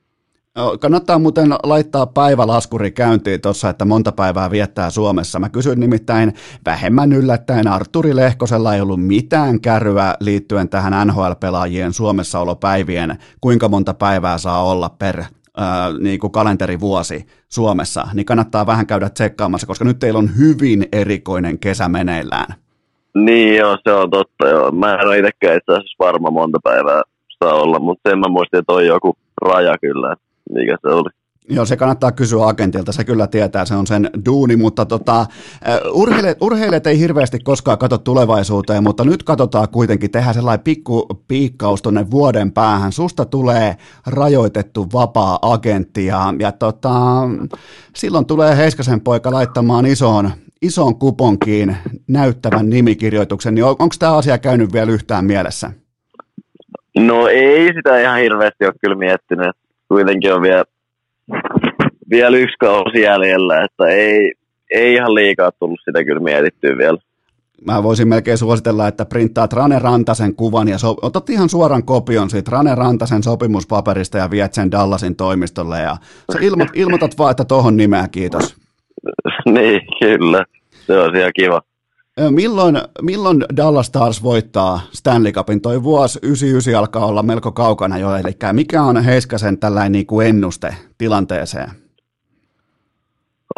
Kannattaa muuten laittaa päivälaskuri käyntiin tuossa, että monta päivää viettää Suomessa. Mä kysyin nimittäin vähemmän yllättäen, Arturi Lehkosella ei ollut mitään kärryä liittyen tähän NHL-pelaajien Suomessaolopäivien, kuinka monta päivää saa olla per ää, niin kuin kalenterivuosi Suomessa, niin kannattaa vähän käydä tsekkaamassa, koska nyt teillä on hyvin erikoinen kesä meneillään. Niin joo, se on totta joo. Mä en ole itsekään itse asiassa varma monta päivää saa olla, mutta sen mä muistin, että on joku raja kyllä mikä se oli. Joo, se kannattaa kysyä agentilta, se kyllä tietää, se on sen duuni, mutta tota, urheilijat, urheilijat ei hirveästi koskaan katso tulevaisuuteen, mutta nyt katsotaan kuitenkin, tehdään sellainen pikku piikkaus tuonne vuoden päähän. Susta tulee rajoitettu vapaa agentti ja, ja tota, silloin tulee Heiskasen poika laittamaan isoon, isoon kuponkiin näyttävän nimikirjoituksen, niin on, onko tämä asia käynyt vielä yhtään mielessä? No ei sitä ihan hirveästi ole kyllä miettinyt kuitenkin on vielä, vielä yksi kausi jäljellä, että ei, ei ihan liikaa tullut sitä kyllä mietittyä vielä. Mä voisin melkein suositella, että printtaat Rane Rantasen kuvan ja so- otat ihan suoran kopion siitä Rane Rantasen sopimuspaperista ja viet sen Dallasin toimistolle ja sä ilmo- ilmoitat vaan, että tohon nimeä, kiitos. *laughs* niin, kyllä. Se on ihan kiva. Milloin, milloin Dallas Stars voittaa Stanley Cupin? Toi vuosi 99 alkaa olla melko kaukana jo, eli mikä on Heiskasen tällainen niin kuin ennuste tilanteeseen?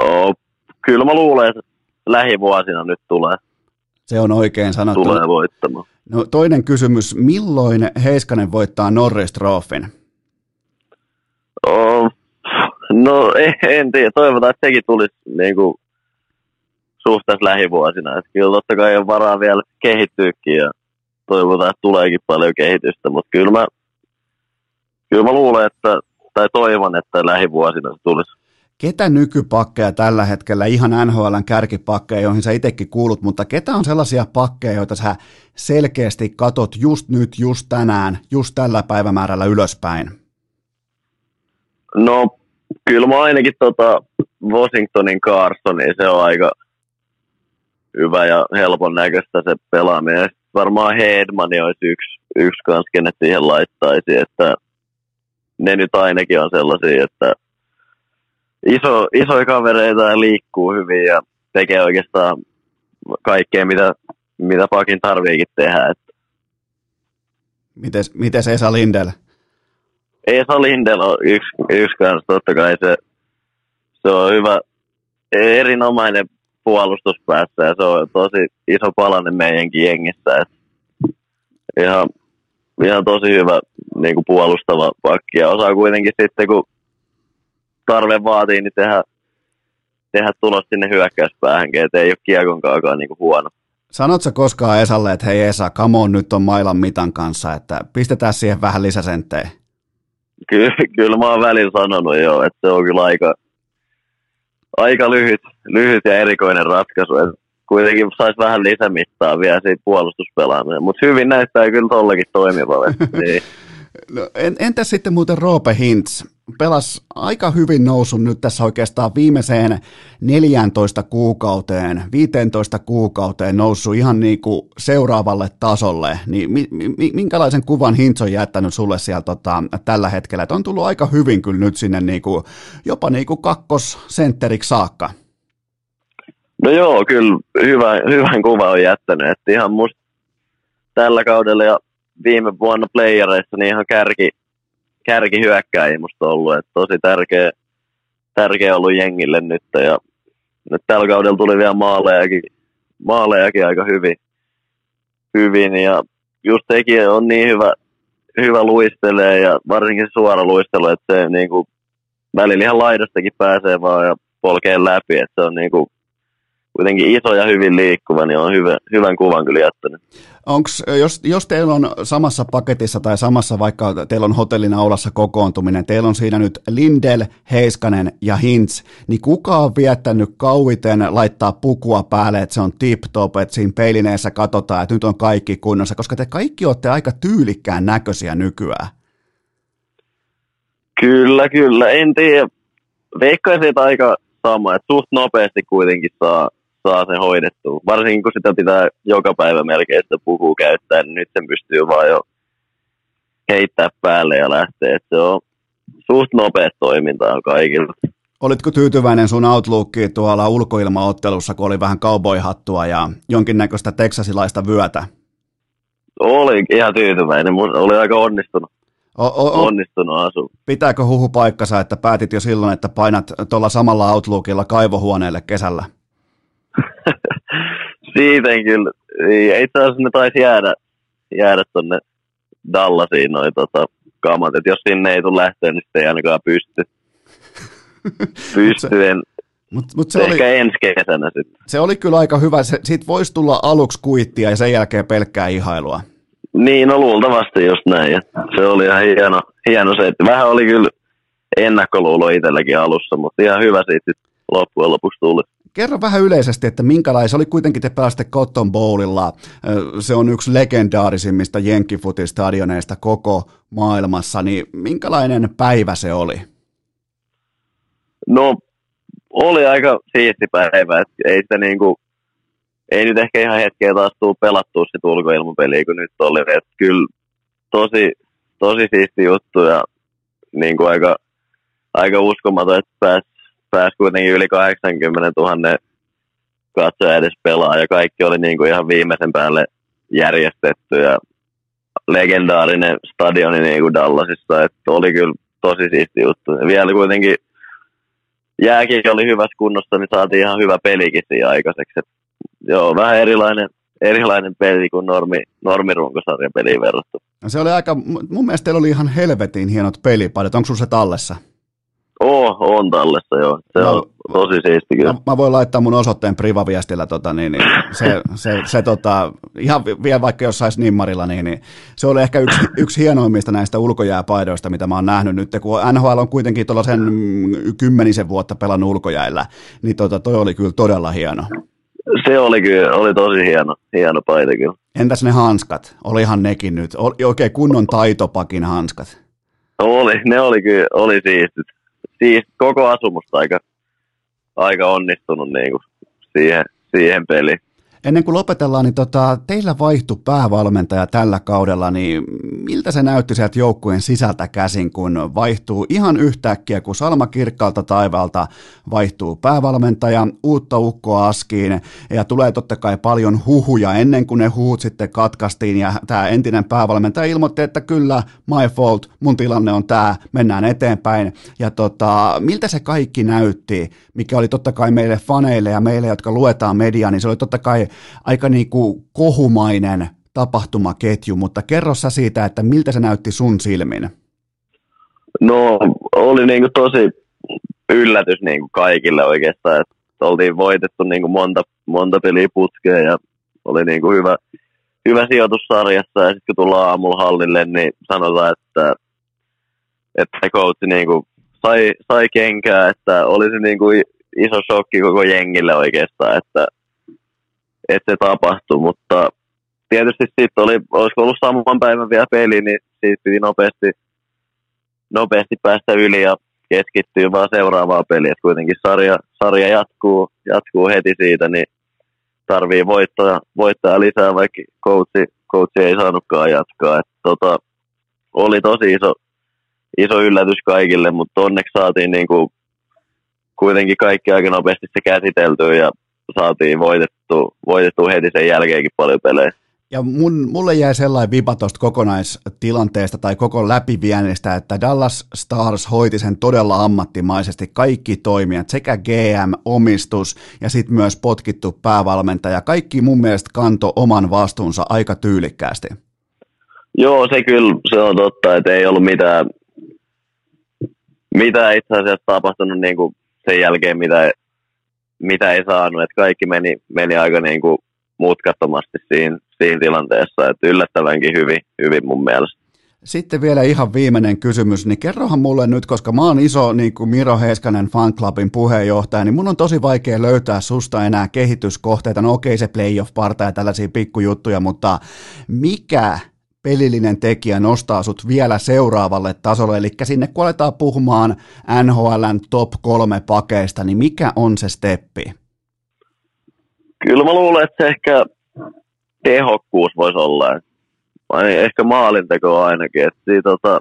Oh, kyllä mä luulen, että lähivuosina nyt tulee. Se on oikein sanottu. Tulee voittamaan. No, toinen kysymys, milloin Heiskanen voittaa Norris Trophyn? No *laughs* en, tiedä, toivotaan, että sekin tulisi niin kuin suhteessa lähivuosina. Että kyllä totta kai on varaa vielä kehittyykin ja toivotaan, että tuleekin paljon kehitystä, mutta kyllä mä, kyllä mä luulen, että, tai toivon, että lähivuosina se tulisi. Ketä nykypakkeja tällä hetkellä, ihan NHLn kärkipakkeja, joihin sä itsekin kuulut, mutta ketä on sellaisia pakkeja, joita sä selkeästi katot just nyt, just tänään, just tällä päivämäärällä ylöspäin? No, kyllä mä ainakin tota Washingtonin Carson, niin se on aika, hyvä ja helpon näköistä se pelaaminen. Varmaan Hedmani olisi yksi, yksi kans, kenet siihen laittaisi, että ne nyt ainakin on sellaisia, että iso, isoja kavereita ja liikkuu hyvin ja tekee oikeastaan kaikkea, mitä, mitä pakin tarviikin tehdä. Että. Mites, mites Esa Lindel? Esa Lindel on yksi, yksi kanssa, totta kai se, se on hyvä, erinomainen puolustuspäässä ja se on tosi iso palanen meidänkin jengissä. Et ihan, ihan tosi hyvä niin kuin puolustava pakki ja osaa kuitenkin sitten kun tarve vaatii, niin tehdä, tehdä tulos sinne hyökkäyspäähänkin, että ei ole kiekonkaakaan niin huono. Sanotko koskaan Esalle, että hei Esa, come on, nyt on mailan mitan kanssa, että pistetään siihen vähän lisäsenttejä? Kyllä, *laughs* kyllä mä oon välillä sanonut jo, että se on kyllä aika, aika lyhyt, lyhyt ja erikoinen ratkaisu. Et kuitenkin saisi vähän lisämittaa vielä siitä puolustuspelaaminen, mutta hyvin näyttää kyllä tollakin toimivalle. *laughs* niin. No, entäs sitten muuten Roope Hintz? Pelas aika hyvin nousun nyt tässä oikeastaan viimeiseen 14 kuukauteen, 15 kuukauteen noussut ihan niin kuin seuraavalle tasolle, niin mi, mi, minkälaisen kuvan Hintz on jättänyt sulle siellä tota, tällä hetkellä? Et on tullut aika hyvin kyllä nyt sinne niin kuin, jopa niin kuin kakkosentteriksi saakka. No joo, kyllä hyvä, hyvän kuva on jättänyt, että ihan musta tällä kaudella ja viime vuonna playereissa niin ihan kärki, kärki hyökkääjiä musta ollut, että tosi tärkeä, tärkeä ollut jengille nyt ja nyt tällä kaudella tuli vielä maalejakin, maalejakin aika hyvin, hyvin ja just sekin on niin hyvä, hyvä luistelee ja varsinkin suora luistelu, että se niin kuin, välillä ihan laidastakin pääsee vaan ja polkee läpi, että se on niin kuin, kuitenkin iso ja hyvin liikkuva, niin on hyvä, hyvän kuvan kyllä jättänyt. Onks, jos, jos teillä on samassa paketissa tai samassa, vaikka teillä on hotellin aulassa kokoontuminen, teillä on siinä nyt Lindel, Heiskanen ja Hintz, niin kuka on viettänyt kauiten laittaa pukua päälle, että se on tip-top, että siinä peilineessä katsotaan, että nyt on kaikki kunnossa, koska te kaikki olette aika tyylikkään näköisiä nykyään. Kyllä, kyllä. En tiedä. Veikkaisin, aika sama, että suht nopeasti kuitenkin saa, saa sen hoidettua. Varsinkin kun sitä pitää joka päivä melkein sitä pukua käyttää, niin nyt sen pystyy vaan jo heittää päälle ja lähteä. Että se on suht nopeat toimintaa kaikilla. Olitko tyytyväinen sun outlookiin tuolla ulkoilmaottelussa, kun oli vähän cowboyhattua ja jonkinnäköistä teksasilaista vyötä? Oli ihan tyytyväinen. Mun oli aika onnistunut. O, o, o, onnistunut asu. Pitääkö huhu paikkansa, että päätit jo silloin, että painat tuolla samalla Outlookilla kaivohuoneelle kesällä? *laughs* Siitä en kyllä. Itse asiassa ne taisi jäädä, jäädä tuonne Dallasiin noin tota, kamat. Et jos sinne ei tule lähteä, niin sitten ei ainakaan pysty. *laughs* Pystyen. Mut, mut se Ehkä oli, ensi kesänä sitten. Se oli kyllä aika hyvä. Se, siitä voisi tulla aluksi kuittia ja sen jälkeen pelkkää ihailua. Niin, no luultavasti just näin. Se oli ihan hieno, hieno se, että vähän oli kyllä ennakkoluulo itselläkin alussa, mutta ihan hyvä siitä loppujen lopuksi tuli. Kerro vähän yleisesti, että minkälaisia oli kuitenkin te pääsitte Cotton Bowlilla. Se on yksi legendaarisimmista Jenkkifutistadioneista koko maailmassa, niin minkälainen päivä se oli? No, oli aika siisti päivä, että ei sitä niinku, ei nyt ehkä ihan hetkeä taas tuu pelattua sit ulkoilmapeliä, kun nyt oli, että kyllä tosi, tosi siisti juttu ja niinku aika, aika uskomaton, että pääsi pääs kuitenkin yli 80 000 katsoja edes pelaa ja kaikki oli niinku ihan viimeisen päälle järjestetty ja legendaarinen stadioni niin kuin Dallasissa, että oli kyllä tosi siisti juttu. Ja vielä kuitenkin jääkin oli hyvässä kunnossa, niin saatiin ihan hyvä pelikin siinä aikaiseksi. Et joo, vähän erilainen, erilainen peli kuin normi, normirunkosarjan peliin verrattuna. No se oli aika, mun mielestä teillä oli ihan helvetin hienot pelipaidot. Onko se tallessa? Oo, on tallessa joo. Se no, on tosi siisti kyllä. Mä, mä voin laittaa mun osoitteen privaviestillä, tota, niin, niin, se, se, se tota, ihan vielä vaikka jos saisi nimmarilla, niin, niin, se oli ehkä yksi, yksi hienoimmista näistä ulkojääpaidoista, mitä mä oon nähnyt nyt, kun NHL on kuitenkin sen kymmenisen vuotta pelannut ulkojäillä, niin tota, toi oli kyllä todella hieno. Se oli kyllä, oli tosi hieno, hieno paita kyllä. Entäs ne hanskat? Olihan nekin nyt, oli, oikein kunnon taitopakin hanskat. Oli, ne oli kyllä, oli siistit. Siis koko asumusta aika aika onnistunut niin kuin siihen, siihen peliin. Ennen kuin lopetellaan, niin tota, teillä vaihtui päävalmentaja tällä kaudella, niin miltä se näytti sieltä joukkueen sisältä käsin, kun vaihtuu ihan yhtäkkiä, kun Salma Kirkkaalta taivaalta vaihtuu päävalmentaja, uutta ukkoa askiin, ja tulee totta kai paljon huhuja ennen kuin ne huhut sitten katkaistiin, ja tämä entinen päävalmentaja ilmoitti, että kyllä, my fault, mun tilanne on tämä, mennään eteenpäin, ja tota, miltä se kaikki näytti, mikä oli totta kai meille faneille ja meille, jotka luetaan mediaa, niin se oli totta kai aika niin kuin kohumainen tapahtumaketju, mutta kerro sä siitä, että miltä se näytti sun silmin? No oli niin kuin tosi yllätys niin kuin kaikille oikeastaan, että oltiin voitettu niin kuin monta, monta peliä putkeen ja oli niin kuin hyvä, hyvä sijoitus sarjassa ja sitten kun tullaan aamulla hallille, niin sanotaan, että, että coach niin kuin sai, sai kenkää, että oli se niin kuin iso shokki koko jengille oikeastaan, että että se tapahtui, mutta tietysti sitten oli, olisiko ollut saman päivän vielä peli, niin siitä piti nopeasti, nopeasti päästä yli ja keskittyä vaan seuraavaan peliin. että kuitenkin sarja, sarja jatkuu, jatkuu heti siitä, niin tarvii voittaa, voittaa lisää, vaikka coachi, coachi ei saanutkaan jatkaa. Et tota, oli tosi iso, iso yllätys kaikille, mutta onneksi saatiin niinku kuitenkin kaikki aika nopeasti se käsiteltyä ja saatiin voitettu, voitettu heti sen jälkeenkin paljon pelejä. Ja mun, mulle jäi sellainen vipa tuosta kokonaistilanteesta tai koko läpiviennistä, että Dallas Stars hoiti sen todella ammattimaisesti. Kaikki toimijat, sekä GM, omistus ja sitten myös potkittu päävalmentaja. Kaikki mun mielestä kanto oman vastuunsa aika tyylikkäästi. Joo, se kyllä se on totta, että ei ollut mitään, mitään itse asiassa tapahtunut niin kuin sen jälkeen, mitä mitä ei saanut, että kaikki meni, meni aika niin kuin mutkattomasti siinä, siinä tilanteessa, että yllättävänkin hyvin, hyvin mun mielestä. Sitten vielä ihan viimeinen kysymys, niin kerrohan mulle nyt, koska mä oon iso niin kuin Miro Heiskanen fanclubin puheenjohtaja, niin mun on tosi vaikea löytää susta enää kehityskohteita. No okei, se playoff-parta ja tällaisia pikkujuttuja, mutta mikä pelillinen tekijä nostaa sut vielä seuraavalle tasolle, eli sinne kun aletaan puhumaan NHLn top kolme pakeista, niin mikä on se steppi? Kyllä mä luulen, että se ehkä tehokkuus voisi olla. Vai ehkä maalinteko ainakin. Että siitä, tota,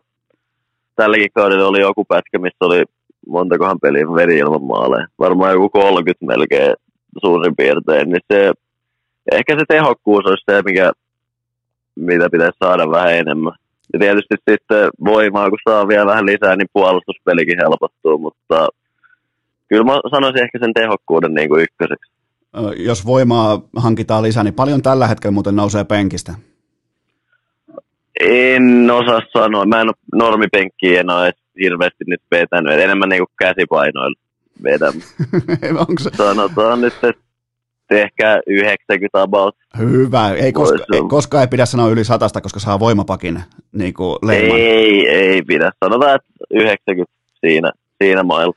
tälläkin kaudella oli joku pätkä, missä oli montakohan peliä veri ilman maaleja. Varmaan joku 30 melkein suurin piirtein. Niin se, ehkä se tehokkuus olisi se, mikä, mitä pitäisi saada vähän enemmän. Ja tietysti sitten voimaa, kun saa vielä vähän lisää, niin puolustuspelikin helpottuu, mutta kyllä mä sanoisin ehkä sen tehokkuuden niin kuin ykköseksi. Jos voimaa hankitaan lisää, niin paljon tällä hetkellä muuten nousee penkistä? En osaa sanoa. Mä en ole normipenkkiä en ole hirveästi nyt vetänyt. Enemmän niin kuin käsipainoilla vedän. *laughs* se... Sanotaan nyt, että ehkä 90 about. Hyvä. Ei, koska, ei, koskaan ei pidä sanoa yli satasta, koska saa voimapakin niin kuin leiman. Ei, ei pidä. Sanotaan, että 90 siinä, siinä mailla.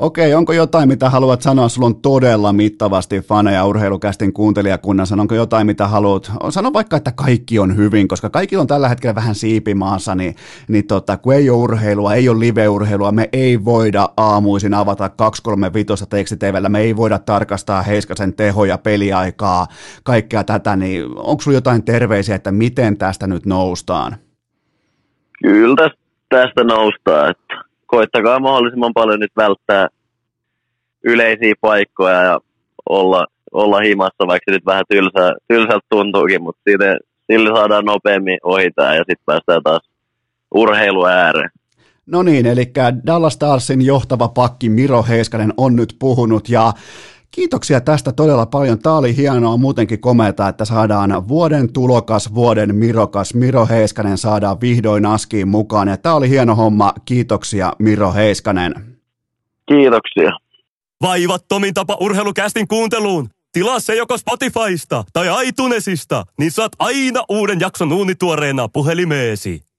Okei, onko jotain, mitä haluat sanoa? Sulla on todella mittavasti faneja urheilukästin kuuntelijakunnassa. Onko jotain, mitä haluat? Sano vaikka, että kaikki on hyvin, koska kaikki on tällä hetkellä vähän siipimaassa, niin, niin tota, kun ei ole urheilua, ei ole live-urheilua, me ei voida aamuisin avata 235 tekstiteivellä, me ei voida tarkastaa Heiskasen tehoja, peliaikaa, kaikkea tätä, niin onko sulla jotain terveisiä, että miten tästä nyt noustaan? Kyllä tästä noustaan, että koittakaa mahdollisimman paljon nyt välttää yleisiä paikkoja ja olla, olla himassa, vaikka se nyt vähän tylsä, tylsältä tuntuukin, mutta siitä, sillä saadaan nopeammin ohitaa ja sitten päästään taas urheilu ääreen. No niin, eli Dallas Starsin johtava pakki Miro Heiskanen on nyt puhunut ja Kiitoksia tästä todella paljon. Tämä oli hienoa muutenkin komeata, että saadaan vuoden tulokas, vuoden mirokas. Miro Heiskanen saadaan vihdoin askiin mukaan. Ja tämä oli hieno homma. Kiitoksia Miro Heiskanen. Kiitoksia. Vaivattomin tapa urheilukästin kuunteluun. Tilaa se joko Spotifysta tai iTunesista, niin saat aina uuden jakson uunituoreena puhelimeesi.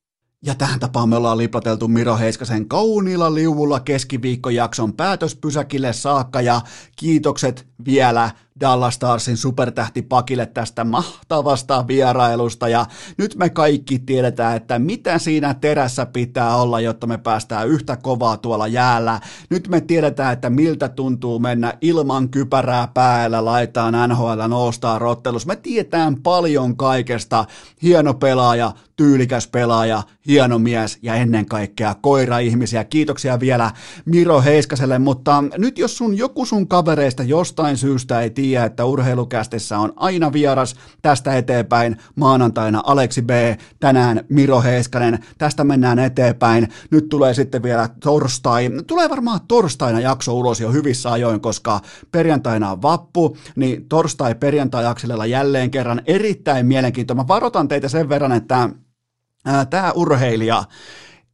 Ja tähän tapaan me ollaan liplateltu Miro Heiskasen kauniilla liuvulla keskiviikkojakson päätöspysäkille saakka ja kiitokset vielä Dallas Starsin supertähtipakille tästä mahtavasta vierailusta ja nyt me kaikki tiedetään, että mitä siinä terässä pitää olla, jotta me päästään yhtä kovaa tuolla jäällä. Nyt me tiedetään, että miltä tuntuu mennä ilman kypärää päällä, laitaan NHL nostaa rottelus. Me tietään paljon kaikesta. Hieno pelaaja, tyylikäs pelaaja, hieno mies ja ennen kaikkea koira-ihmisiä. Kiitoksia vielä Miro Heiskaselle, mutta nyt jos sun joku sun kavereista jostain syystä ei tiedä, että urheilukästissä on aina vieras tästä eteenpäin maanantaina Aleksi B, tänään Miro Heiskanen, tästä mennään eteenpäin. Nyt tulee sitten vielä torstai, tulee varmaan torstaina jakso ulos jo hyvissä ajoin, koska perjantaina on vappu, niin torstai perjantai jälleen kerran erittäin mielenkiintoinen. Mä varoitan teitä sen verran, että tämä urheilija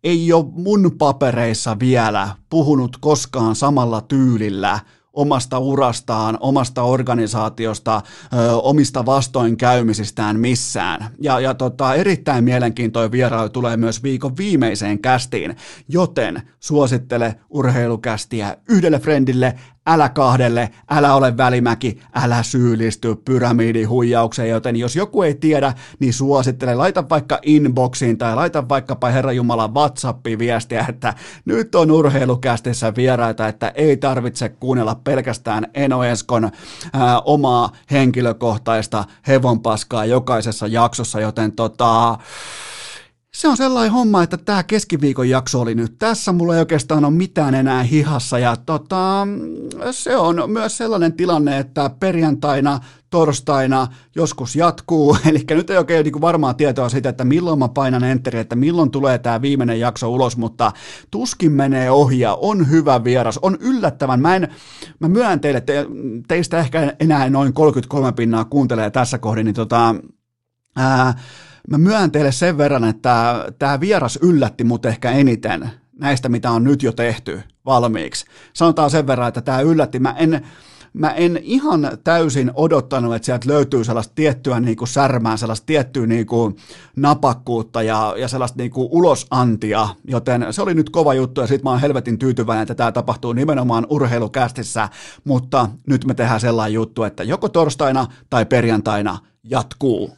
ei ole mun papereissa vielä puhunut koskaan samalla tyylillä omasta urastaan, omasta organisaatiosta, ö, omista vastoinkäymisistään missään. Ja, ja tota, erittäin mielenkiintoinen vierailu tulee myös viikon viimeiseen kästiin, joten suosittele urheilukästiä yhdelle friendille, älä kahdelle, älä ole välimäki, älä syyllisty pyramidihuijaukseen, joten jos joku ei tiedä, niin suosittele, laita vaikka inboxiin tai laita vaikkapa Herra Jumala WhatsAppiin viestiä, että nyt on urheilukästissä vieraita, että ei tarvitse kuunnella pelkästään Eno Eskon ää, omaa henkilökohtaista hevonpaskaa jokaisessa jaksossa, joten tota, se on sellainen homma, että tämä keskiviikon jakso oli nyt tässä. Mulla ei oikeastaan ole mitään enää hihassa. Ja tota, se on myös sellainen tilanne, että perjantaina, torstaina joskus jatkuu. *laughs* Eli nyt ei oikein niin varmaa tietoa siitä, että milloin mä painan enteri, että milloin tulee tämä viimeinen jakso ulos, mutta tuskin menee ohi ja on hyvä vieras. On yllättävän. Mä, en, mä myönnän teille, te, teistä ehkä enää noin 33 pinnaa kuuntelee tässä kohdin, niin tota, ää, Mä myönnän teille sen verran, että tämä vieras yllätti mut ehkä eniten näistä, mitä on nyt jo tehty valmiiksi. Sanotaan sen verran, että tämä yllätti. Mä en, mä en ihan täysin odottanut, että sieltä löytyy sellaista tiettyä niin kuin särmää, sellaista tiettyä niin kuin napakkuutta ja, ja sellaista niin kuin ulosantia, joten se oli nyt kova juttu ja sit mä oon helvetin tyytyväinen, että tämä tapahtuu nimenomaan urheilukästissä, mutta nyt me tehdään sellainen juttu, että joko torstaina tai perjantaina jatkuu.